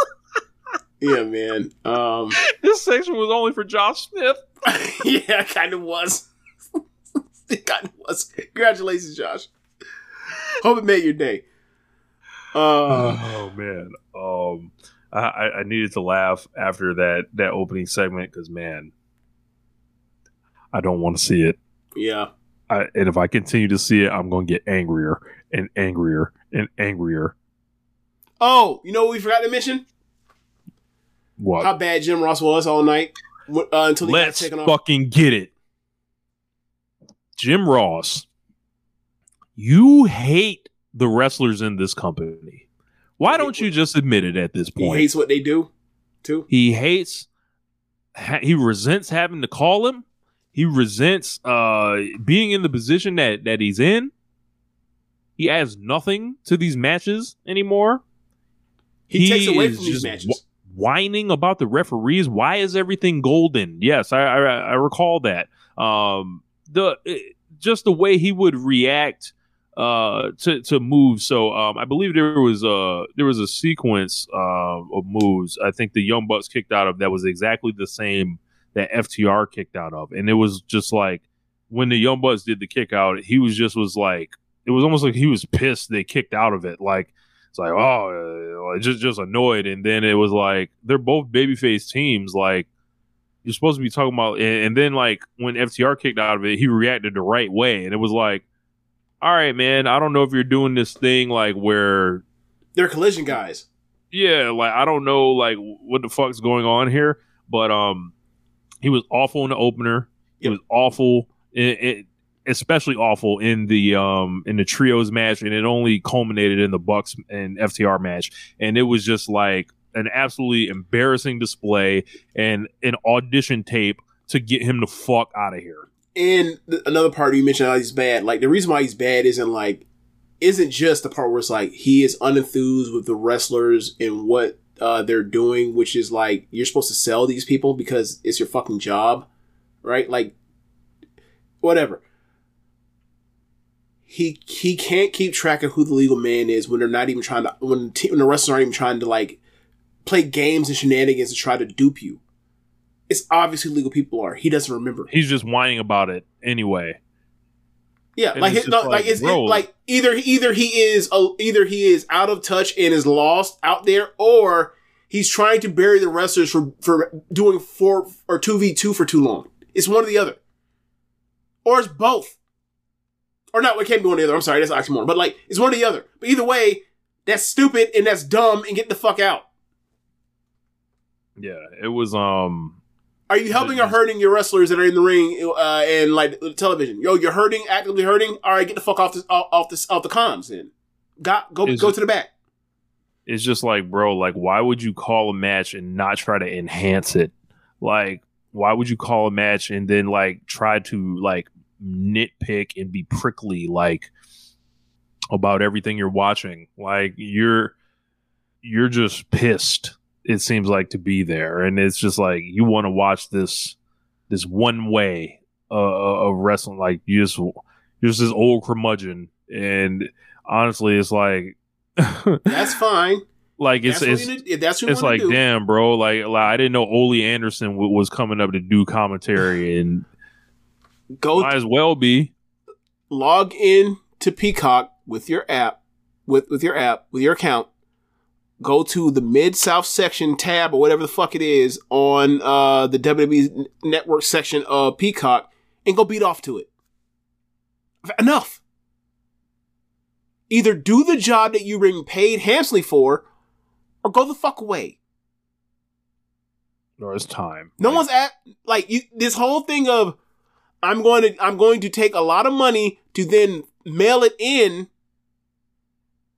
yeah, man. Um, This section was only for Josh Smith. yeah, kind of was. it kind of was. Congratulations, Josh. Hope it made your day. Uh, oh man. Um, I, I needed to laugh after that that opening segment because man, I don't want to see it. yeah. I, and if I continue to see it, I'm going to get angrier and angrier and angrier. Oh, you know what we forgot to mention? What? How bad Jim Ross was all night uh, until he Let's got taken off. fucking get it. Jim Ross, you hate the wrestlers in this company. Why don't you just admit it at this point? He hates what they do, too. He hates. He resents having to call him. He resents uh, being in the position that that he's in. He adds nothing to these matches anymore. He, takes away from these matches. whining about the referees. Why is everything golden? Yes, I I, I recall that. Um, the just the way he would react uh to to moves. So um, I believe there was a there was a sequence uh, of moves. I think the Young Bucks kicked out of that was exactly the same that FTR kicked out of, and it was just like when the Young Bucks did the kick out, he was just was like it was almost like he was pissed they kicked out of it. Like it's like oh, uh, just just annoyed, and then it was like they're both babyface teams. Like you're supposed to be talking about, and then like when FTR kicked out of it, he reacted the right way, and it was like, all right, man, I don't know if you're doing this thing like where They're collision guys. yeah, like I don't know like what the fuck's going on here, but um, he was awful in the opener. He Yep. was awful, in, in, especially awful in the um in the trios match, and it only culminated in the Bucks and FTR match, and it was just like an absolutely embarrassing display and an audition tape to get him the fuck out of here. And th- another part you mentioned how he's bad. Like the reason why he's bad isn't like isn't just the part where it's like he is unenthused with the wrestlers and what uh, they're doing, which is like you're supposed to sell these people because it's your fucking job, right? Like whatever. He he can't keep track of who the legal man is when they're not even trying to when, te- when the wrestlers aren't even trying to like play games and shenanigans to try to dupe you. It's obviously legal people are. He doesn't remember. He's just whining about it anyway. Yeah, And like it's it, no, like, like, it's it- like either either he is uh, either he is out of touch and is lost out there, or he's trying to bury the wrestlers for for doing four or two v two for too long. It's one or the other, or it's both, or not. It can't be one or the other. I'm sorry, that's oxymoron. But like, it's one or the other. But either way, that's stupid and that's dumb. And get the fuck out. Yeah, it was um Are you helping or hurting your wrestlers that are in the ring uh, and like the television? Yo, you're hurting, actively hurting. All right, get the fuck off this off, this off the comms. Then, got go go it- to the back. it's just like, bro, like, why would you call a match and not try to enhance it? Like, why would you call a match and then like try to like nitpick and be prickly like about everything you're watching? Like, you're you're just pissed. It seems like to be there, and it's just like you want to watch this this one way uh, of wrestling. Like, you just you're just this old curmudgeon, and honestly, it's like. That's fine. like it's that's it's you, that's it's like do. damn bro like, like i didn't know Ole anderson w- was coming up to do commentary and Go might as well be log in to Peacock with your app, with with your app with your account. Go to the mid south section tab or whatever the fuck it is on uh, the WWE network section of Peacock and go beat off to it. Enough. Either do the job that you're being paid handsomely for, or go the fuck away. Nor is time No one's at like you, this whole thing of I'm going to I'm going to take a lot of money to then mail it in,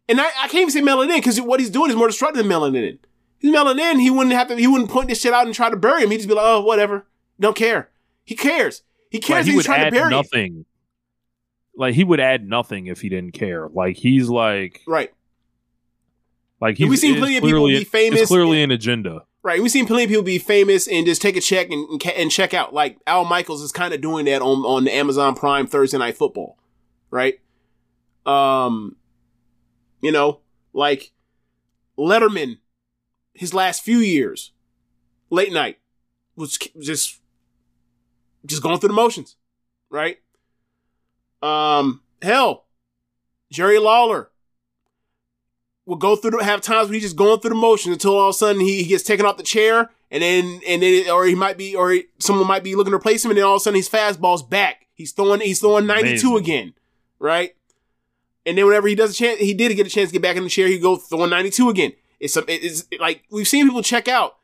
and I, I can't even say mail in because what he's doing is more destructive than mailing in. He's mailing in, he wouldn't have to he wouldn't point this shit out and try to bury him. He'd just be like, oh whatever, don't care. He cares. He like, cares. he he's would trying to add bury him. nothing like he would add nothing if he didn't care like he's like Right, like he's we've seen plenty of people be famous it's clearly and- an agenda right. We've seen plenty of people be famous and just take a check and and, and check out. Like Al Michaels is kind of doing that on on the Amazon Prime Thursday Night Football, right? Um, you know, like Letterman, his last few years, late night was just just going through the motions, right? Um, hell, Jerry Lawler will go through the, have times where he's just going through the motions until all of a sudden he, gets taken off the chair and then and then or he might be or someone might be looking to replace him and then all of a sudden his fastball's back. He's throwing he's throwing 92 Amazing. again, right? And then whenever he does a chance, he did get a chance to get back in the chair. He go throwing 92 again. It's it's like we've seen people check out.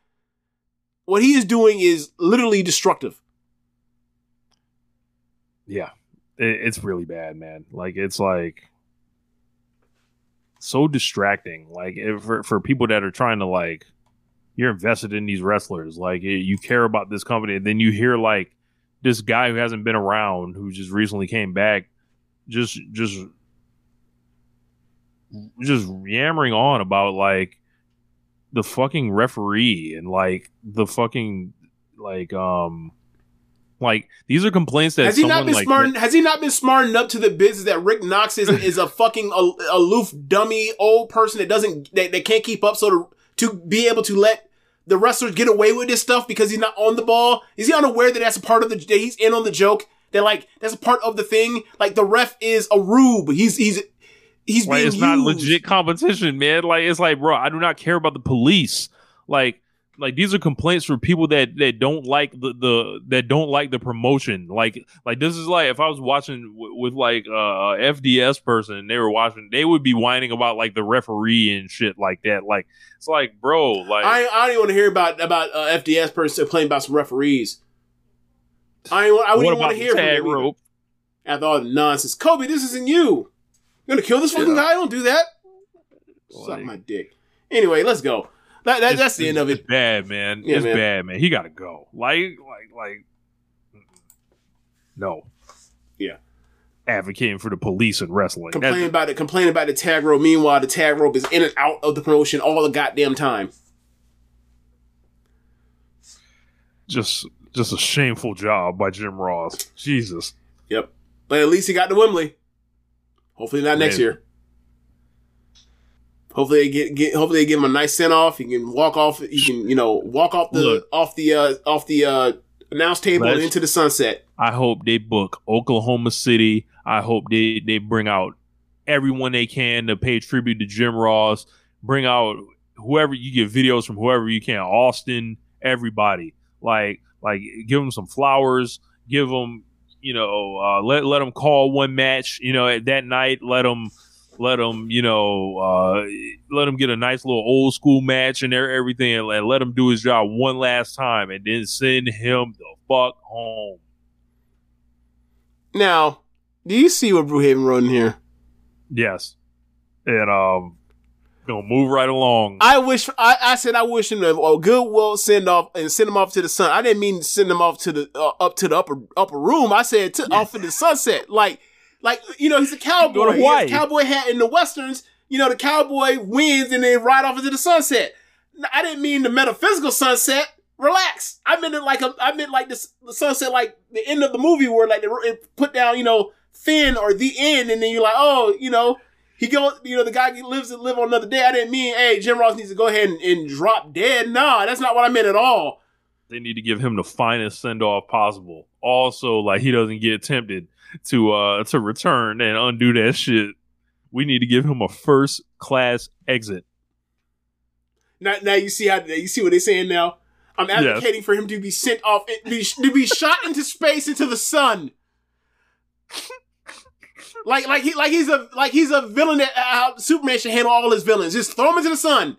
What he is doing is literally destructive. Yeah, it, it's really bad, man. Like it's like so distracting. Like if, for for people that are trying to like, you're invested in these wrestlers. Like eh, you care about this company, and then you hear like this guy who hasn't been around, who just recently came back, just just just yammering on about like the fucking referee and like the fucking like um like these are complaints that Has he not been like smart? Has he not been smart enough to the business that Rick Knox is is a fucking al- aloof, dummy, old person that doesn't that, that can't keep up? So to to be able to let the wrestlers get away with this stuff because he's not on the ball, is he unaware that that's a part of the that he's in on the joke? That like that's a part of the thing. Like the ref is a rube. He's he's he's like it's not legit competition, man. Like it's like, bro, I do not care about the police. Like like these are complaints from people that that don't like the the that don't like the promotion. Like like this is like if I was watching w- with like uh, a FDS person and they were watching, they would be whining about like the referee and shit like that. Like it's like, bro, like I, I don't even want to hear about about uh, FDS person complaining about some referees. I I wouldn't want to hear from tag them either. rope? after all the nonsense. Kobe, this isn't you. You're gonna kill this fucking Yeah. guy? Don't do that. Suck my dick. Anyway, let's go. That, that that's the end of it's it. bad, man. Yeah, it's man. bad, man. He got to go. Like, like, like, no. Yeah. Advocating for the police and wrestling. That's- Complain about it. Complain about the tag rope. Meanwhile, the tag rope is in and out of the promotion all the goddamn time. just, just a shameful job by Jim Ross. Jesus. Yep. But at least he got to Wembley. Hopefully not next Man. year. Hopefully they get, get hopefully they give him a nice send off. He can walk off. He can you know walk off the Look. off the uh, off the uh, announce table and into the sunset. I hope they book Oklahoma City. I hope they, they bring out everyone they can to pay tribute to Jim Ross. Bring out whoever you get videos from whoever you can. Austin, everybody. Like like give them some flowers. Give them you know uh, let let them call one match. You know at that night let them let them you know uh, let him get a nice little old school match and everything and let- let him do his job one last time and then send him the fuck home. Now, do you see what Brewhaven wrote in here? Yes. And um gonna move right along. I wish I, I said I wish him a, a goodwill send off and send him off to the sun. I didn't mean send him off to the uh, up to the upper upper room. I said to, off in the sunset. Like like you know he's a cowboy. He has a cowboy hat in the westerns. You know the cowboy wins and then ride off into the sunset. I didn't mean the metaphysical sunset. Relax. I meant it like a, I meant like this the sunset like the end of the movie where like they put down you know Finn or the end and then you're like oh you know he go, you know, the guy lives and live on another day. I didn't mean, hey, Jim Ross needs to go ahead and, and drop dead. Nah, that's not what I meant at all. They need to give him the finest send off possible. Also, like he doesn't get tempted to uh to return and undo that shit. We need to give him a first class exit. Now, now you see how you see what they're saying now. I'm Yes. advocating for him to be sent off, to be shot into space into the sun. Like, like he, like he's a, like he's a villain that uh, Superman should handle all his villains. Just throw him into the sun.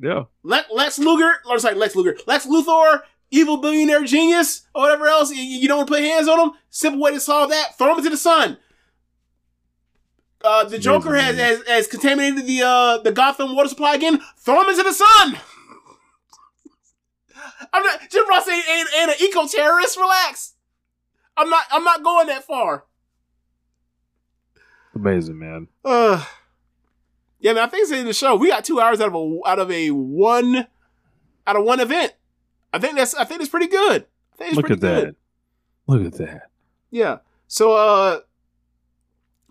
Yeah. Let Lex Luger, or sorry, Lex Luger, Lex Luthor, evil billionaire genius, or whatever else. You, you don't want to put hands on him. Simple way to solve that: throw him into the sun. Uh, the Joker has, has has contaminated the uh the Gotham water supply again. Throw him into the sun. I'm not Jim Ross ain't, ain't, ain't an eco terrorist. Relax. I'm not. I'm not going that far. Amazing, man. Uh, yeah, man. I think it's in the show. We got two hours out of a out of a one out of one event. I think that's I think it's pretty good. I think it's Look pretty at that. Look at that. Yeah. So uh,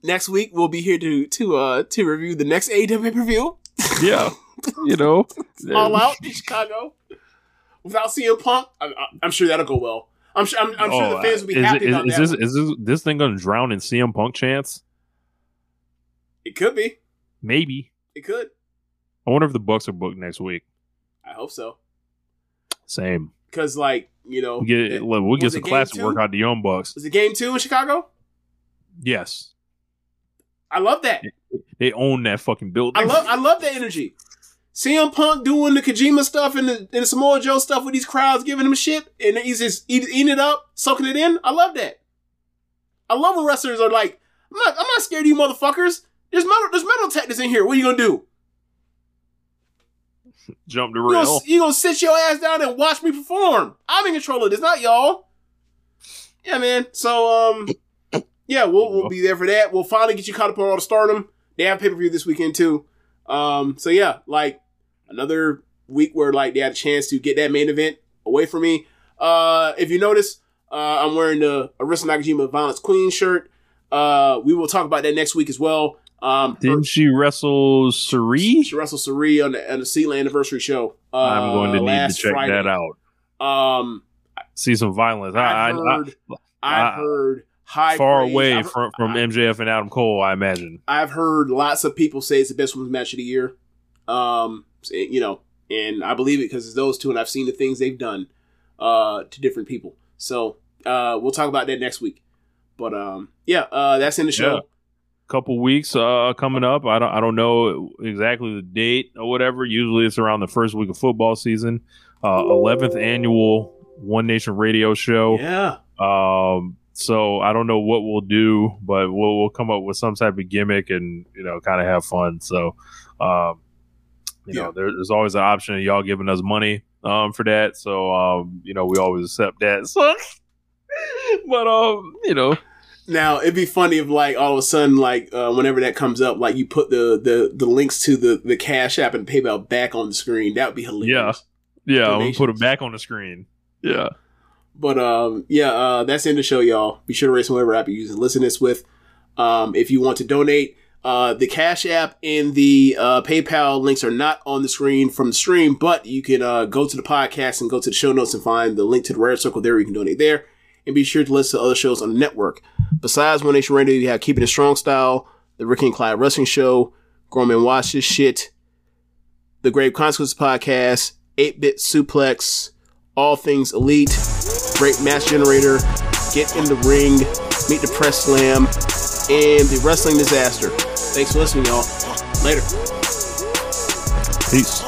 next week we'll be here to to uh to review the next AEW review. Yeah. you know. All out in Chicago. without CM Punk, I, I, I'm sure that'll go well. I'm sure. I'm, I'm sure the Oh, fans will be is, happy is, about is that. this is this this thing going to drown in CM Punk chants? It could be. Maybe. It could. I wonder if the Bucks are booked next week. I hope so. Same. Because like you know, We get it- we'll get some class two? work out the Young Bucks. was it game two in Chicago? Yes, I love that. they own that fucking building. I love I love that energy. CM Punk doing the Kojima stuff and the, and the Samoa Joe stuff with these crowds giving him shit and he's just eat, eating it up, soaking it in. I love that. I love when wrestlers are like, I'm not, I'm not scared of you motherfuckers. There's metal, there's metal detectors in here. What are you gonna do? Jump the You gonna, rail. you gonna sit your ass down and watch me perform? I'm in control of this, not y'all. Yeah, man. So, um, yeah, we'll we'll be there for that. We'll finally get you caught up on all the Stardom. They have pay per view this weekend too. Um, so yeah, like another week where like they had a chance to get that main event away from me. Uh, if you notice, uh, I'm wearing the Arisa Nakajima Violence Queen shirt. Uh, we will talk about that next week as well. Um, Didn't she wrestle Syuri? she wrestled Syuri on the on the Sealand anniversary show. Uh, I'm going to need to check Friday. that out. Um, See some violence. I, I, I've I, heard, I've I- heard high far praise. away I've, from from MJF and Adam Cole, I imagine. I've heard lots of people say it's the best women's match of the year. Um, you know, and I believe it because it's those two, and I've seen the things they've done uh to different people. So uh, we'll talk about that next week. But um, yeah, uh, that's in the show. Couple weeks uh coming up. I don't I don't know exactly the date or whatever. Usually it's around the first week of football season. Uh, 11th annual One Nation Radio Show. Yeah, Um, so I don't know what we'll do, but we'll we'll come up with some type of gimmick and you know kind of have fun. So, um, you Yeah. know, there, there's always an option of y'all giving us money um for that. So, um, you know, we always accept that. So, but um, you know, Now it'd be funny if like all of a sudden like uh, whenever that comes up, like you put the the the links to the the Cash App and PayPal back on the screen. That would be hilarious. yeah, Yeah, I'm put it back on the screen. Yeah, But um, yeah, uh, that's in the show, y'all. Be sure to rate whatever app you're using. Listen to this with. Um, if you want to donate, uh, the Cash App and the uh, PayPal links are not on the screen from the stream, but you can uh, go to the podcast and go to the show notes and find the link to the Red Circle there. You can donate there. And be sure to listen to other shows on the network. Besides One Nation Radio, you have Keeping It Strong Style, the Ricky and Clive Wrestling Show, Grown Men Watch This Shit, the Grave Consequences Podcast, 8 Bit Suplex, All Things Elite, Great Match Generator, Get in the Ring, Meet the Press Slam, and the Wrestling Disaster. Thanks for listening, y'all. Later. peace.